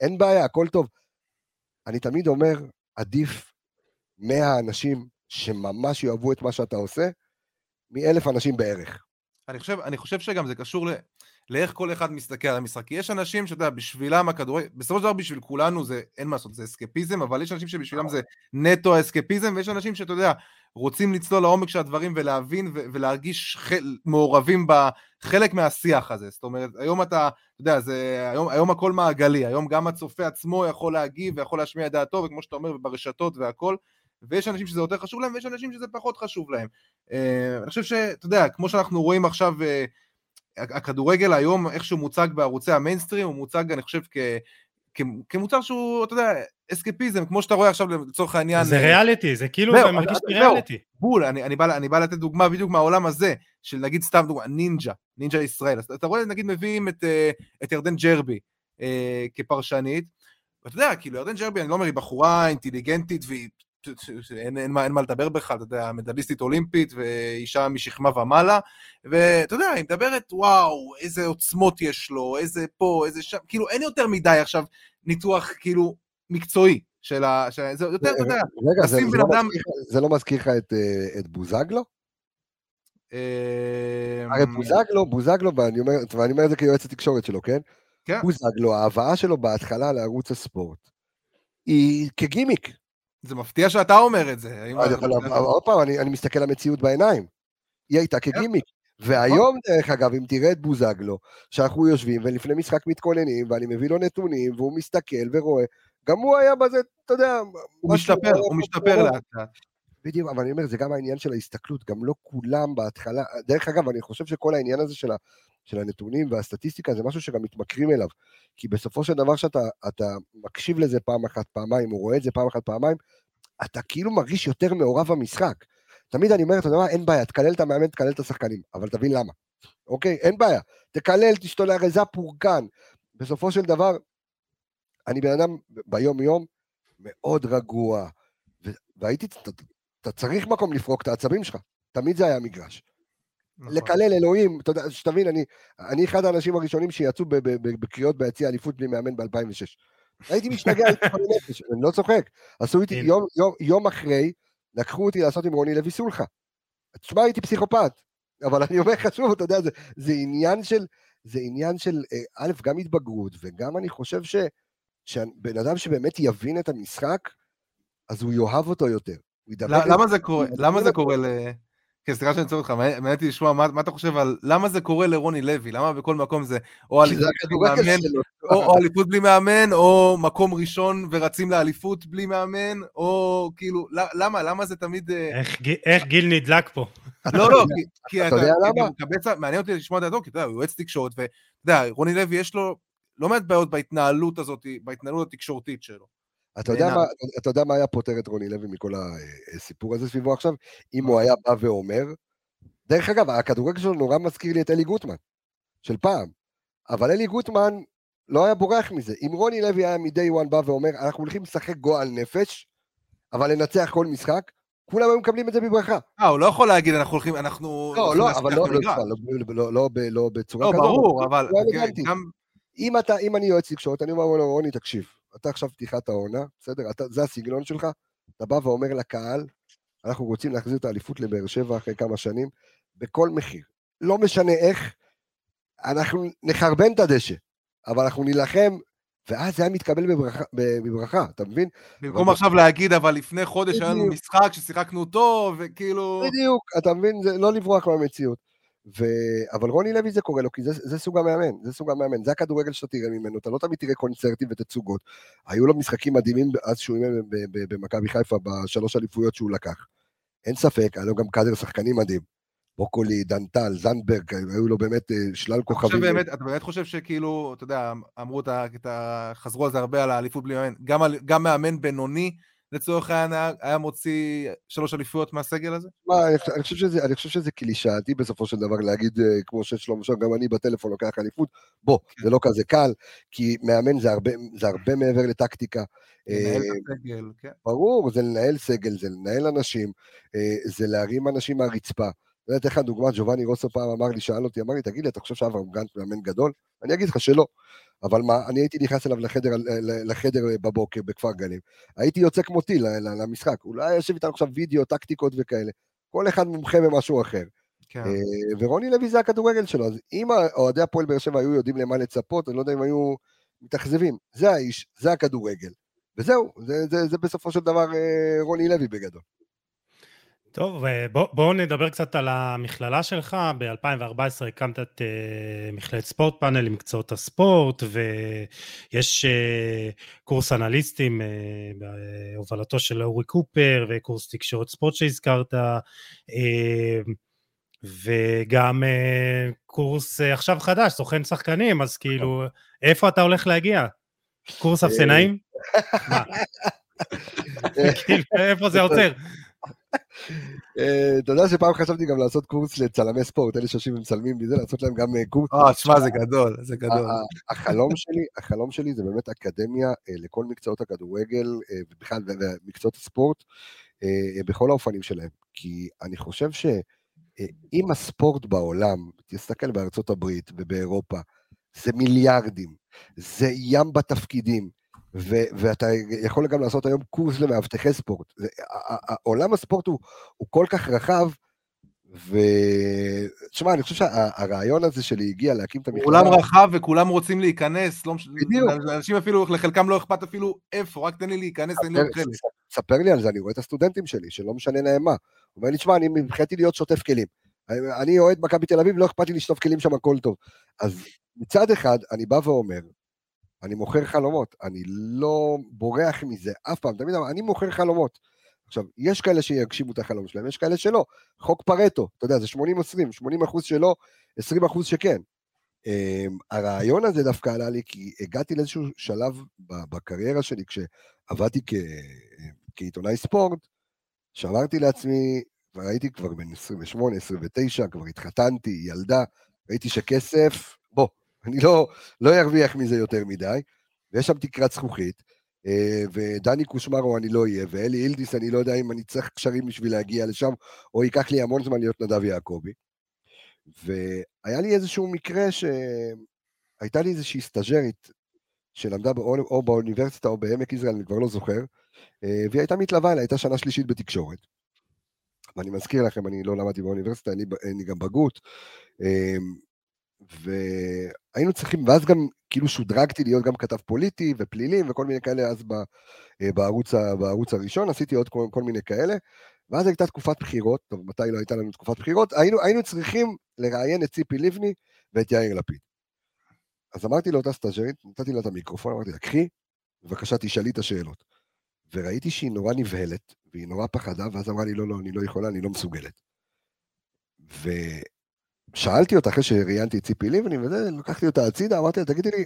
אין בעיה, הכל טוב. אני תמיד אומר, עדיף 100 אנשים שממש יאהבו את מה שאתה עושה, מאלף אנשים בערך. אני חושב, אני חושב שגם זה קשור ל... לאיך כל אחד מסתכל על המשחק. כי יש אנשים שאתה יודע, בשבילם הכדורגל, בסופו של דבר בשביל כולנו זה, אין מה לעשות, זה אסקפיזם, אבל יש אנשים שבשבילם זה נטו אסקפיזם, ויש אנשים שאתה יודע, רוצים לצלול לעומק של הדברים ולהבין ו- ולהרגיש חל- מעורבים בחלק מהשיח הזה. זאת אומרת, היום אתה, אתה יודע, זה, היום, היום הכל מעגלי, היום גם הצופה עצמו יכול להגיב ויכול להשמיע את דעתו, וכמו שאתה אומר, ברשתות והכל. ויש אנשים שזה יותר חשוב להם, ויש אנשים שזה פחות חשוב להם. Uh, אני חושב שאתה יודע, כמו שאנחנו רואים עכשיו, uh, הכדורגל היום, איך שהוא מוצג בערוצי המיינסטרים, הוא מוצג, אני חושב, כ, כמוצר שהוא, אתה יודע, אסקפיזם, כמו שאתה רואה עכשיו לצורך העניין. זה ריאליטי, זה כאילו, זה מרגיש לי ריאליטי. בול, אני, אני, בא, אני בא לתת דוגמה בדיוק מהעולם הזה, של נגיד סתם דוגמה, נינג'ה, נינג'ה ישראל. אז אתה רואה, נגיד מביאים את, אה, את ירדן ג'רבי אה, כפרשנית, ואתה יודע, כאילו ירדן ג'רבי, אני לא אומר, היא בחורה אינטליגנטית והיא אין, אין, מה, אין מה לדבר בכלל, אתה יודע, מדליסטית אולימפית ואישה משכמה ומעלה, ואתה יודע, היא מדברת, וואו, איזה עוצמות יש לו, איזה פה, איזה שם, כאילו אין יותר מדי עכשיו ניתוח כאילו מקצועי של ה... של... זה יותר, אתה יודע, רגע, זה, זה, לא אדם... זה לא מזכיר לך את, אה, את בוזגלו? אה, הרי בוזגלו, בוזגלו, ואני אומר, ואני אומר את זה כיועץ התקשורת שלו, כן? כן. בוזגלו, ההבאה שלו בהתחלה לערוץ הספורט, היא כגימיק. זה מפתיע שאתה אומר את זה. עוד פעם, אני מסתכל למציאות בעיניים. היא הייתה כן. כגימיק. והיום, דרך אגב, אם תראה את בוזגלו, שאנחנו יושבים ולפני משחק מתכוננים, ואני מביא לו נתונים, והוא מסתכל ורואה, גם הוא היה בזה, אתה יודע... הוא משתפר, הוא משתפר לאט לאט. בדיוק, אבל אני אומר, זה גם העניין של ההסתכלות, גם לא כולם בהתחלה, דרך אגב, אני חושב שכל העניין הזה של, של הנתונים והסטטיסטיקה זה משהו שגם מתמכרים אליו, כי בסופו של דבר שאתה מקשיב לזה פעם אחת, פעמיים, או רואה את זה פעם אחת, פעמיים, אתה כאילו מרגיש יותר מעורב במשחק. תמיד אני אומר, אתה יודע מה, אין בעיה, תקלל את המאמן, תקלל את השחקנים, אבל תבין למה. אוקיי? אין בעיה. תקלל, תשתול, הרי זה הפורקן. בסופו של דבר, אני בן אדם ביום-יום מאוד רגוע, והייתי, אתה, צריך מקום לפרוק את העצבים שלך, תמיד זה היה מגרש. נכון. לקלל אלוהים, אתה יודע, שתבין, אני, אני אחד האנשים הראשונים שיצאו בקריאות ביציע אליפות בלי מאמן ב-2006. הייתי משתגע, הייתי חולה נפש, אני לא צוחק. עשו איתי, יום, יום, יום אחרי, לקחו אותי לעשות עם רוני לוי סולחה. תשמע, הייתי פסיכופת, אבל אני אומר לך שוב, אתה יודע, זה, זה עניין של, זה עניין של, אה, א', גם התבגרות, וגם אני חושב ש, שבן אדם שבאמת יבין את המשחק, אז הוא יאהב אותו יותר. למה זה קורה? למה זה קורה ל... כן, סליחה שאני צועק אותך, מעניין אותי לשמוע מה אתה חושב על למה זה קורה לרוני לוי, למה בכל מקום זה או אליפות בלי מאמן, או אליפות בלי מאמן, או מקום ראשון ורצים לאליפות בלי מאמן, או כאילו, למה, למה זה תמיד... אה, איך גיל נדלק פה? לא, לא, כי אתה יודע למה? מעניין אותי לשמוע את דעתו, כי אתה יודע, הוא יועץ תקשורת, ואתה יודע, רוני לוי יש לו לא מעט בעיות בהתנהלות הזאת, בהתנהלות התקשורתית שלו. אתה יודע, מה, אתה יודע מה היה פותר את רוני לוי מכל הסיפור הזה סביבו עכשיו? אם הוא היה בא ואומר, דרך אגב, הכדורגל שלו נורא מזכיר לי את אלי גוטמן, של פעם, אבל אלי גוטמן לא היה בורח מזה. אם רוני לוי היה מ-day one בא ואומר, אנחנו הולכים לשחק גועל נפש, אבל לנצח כל משחק, כולם היו מקבלים את זה בברכה. אה, הוא לא יכול להגיד, אנחנו הולכים, אנחנו... לא, לא, אבל לא, לא, לא, לא בצורה כזאת. לא, ברור, אבל גם... אם אני יועץ תקשורת, אני אומר לו, רוני, תקשיב, אתה עכשיו פתיחת העונה, בסדר? אתה, זה הסגנון שלך, אתה בא ואומר לקהל, אנחנו רוצים להחזיר את האליפות לבאר שבע אחרי כמה שנים, בכל מחיר. לא משנה איך, אנחנו נחרבן את הדשא, אבל אנחנו נילחם, ואז זה היה מתקבל בברכה, בברכה אתה מבין? במקום עכשיו להגיד, אבל לפני חודש היה לנו משחק ששיחקנו טוב, וכאילו... בדיוק, אתה מבין? זה לא לברוח מהמציאות. ו... אבל רוני לוי זה קורה לו, כי זה, זה סוג המאמן, זה סוג המאמן, זה הכדורגל שאתה תראה ממנו, אתה לא תמיד תראה קונצרטים ותצוגות. היו לו משחקים מדהימים אז שהוא אימן במכבי חיפה בשלוש אליפויות שהוא לקח. אין ספק, היה לו גם קאדר שחקנים מדהים. בוקולי, דנטל, זנדברג, היו לו באמת אה, שלל כוכבים. באמת, אתה באמת חושב שכאילו, אתה יודע, אמרו את ה... חזרו על זה הרבה על האליפות בלי מאמן, גם, גם מאמן בינוני לצורך העניין היה מוציא שלוש אליפויות מהסגל הזה? מה, אני, אני, חושב שזה, אני חושב שזה קלישאתי בסופו של דבר להגיד, אה, כמו ששלמה שם, גם אני בטלפון לוקח אליפות, בוא, כן. זה לא כזה קל, כי מאמן זה הרבה, זה הרבה מעבר לטקטיקה. לנהל את אה, הסגל, כן. ברור, זה לנהל סגל, זה לנהל אנשים, אה, זה להרים אנשים מהרצפה. אני אתן לך דוגמא, ג'ובאני רוסו פעם אמר לי, שאל אותי, אמר לי, תגיד לי, אתה חושב שאברהם גנץ מאמן גדול? אני אגיד לך שלא. אבל מה, אני הייתי נכנס אליו לחדר, לחדר בבוקר בכפר גלים, הייתי יוצא כמו טיל למשחק, הוא לא יושב איתנו עכשיו וידאו, טקטיקות וכאלה, כל אחד מומחה במשהו אחר. כן. אה, ורוני לוי זה הכדורגל שלו, אז אם אוהדי הפועל באר שבע היו יודעים למה לצפות, אני לא יודע אם היו מתאכזבים. זה האיש, זה הכדורגל. וזהו, זה, זה, זה בסופו של דבר אה, רוני לוי בגדול. טוב, בואו בוא נדבר קצת על המכללה שלך. ב-2014 הקמת את uh, מכללת ספורט פאנל למקצועות הספורט, ויש uh, קורס אנליסטים uh, בהובלתו של אורי קופר, וקורס תקשורת ספורט שהזכרת, uh, וגם uh, קורס uh, עכשיו חדש, סוכן שחקנים, אז כאילו, איפה אתה הולך להגיע? קורס אפסנאים? מה? כאילו, איפה זה עוצר? אה, אתה יודע שפעם חשבתי גם לעשות קורס לצלמי ספורט, אלה שיושבים ומצלמים מזה, לעשות להם גם אה, קורס. אה, תשמע, זה גדול, זה גדול. החלום שלי, החלום שלי זה באמת אקדמיה אה, לכל מקצועות הכדורגל, ובכלל, ומקצועות הספורט, בכל האופנים שלהם. כי אני חושב שאם הספורט בעולם, תסתכל בארצות הברית ובאירופה, זה מיליארדים, זה ים בתפקידים. ו- ואתה יכול גם לעשות היום קורס למאבטחי ספורט. עולם הספורט הוא, הוא כל כך רחב, ותשמע, אני חושב שהרעיון הזה שלי הגיע להקים את המכללה... עולם רחב וכולם רוצים להיכנס, לא משנה, בדיוק. אנשים אפילו, לחלקם לא אכפת אפילו איפה, רק תן לי להיכנס, אין לי חלק. ספר לי על זה, אני רואה את הסטודנטים שלי, שלא משנה להם מה. הוא אומר לי, תשמע, אני מבחינתי להיות שוטף כלים. אני אוהד מכבי תל אביב, לא אכפת לי לשטוף כלים שם, הכל טוב. אז מצד אחד, אני בא ואומר, אני מוכר חלומות, אני לא בורח מזה אף פעם, תמיד אני מוכר חלומות. עכשיו, יש כאלה שיגשימו את החלום שלהם, יש כאלה שלא. חוק פרטו, אתה יודע, זה 80-20, 80 אחוז שלא, 20 אחוז שכן. Um, הרעיון הזה דווקא עלה לי, כי הגעתי לאיזשהו שלב בקריירה שלי, כשעבדתי כעיתונאי ספורט, שאמרתי לעצמי, כבר הייתי כבר בן 28, 29, כבר התחתנתי, ילדה, ראיתי שכסף, בוא, אני לא, לא ארוויח מזה יותר מדי, ויש שם תקרת זכוכית, אה, ודני קושמרו אני לא אהיה, ואלי אילדיס אני לא יודע אם אני צריך קשרים בשביל להגיע לשם, או ייקח לי המון זמן להיות נדב יעקבי. והיה לי איזשהו מקרה שהייתה לי איזושהי סטאג'רית שלמדה באו, או באוניברסיטה או בעמק יזרעאל, אני כבר לא זוכר, אה, והיא הייתה מתלווה אליה, הייתה שנה שלישית בתקשורת. ואני מזכיר לכם, אני לא למדתי באוניברסיטה, אין לי גם בגרות, אה, והיינו צריכים, ואז גם כאילו שודרגתי להיות גם כתב פוליטי ופלילים וכל מיני כאלה אז אה, בערוץ, בערוץ הראשון, עשיתי עוד כל, כל מיני כאלה, ואז הייתה תקופת בחירות, טוב, מתי לא הייתה לנו תקופת בחירות? היינו, היינו צריכים לראיין את ציפי לבני ואת יאיר לפיד. אז אמרתי לאותה סטאג'רית, נתתי לה את המיקרופון, אמרתי לה, קחי, בבקשה תשאלי את השאלות. וראיתי שהיא נורא נבהלת, והיא נורא פחדה, ואז אמרה לי, לא, לא, אני לא יכולה, אני לא מסוגלת. ושאלתי אותה, אחרי שראיינתי את ציפי לבני וזה, לקחתי אותה הצידה, אמרתי לה, תגידי לי,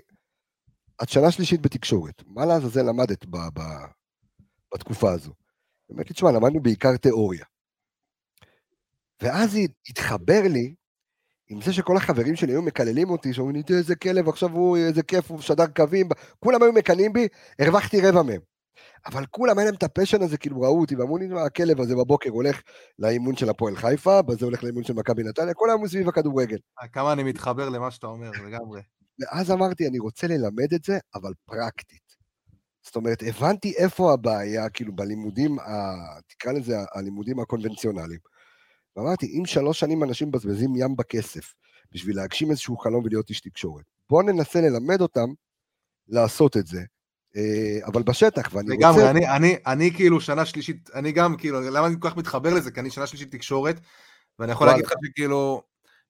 את שנה שלישית בתקשורת, מה לעזאזל למדת ב, ב, בתקופה הזו? היא אומרת לי, תשמע, למדנו בעיקר תיאוריה. ואז היא התחבר לי עם זה שכל החברים שלי היו מקללים אותי, שאומרים לי, איזה כלב, עכשיו הוא, איזה כיף, הוא שדר קווים, כולם היו מקנאים בי, הרווחתי רבע מהם. אבל כולם, היה להם את הפשן הזה, כאילו ראו אותי, ואמרו לי, הכלב הזה בבוקר הולך לאימון של הפועל חיפה, בזה הולך לאימון של מכבי נתניה, כל היום סביב הכדורגל. אה, כמה אני מתחבר למה שאתה אומר, לגמרי. ואז אמרתי, אני רוצה ללמד את זה, אבל פרקטית. זאת אומרת, הבנתי איפה הבעיה, כאילו, בלימודים, ה... תקרא לזה הלימודים הקונבנציונליים. ואמרתי, אם שלוש שנים אנשים מבזבזים ים בכסף בשביל להגשים איזשהו חלום ולהיות איש תקשורת, בואו ננסה ללמד אותם לעשות את זה, אבל בשטח, ואני לגמרי, רוצה... לגמרי, אני, אני, אני כאילו שנה שלישית, אני גם כאילו, למה אני כל כך מתחבר לזה? כי אני שנה שלישית תקשורת, ואני יכול להגיד לך שכאילו,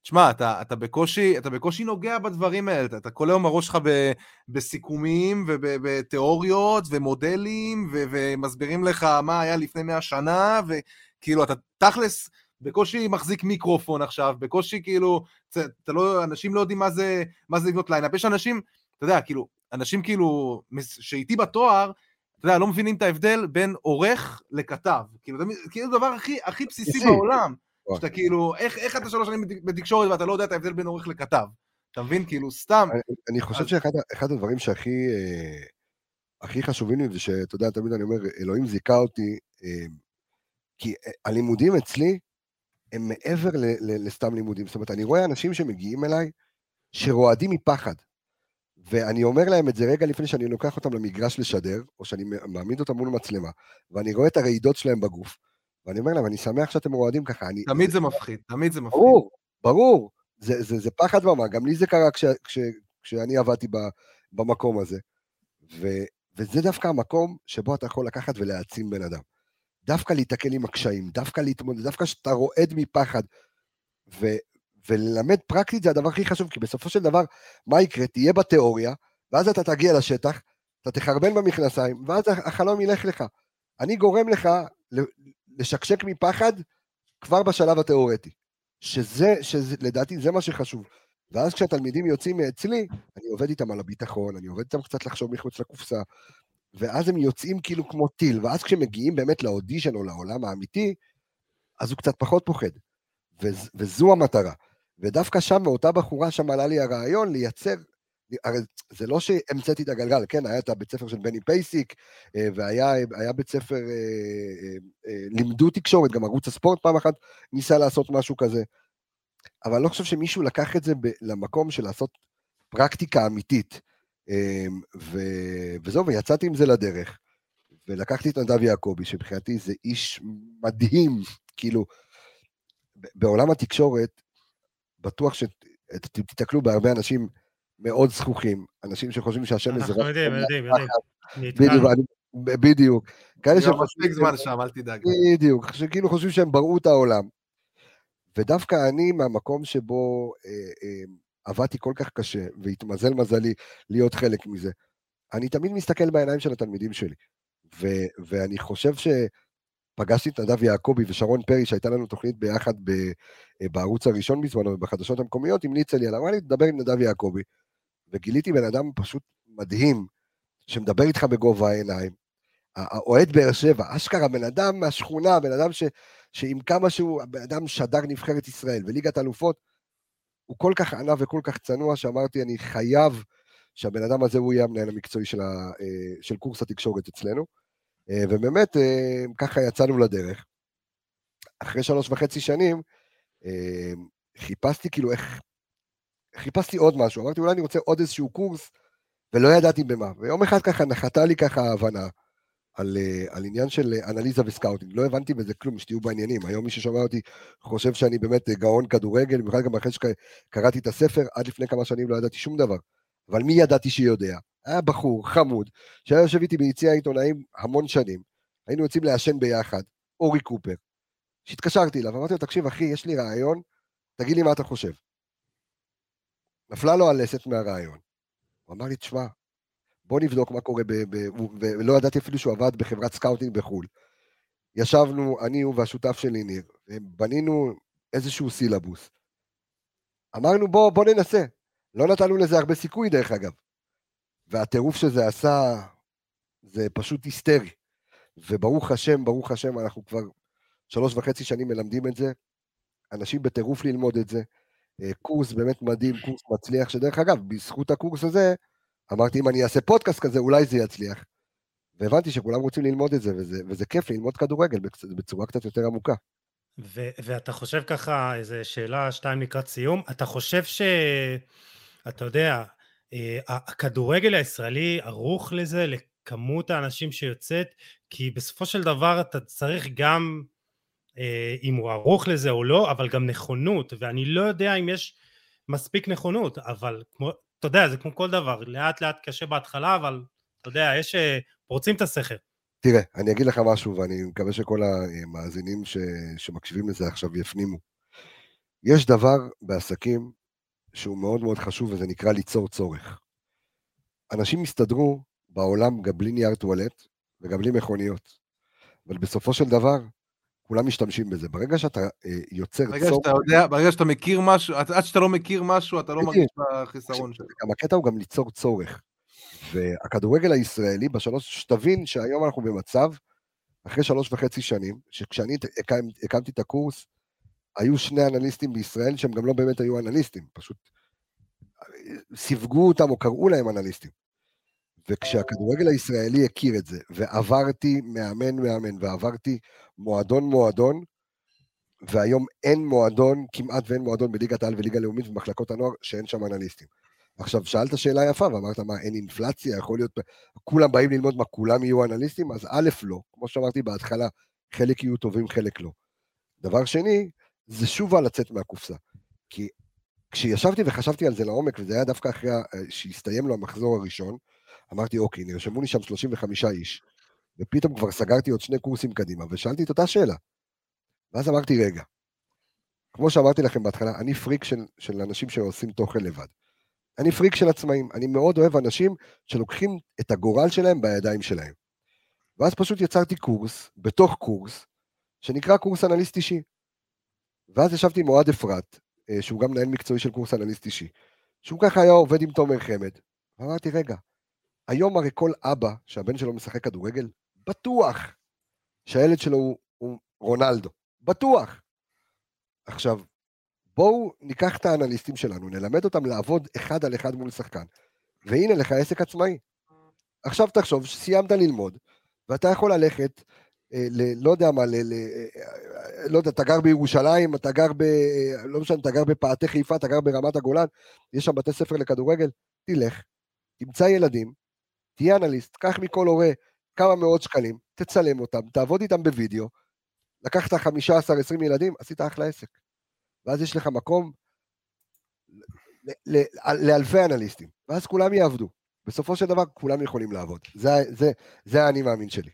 תשמע, אתה, אתה, בקושי, אתה בקושי נוגע בדברים האלה, אתה, אתה כל היום הראש שלך ב, בסיכומים ובתיאוריות ומודלים, ו, ומסבירים לך מה היה לפני מאה שנה, וכאילו, אתה תכלס, בקושי מחזיק מיקרופון עכשיו, בקושי כאילו, אתה לא, אנשים לא יודעים מה זה, מה זה לבנות lineup, יש אנשים, אתה יודע, כאילו, אנשים כאילו, שאיתי בתואר, אתה יודע, לא מבינים את ההבדל בין עורך לכתב, כאילו, זה כאילו דבר הכי, הכי בסיסי בעולם, שאתה כאילו, איך, איך אתה שלוש שנים בתקשורת ואתה לא יודע את ההבדל בין עורך לכתב, אתה מבין? כאילו, סתם. אני, אני חושב אז... שאחד הדברים שהכי אה, הכי חשובים לי, זה שאתה יודע, תמיד אני אומר, אלוהים זיכה אותי, אה, כי אה, הלימודים אצלי, הם מעבר ל, ל, לסתם לימודים. זאת אומרת, אני רואה אנשים שמגיעים אליי, שרועדים מפחד. ואני אומר להם את זה רגע לפני שאני לוקח אותם למגרש לשדר, או שאני מעמיד אותם מול מצלמה, ואני רואה את הרעידות שלהם בגוף, ואני אומר להם, אני שמח שאתם רועדים ככה. אני... תמיד זה מפחיד, תמיד זה מפחיד. ברור, ברור. זה, זה, זה פחד ומה, גם לי זה קרה כש, כש, כשאני עבדתי ב, במקום הזה. ו, וזה דווקא המקום שבו אתה יכול לקחת ולהעצים בן אדם. דווקא להתקל עם הקשיים, דווקא להתמודד, דווקא שאתה רועד מפחד. ו, וללמד פרקטית זה הדבר הכי חשוב, כי בסופו של דבר, מה יקרה? תהיה בתיאוריה, ואז אתה תגיע לשטח, אתה תחרבן במכנסיים, ואז החלום ילך לך. אני גורם לך לשקשק מפחד כבר בשלב התיאורטי. שזה, שזה, לדעתי, זה מה שחשוב. ואז כשהתלמידים יוצאים מאצלי, אני עובד איתם על הביטחון, אני עובד איתם קצת לחשוב מחוץ לקופסה, ואז הם יוצאים כאילו כמו טיל, ואז כשהם מגיעים באמת לאודישן או לעולם האמיתי, אז הוא קצת פחות פוחד. וז, וזו המטרה. ודווקא שם, מאותה בחורה, שם עלה לי הרעיון לייצר, הרי זה לא שהמצאתי את הגלגל, כן, היה את הבית ספר של בני פייסיק, אה, והיה בית ספר, אה, אה, לימדו תקשורת, גם ערוץ הספורט פעם אחת ניסה לעשות משהו כזה. אבל אני לא חושב שמישהו לקח את זה למקום של לעשות פרקטיקה אמיתית. ו... וזהו, ויצאתי עם זה לדרך. ולקחתי את נדב יעקבי, שמבחינתי זה איש מדהים, כאילו, בעולם התקשורת, בטוח שתתקלו בהרבה אנשים מאוד זכוכים, אנשים שחושבים שהשם זה... אנחנו יודעים, יודעים, יודעים. בדיוק. כאלה שחושבים... מספיק זמן שם, אל תדאג. בדיוק, שכאילו חושבים שהם בראו את העולם. ודווקא אני, מהמקום שבו אה, אה, עבדתי כל כך קשה, והתמזל מזלי להיות חלק מזה, אני תמיד מסתכל בעיניים של התלמידים שלי. ואני חושב ש... פגשתי את נדב יעקבי ושרון פרי, שהייתה לנו תוכנית ביחד ב, בערוץ הראשון בזמנו, בחדשות המקומיות, המליצה לי עליו, אמר לי, תדבר עם נדב יעקבי. וגיליתי בן אדם פשוט מדהים, שמדבר איתך בגובה העיניים. האוהד באר שבע, אשכרה, בן אדם מהשכונה, בן אדם ש, שעם כמה שהוא, בן אדם שדר נבחרת ישראל וליגת אלופות, הוא כל כך ענה וכל כך צנוע, שאמרתי, אני חייב שהבן אדם הזה הוא יהיה המנהל המקצועי של, ה, אה, של קורס התקשורת אצלנו. אה, ובאמת, אה, ככה יצאנו לדרך. אחרי שלוש וחצי שנים, חיפשתי כאילו איך... חיפשתי עוד משהו, אמרתי אולי אני רוצה עוד איזשהו קורס, ולא ידעתי במה. ויום אחד ככה נחתה לי ככה ההבנה על, על עניין של אנליזה ו scouting. לא הבנתי בזה כלום, שתהיו בעניינים. היום מי ששומע אותי חושב שאני באמת גאון כדורגל, במיוחד גם אחרי שקראתי את הספר, עד לפני כמה שנים לא ידעתי שום דבר. אבל מי ידעתי שיודע? היה בחור חמוד, שהיה יושב איתי ביציע העיתונאים המון שנים, היינו יוצאים לעשן ביחד, אורי קופר, שהתקשרתי אליו, אמרתי לו, תקשיב אחי, יש לי רעיון, תגיד לי מה אתה חושב. נפלה לו הלסת מהרעיון. הוא אמר לי, תשמע, בוא נבדוק מה קורה, ב... ב... ולא ידעתי אפילו שהוא עבד בחברת scouting בחו"ל. ישבנו, אני, הוא והשותף שלי, ניר, בנינו איזשהו סילבוס. אמרנו, בוא, בוא ננסה. לא נתנו לזה הרבה סיכוי, דרך אגב. והטירוף שזה עשה, זה פשוט היסטרי. וברוך השם, ברוך השם, אנחנו כבר שלוש וחצי שנים מלמדים את זה. אנשים בטירוף ללמוד את זה. אה, קורס באמת מדהים, קורס מצליח, שדרך אגב, בזכות הקורס הזה, אמרתי, אם אני אעשה פודקאסט כזה, אולי זה יצליח. והבנתי שכולם רוצים ללמוד את זה, וזה, וזה כיף ללמוד כדורגל בצורה קצת יותר עמוקה. ו- ואתה חושב ככה, איזו שאלה, שתיים לקראת סיום, אתה חושב ש... אתה יודע, אה, הכדורגל הישראלי ערוך לזה, לכמות האנשים שיוצאת, כי בסופו של דבר אתה צריך גם, אה, אם הוא ערוך לזה או לא, אבל גם נכונות, ואני לא יודע אם יש מספיק נכונות, אבל כמו, אתה יודע, זה כמו כל דבר, לאט לאט קשה בהתחלה, אבל אתה יודע, יש, אה, פורצים את הסכר. תראה, אני אגיד לך משהו, ואני מקווה שכל המאזינים ש, שמקשיבים לזה עכשיו יפנימו. יש דבר בעסקים שהוא מאוד מאוד חשוב, וזה נקרא ליצור צורך. אנשים יסתדרו בעולם גם בלי נייר טואלט וגם בלי מכוניות, אבל בסופו של דבר, כולם משתמשים בזה. ברגע שאתה אה, יוצר ברגע צורך... שאתה יודע, ברגע שאתה מכיר משהו, עד שאתה לא מכיר משהו, אתה לא מרגיש בחיסרון שלך. גם הקטע הוא גם ליצור צורך. והכדורגל הישראלי, בשלוש, שתבין שהיום אנחנו במצב, אחרי שלוש וחצי שנים, שכשאני הקמ, הקמתי את הקורס, היו שני אנליסטים בישראל שהם גם לא באמת היו אנליסטים, פשוט סיווגו אותם או קראו להם אנליסטים. וכשהכדורגל הישראלי הכיר את זה, ועברתי מאמן מאמן, ועברתי מועדון מועדון, והיום אין מועדון, כמעט ואין מועדון בליגת העל וליגה לאומית ובמחלקות הנוער שאין שם אנליסטים. עכשיו, שאלת שאלה יפה ואמרת, מה, אין אינפלציה? יכול להיות, כולם באים ללמוד מה, כולם יהיו אנליסטים? אז א', לא. כמו שאמרתי בהתחלה, חלק יהיו טובים, חלק לא. דבר שני, זה שוב על לצאת מהקופסה. כי כשישבתי וחשבתי על זה לעומק, וזה היה דווקא אחרי שהסתיים לו המחזור הראשון, אמרתי, אוקיי, נרשמו לי שם 35 איש, ופתאום כבר סגרתי עוד שני קורסים קדימה, ושאלתי את אותה שאלה. ואז אמרתי, רגע, כמו שאמרתי לכם בהתחלה, אני פריק של, של אנשים שעושים תוכן לבד. אני פריק של עצמאים, אני מאוד אוהב אנשים שלוקחים את הגורל שלהם בידיים שלהם. ואז פשוט יצרתי קורס, בתוך קורס, שנקרא קורס אנליסט אישי. ואז ישבתי עם אוהד אפרת, אה, שהוא גם מנהל מקצועי של קורס אנליסט אישי, שהוא ככה היה עובד עם תומר חמד, ואמרתי, רגע, היום הרי כל אבא שהבן שלו משחק כדורגל, בטוח שהילד שלו הוא, הוא רונלדו, בטוח. עכשיו, בואו ניקח את האנליסטים שלנו, נלמד אותם לעבוד אחד על אחד מול שחקן, והנה לך עסק עצמאי. עכשיו תחשוב שסיימת ללמוד, ואתה יכול ללכת אה, ל, לא יודע מה, ל, ל, אה, לא יודע, אתה גר בירושלים, אתה גר ב... לא משנה, אתה גר בפאתי חיפה, אתה גר ברמת הגולן, יש שם בתי ספר לכדורגל, תלך, תמצא ילדים, תהיה אנליסט, קח מכל הורה כמה מאות שקלים, תצלם אותם, תעבוד איתם בווידאו, לקחת 15-20 ילדים, עשית אחלה עסק. ואז יש לך מקום לאלפי אנליסטים, ואז כולם יעבדו. בסופו של דבר כולם יכולים לעבוד. זה, זה, זה האני מאמין שלי.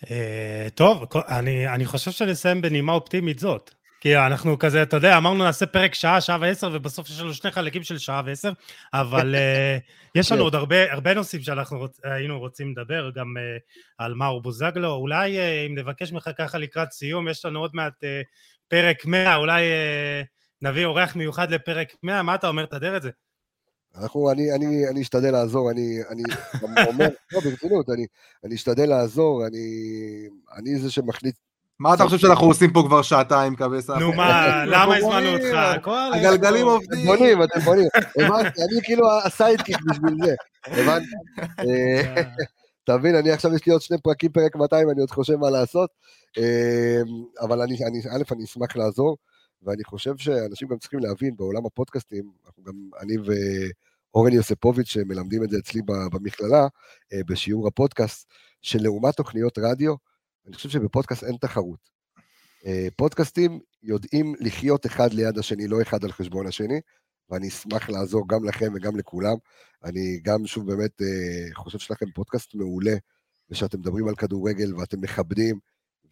Uh, טוב, אני, אני חושב שנסיים בנימה אופטימית זאת. כי אנחנו כזה, אתה יודע, אמרנו נעשה פרק שעה, שעה ועשר, ובסוף יש לנו שני חלקים של שעה ועשר, אבל uh, יש לנו כן. עוד הרבה, הרבה נושאים שאנחנו רוצ, היינו רוצים לדבר, גם uh, על מאור בוזגלו. אולי uh, אם נבקש ממך ככה לקראת סיום, יש לנו עוד מעט uh, פרק 100, אולי uh, נביא אורח מיוחד לפרק 100, מה אתה אומר, תדר את זה? אנחנו, אני, אני, אני אשתדל לעזור, אני, אני אומר, לא, ברצינות, אני, אני אשתדל לעזור, אני, אני זה שמחליט, מה אתה חושב שאנחנו עושים פה כבר שעתיים, קבסה? נו מה, למה הזמנו אותך? הגלגלים. עובדים. אתם בונים, אתם בונים, הבנתי, אני כאילו הסיידקיק בשביל זה, הבנת? מבין, אני עכשיו יש לי עוד שני פרקים, פרק 200, אני עוד חושב מה לעשות, אה, אבל אני, אני, א', אני אשמח לעזור, ואני חושב שאנשים גם צריכים להבין, בעולם הפודקאסטים, גם, אני ואורן יוספוביץ' מלמדים את זה אצלי במכללה, אה, בשיעור הפודקאסט, שלעומת תוכניות רדיו, אני חושב שבפודקאסט אין תחרות. אה, פודקאסטים יודעים לחיות אחד ליד השני, לא אחד על חשבון השני, ואני אשמח לעזור גם לכם וגם לכולם. אני גם, שוב, באמת אה, חושב שיש לכם פודקאסט מעולה, ושאתם מדברים על כדורגל ואתם מכבדים,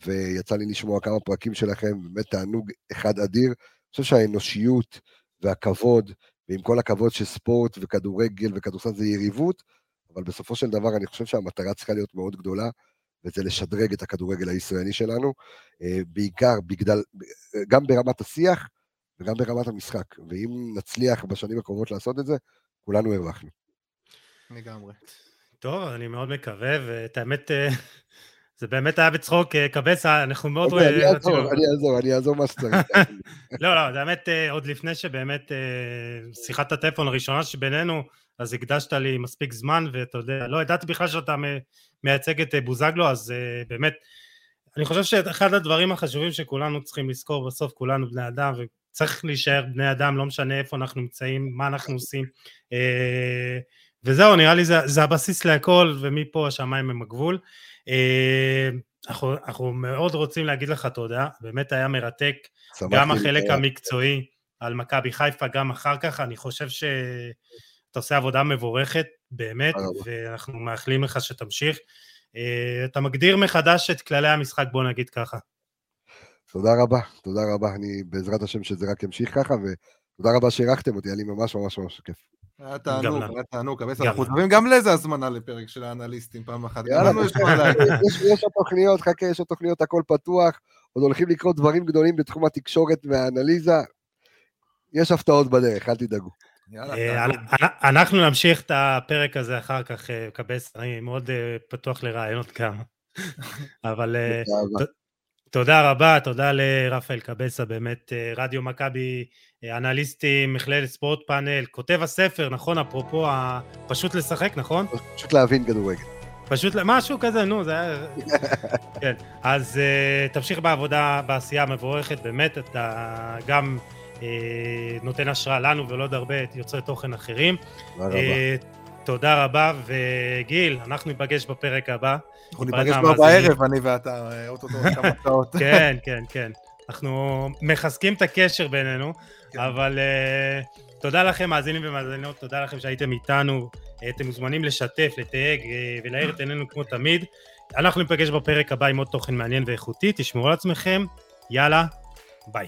ויצא לי לשמוע כמה פרקים שלכם, באמת תענוג אחד אדיר. אני חושב שהאנושיות והכבוד, ועם כל הכבוד שספורט וכדורגל וכדורסל זה יריבות, אבל בסופו של דבר אני חושב שהמטרה צריכה להיות מאוד גדולה, וזה לשדרג את הכדורגל הישראלי שלנו, אה, בעיקר בגדל, גם ברמת השיח וגם ברמת המשחק. ואם נצליח בשנים הקרובות לעשות את זה, כולנו הרווחנו. לגמרי. טוב, אני מאוד מקווה, ואת האמת, אה, זה באמת היה בצחוק, אה, קבסה, אנחנו מאוד... אוקיי, אני אעזור, אני אעזור, אני אעזור מה שצריך. לא, לא, זה האמת, אה, עוד לפני שבאמת שיחת הטלפון הראשונה שבינינו, אז הקדשת לי מספיק זמן, ואתה יודע, לא ידעתי בכלל שאתה מייצג את בוזגלו, אז באמת, אני חושב שאחד הדברים החשובים שכולנו צריכים לזכור, בסוף כולנו בני אדם, וצריך להישאר בני אדם, לא משנה איפה אנחנו נמצאים, מה אנחנו עושים. אה, וזהו, נראה לי זה, זה הבסיס להכל, ומפה השמיים הם הגבול. אה, אנחנו, אנחנו מאוד רוצים להגיד לך תודה, באמת היה מרתק, גם החלק להתראות. המקצועי על מכבי חיפה, גם אחר כך, אני חושב שאתה עושה עבודה מבורכת, באמת. ואנחנו מאחלים לך שתמשיך. אה, אתה מגדיר מחדש את כללי המשחק, בוא נגיד ככה. תודה רבה, תודה רבה. אני בעזרת השם שזה רק ימשיך ככה, ותודה רבה שאירחתם אותי, היה לי ממש ממש ממש כיף. היה תענוג. היה תענוג, אנחנו. חושבים גם לזה הזמנה לפרק של האנליסטים פעם אחת. יאללה, יש עוד תוכניות, חכה, יש עוד תוכניות, הכל פתוח, עוד הולכים לקרות דברים גדולים בתחום התקשורת והאנליזה. יש הפתעות בדרך, אל תדאגו. אה, אנחנו נמשיך את הפרק הזה אחר כך, אה, קבס, אני מאוד אה, פתוח לרעיונות גם. אבל. תודה רבה, תודה לרפאל קבסה, באמת אה, רדיו מכבי, אה, אנליסטים, מכללת ספורט פאנל, כותב הספר, נכון? אפרופו פשוט לשחק, נכון? פשוט להבין כדורגל. פשוט משהו כזה, נו, זה היה... כן, אז uh, תמשיך בעבודה, בעשייה המבורכת, באמת, אתה גם uh, נותן השראה לנו ולעוד הרבה יוצרי תוכן אחרים. תודה רבה. Uh, תודה רבה, וגיל, אנחנו ניפגש בפרק הבא. אנחנו ניפגש כבר. בערב, אני ואתה, אה, אוטוטו עוד כמה שעות. כן, כן, כן. אנחנו מחזקים את הקשר בינינו, כן. אבל uh, תודה לכם, מאזינים ומאזינות, תודה לכם שהייתם איתנו. Uh, אתם מוזמנים לשתף, לתייג ולהאיר את עינינו כמו תמיד. אנחנו ניפגש בפרק הבא עם עוד תוכן מעניין ואיכותי, תשמרו על עצמכם, יאללה, ביי.